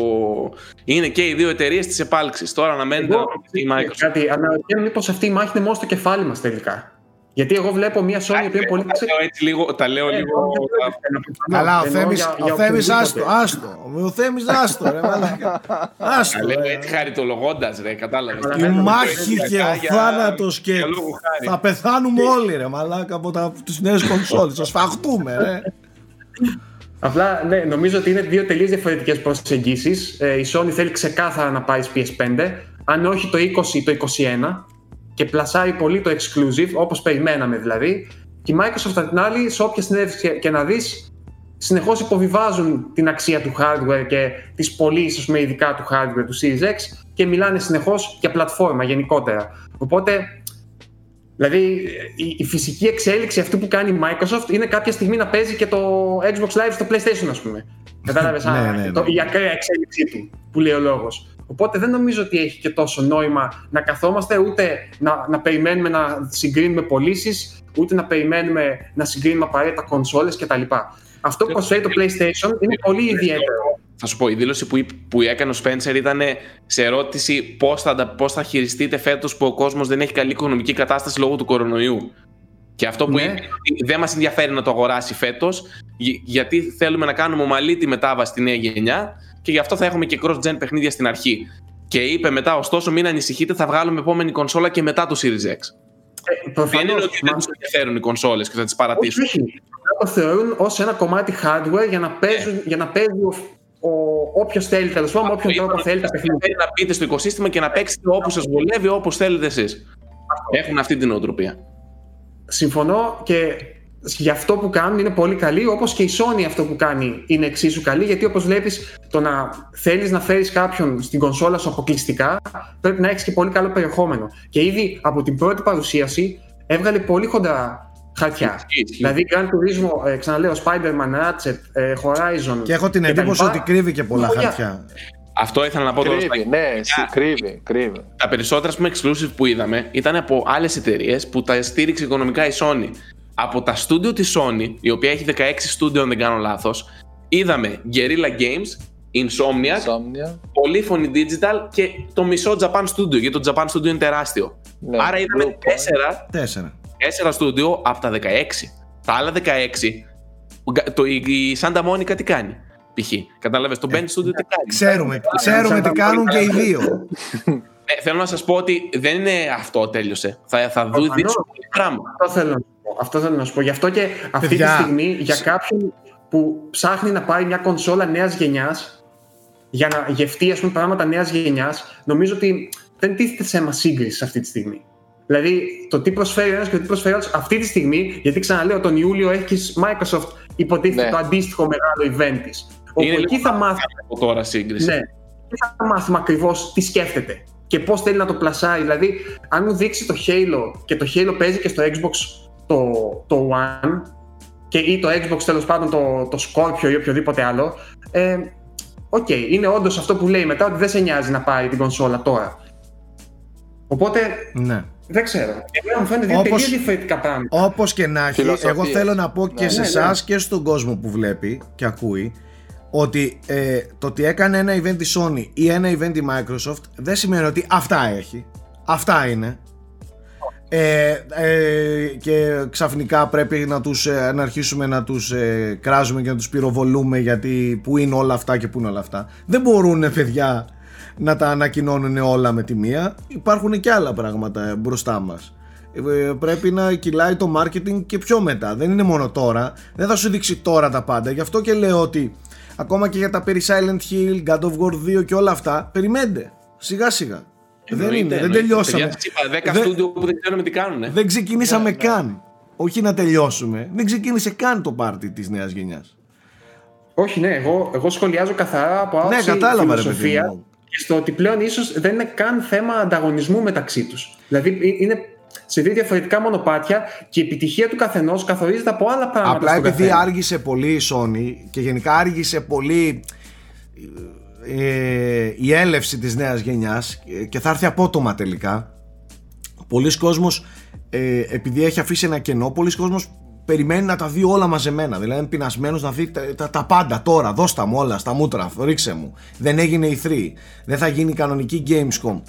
είναι και οι δύο εταιρείες στις επάλξεις. Τώρα αναμένεται Εγώ, να παίξει η Microsoft. Κάτι, αναρωτιέμαι μήπως αυτή η μάχη είναι μόνο στο κεφάλι μας τελικά. Γιατί εγώ βλέπω μια Sony η οποία είναι πολύ τα λέω έτσι λίγο. Τα λέω Ε, λίγο όχι, δεν θέλω να Καλά, ο εννοώ Θέμης, για- ο για Θέμης οποιοδήποτε. άστο, άστο. Ο Θέμης άστο, ρε μαλάκα. Άστο. τα λέω ρε. έτσι χαριτολογώντας, ρε. Κατάλαβες. Αλλά Η ναι, μάχη και ο θάνατος και για λόγο χάρη. θα πεθάνουμε όλοι ρε μαλάκα από τα, τις νέες κονσόλες. Θα σφαχτούμε ρε. Απλά ναι, νομίζω ότι είναι δύο τελείως διαφορετικές προσεγγίσεις. Ε, η Sony θέλει ξεκάθαρα να πάει στις PS5, αν όχι το 20 το 21, και πλασάρει πολύ το exclusive, όπως περιμέναμε δηλαδή. Και η Microsoft απ' την άλλη, σε όποια συνέντευξη και- και να δεις, συνεχώς υποβιβάζουν την αξία του hardware και τις πωλήσεις με ειδικά του hardware του Series X και μιλάνε συνεχώς για πλατφόρμα γενικότερα. Οπότε Δηλαδή η, η φυσική εξέλιξη αυτή που κάνει η Microsoft είναι κάποια στιγμή να παίζει και το Xbox Live στο PlayStation, ας πούμε. (laughs) Κατάλαβες, Ναι, α, ναι, ναι. το- η ακραία εξέλιξή του, που λέει ο λόγος. Οπότε δεν νομίζω ότι έχει και τόσο νόημα να καθόμαστε ούτε να, να περιμένουμε να συγκρίνουμε πωλήσεις, ούτε να περιμένουμε να συγκρίνουμε απαραίτητα κονσόλες κτλ. Αυτό που προσφέρει το PlayStation είναι πολύ ιδιαίτερο. Θα σου πω, η δήλωση που, είπε- που έκανε ο Spencer ήταν σε ερώτηση πώς θα, τα- πώς θα χειριστείτε φέτος που ο κόσμος δεν έχει καλή οικονομική κατάσταση λόγω του κορονοϊού. Και αυτό που Ναι. είπε είναι ότι δεν μας ενδιαφέρει να το αγοράσει φέτος, γιατί θέλουμε να κάνουμε ομαλή τη μετάβαση στη νέα γενιά και γι' αυτό θα έχουμε και cross-gen παιχνίδια στην αρχή. Και είπε μετά, ωστόσο, μην ανησυχείτε, θα βγάλουμε επόμενη κονσόλα και μετά το Series X. Ε, Δεν προφανώς, είναι ότι μα- δεν τους ενδιαφέρουν οι κονσόλες και θα τις Όχι, παρατήσουν. όχι. Το θεωρούν ως ένα κομμάτι hardware για να, παίζουν, για να παίζει ο, ο, όποιος θέλει, τέλος πάντων, με όποιον τρόπο θέλει τα παιχνίδια. Θέλει να μπείτε στο οικοσύστημα και να παίξετε όπου σας βολεύει, όπως θέλετε εσείς. Έχουν αυτή την νοοτροπία. Συμφωνώ και για αυτό που κάνουν είναι πολύ καλή, όπως και η Sony αυτό που κάνει είναι εξίσου καλή, γιατί όπως βλέπεις, το να θέλεις να φέρεις κάποιον στην κονσόλα σου αποκλειστικά, πρέπει να έχεις και πολύ καλό περιεχόμενο. Και ήδη από την πρώτη παρουσίαση έβγαλε πολύ χοντρά χαρτιά. Ισχύει, ισχύει. Δηλαδή, Gran Turismo, ε, ξαναλέω, Spider-Man, Ratchet, ε, Horizon. Και έχω την κτλ. εντύπωση ότι κρύβει και πολλά Λόγια. χαρτιά. Αυτό ήθελα να πω τώρα. Κρύβει, στα- ναι, συ- κρύβει, κρύβει. Τα περισσότερα ας πούμε, exclusive που είδαμε ήταν από άλλες εταιρείες που τα στήριξε οικονομικά η Sony. Από τα στούντιο της Sony, η οποία έχει 16 στούντιο, αν δεν κάνω λάθος, είδαμε Guerrilla Games, Insomniac, Insomnia. Polyphony Digital και το μισό Japan Studio, γιατί το Japan Studio είναι τεράστιο. Ναι, Άρα είδαμε Blue Point. τέσσερα, Τέσσερα. τέσσερα στούντιο από τα 16. Τα άλλα 16, το, η, η Santa Monica τι κάνει, π.χ. Κατάλαβες, το Band Studio τι κάνει. Ξέρουμε, ξέρουμε τι κάνουν και οι δύο. (laughs) Ε, θέλω να σας πω ότι δεν είναι αυτό τέλειωσε. Θα, θα δω Προφανώς. δείξω πολύ πράγμα. Αυτό θέλω να σου πω. Αυτό θέλω να σου πω. Γι' αυτό και αυτή Παιδιά, τη στιγμή για σε- κάποιον που ψάχνει να πάρει μια κονσόλα νέας γενιάς για να γευτεί ας πούμε, πράγματα νέας γενιάς, νομίζω ότι δεν τίθεται θέμα σύγκρισης αυτή τη στιγμή. Δηλαδή, το τι προσφέρει ο ένας και το τι προσφέρει ο άλλος αυτή τη στιγμή, γιατί ξαναλέω, τον Ιούλιο έχεις Microsoft υποτίθεται Ναι. το αντίστοιχο μεγάλο event της. Όπου Είναι εκεί λίγο θα μάθει από τώρα σύγκριση. ναι. Και θα μάθουμε ακριβώς τι σκέφτεται και πώς θέλει να το πλασάρει. Δηλαδή, αν μου δείξει το Halo και το Halo παίζει και στο Xbox το, το One και ή το Xbox τέλος πάντων το, το Scorpio ή οποιοδήποτε άλλο. Ε, Οκ, είναι όντως αυτό που λέει μετά ότι δεν σε νοιάζει να πάρει την κονσόλα τώρα. Οπότε Ναι. δεν ξέρω. Εμένα μου φαίνεται δύο Όπως- τελείως διαφορετικά πράγματα. Όπως και να έχει, Φιλοσοφίες. εγώ θέλω να πω και Ναι, σε ναι, εσάς ναι. και στον κόσμο που βλέπει και ακούει ότι ε, το ότι έκανε ένα event η Sony ή ένα event η Microsoft δεν σημαίνει ότι αυτά έχει. Αυτά είναι. Ε, ε, και ξαφνικά πρέπει να, τους, ε, να αρχίσουμε να τους ε, κράζουμε και να τους πυροβολούμε γιατί που είναι όλα αυτά και που είναι όλα αυτά. Δεν μπορούν παιδιά να τα ανακοινώνουν όλα με τη μία. Υπάρχουν και άλλα πράγματα μπροστά μας. Ε, πρέπει να κυλάει το marketing και πιο μετά. Δεν είναι μόνο τώρα. Δεν θα σου δείξει τώρα τα πάντα. Γι' αυτό και λέω ότι ακόμα και για τα περί Silent Hill, God of War 2 και όλα αυτά, περιμένετε. Σιγά σιγά. δεν Εννοείται, είναι, δεν εννοείται. τελειώσαμε. Παιδιά, σας είπα, 10 Δεν- στούντιο που δεν ξέρουμε τι κάνουν. δεν ξεκινήσαμε Ναι, καν. Όχι να τελειώσουμε. Δεν ξεκίνησε καν το πάρτι της νέας γενιάς. Όχι, ναι, εγώ, εγώ σχολιάζω καθαρά από άποψη Ναι, κατάλαβα, ρε φιλοσοφία παιδί μου. και στο ότι πλέον ίσως δεν είναι καν θέμα ανταγωνισμού μεταξύ τους. Δηλαδή ε, είναι σε δύο διαφορετικά μονοπάτια και η επιτυχία του καθενός καθορίζεται από άλλα πράγματα. Απλά στον επειδή καθένα. άργησε πολύ η Sony και γενικά άργησε πολύ ε, η έλευση της νέας γενιάς ε, και θα έρθει απότομα τελικά πολλοί κόσμος ε, επειδή έχει αφήσει ένα κενό πολλοί κόσμος περιμένει να τα δει όλα μαζεμένα δηλαδή είναι πεινασμένος να δει τα, τα, τα πάντα τώρα δώστα μου όλα στα μούτρα ρίξε μου δεν έγινε η 3 δεν θα γίνει κανονική Gamescom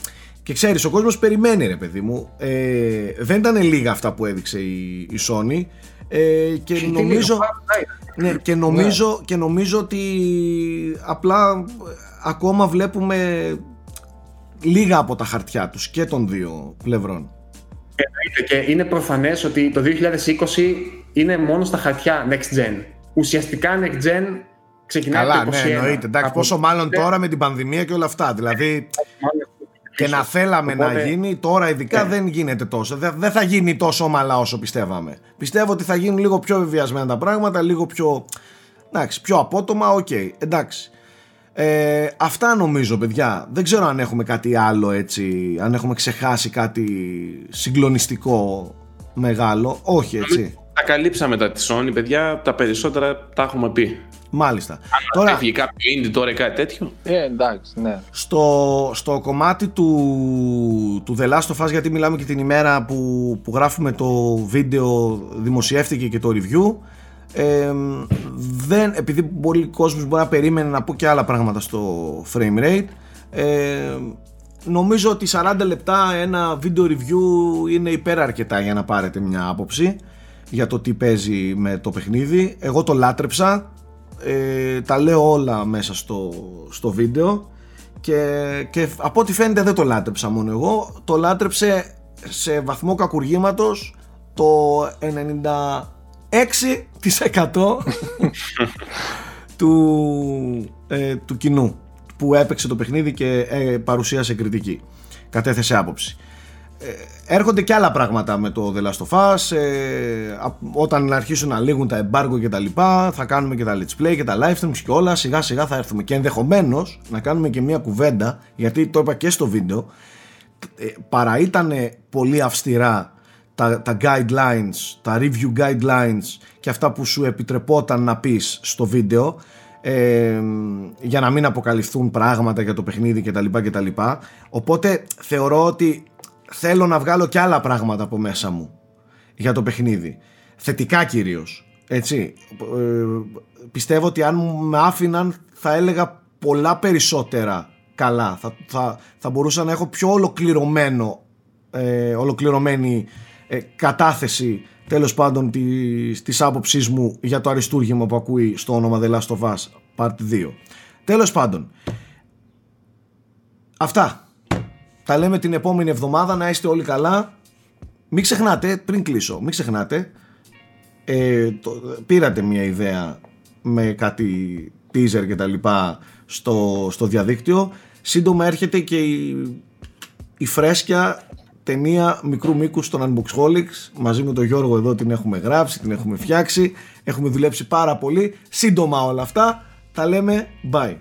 και ξέρεις ο κόσμος περιμένει ρε παιδί μου ε, δεν ήταν λίγα αυτά που έδειξε η, η Sony ε, και Τι νομίζω λίγο, πάει, ναι, και νομίζω, και νομίζω ότι απλά ε, ακόμα βλέπουμε λίγα από τα χαρτιά τους και των δύο πλευρών. Εννοείται και είναι προφανές ότι το 2020 είναι μόνο στα χαρτιά next gen. Ουσιαστικά next gen ξεκινάει Καλά, από το ναι, 21. εννοείται. Εντάξει, Από- πόσο μάλλον Ναι, τώρα με την πανδημία και όλα αυτά. Δηλαδή, μάλλον και να θέλαμε να Οπότε- γίνει, τώρα ειδικά Ναι. δεν γίνεται τόσο. Δεν, δεν θα γίνει τόσο ομαλά όσο πιστεύαμε. Πιστεύω ότι θα γίνουν λίγο πιο βεβαιασμένα τα πράγματα, λίγο πιο. Εντάξει, πιο απότομα, οκ, εντάξει. Ε, αυτά νομίζω, παιδιά. Δεν ξέρω αν έχουμε κάτι άλλο έτσι, αν έχουμε ξεχάσει κάτι συγκλονιστικό μεγάλο. Όχι, έτσι. Τα καλύψαμε τα της Sony, παιδιά. Τα περισσότερα τα έχουμε πει. Μάλιστα. Τώρα... Τώρα, Έφυγε κάποιο indie τώρα ή κάτι τέτοιο. Ε, εντάξει, ναι. στο, στο κομμάτι του, του The Last of Us γιατί μιλάμε και την ημέρα που, που γράφουμε το βίντεο δημοσιεύτηκε και το review ε, δεν, επειδή πολλοί κόσμος μπορεί να περίμενε να πω και άλλα πράγματα στο frame rate ε, νομίζω ότι 40 λεπτά ένα βίντεο review είναι υπέρα αρκετά για να πάρετε μια άποψη για το τι παίζει με το παιχνίδι. Εγώ το λάτρεψα. Ε, τα λέω όλα μέσα στο, στο βίντεο. Και, και από ό,τι φαίνεται δεν το λάτρεψα μόνο εγώ. Το λάτρεψε σε βαθμό κακουργήματος το 96% (laughs) του, ε, του κοινού που έπαιξε το παιχνίδι και ε, παρουσίασε κριτική. Κατέθεσε άποψη. ε, έρχονται και άλλα πράγματα με το The Last of Us ε, α- όταν αρχίσουν να λήγουν τα embargo και τα λοιπά θα κάνουμε και τα let's play και τα live streams και όλα σιγά σιγά θα έρθουμε και ενδεχομένως να κάνουμε και μια κουβέντα γιατί το είπα και στο βίντεο ε, παρά ήταν πολύ αυστηρά τα, τα guidelines, τα review guidelines και αυτά που σου επιτρεπόταν να πεις στο βίντεο ε, για να μην αποκαλυφθούν πράγματα για το παιχνίδι κτλ. κτλ. Οπότε θεωρώ ότι θέλω να βγάλω και άλλα πράγματα από μέσα μου για το παιχνίδι. Θετικά κυρίως. Έτσι. Ε, πιστεύω ότι αν με άφηναν θα έλεγα πολλά περισσότερα καλά. Θα, θα, θα μπορούσα να έχω πιο ολοκληρωμένο, ε, ολοκληρωμένη ε, κατάθεση τέλος πάντων της, της άποψής μου για το αριστούργημα που ακούει στο όνομα The Last of Us Part 2. Τέλος πάντων, αυτά. Τα λέμε την επόμενη εβδομάδα, να είστε όλοι καλά. Μην ξεχνάτε, πριν κλείσω, μην ξεχνάτε, ε, το, πήρατε μια ιδέα με κάτι teaser και τα λοιπά στο, στο διαδίκτυο. Σύντομα έρχεται και η, η φρέσκια ταινία μικρού μήκου στον Unboxholics. Μαζί με τον Γιώργο εδώ την έχουμε γράψει, την έχουμε φτιάξει. Έχουμε δουλέψει πάρα πολύ. Σύντομα όλα αυτά. Τα λέμε bye.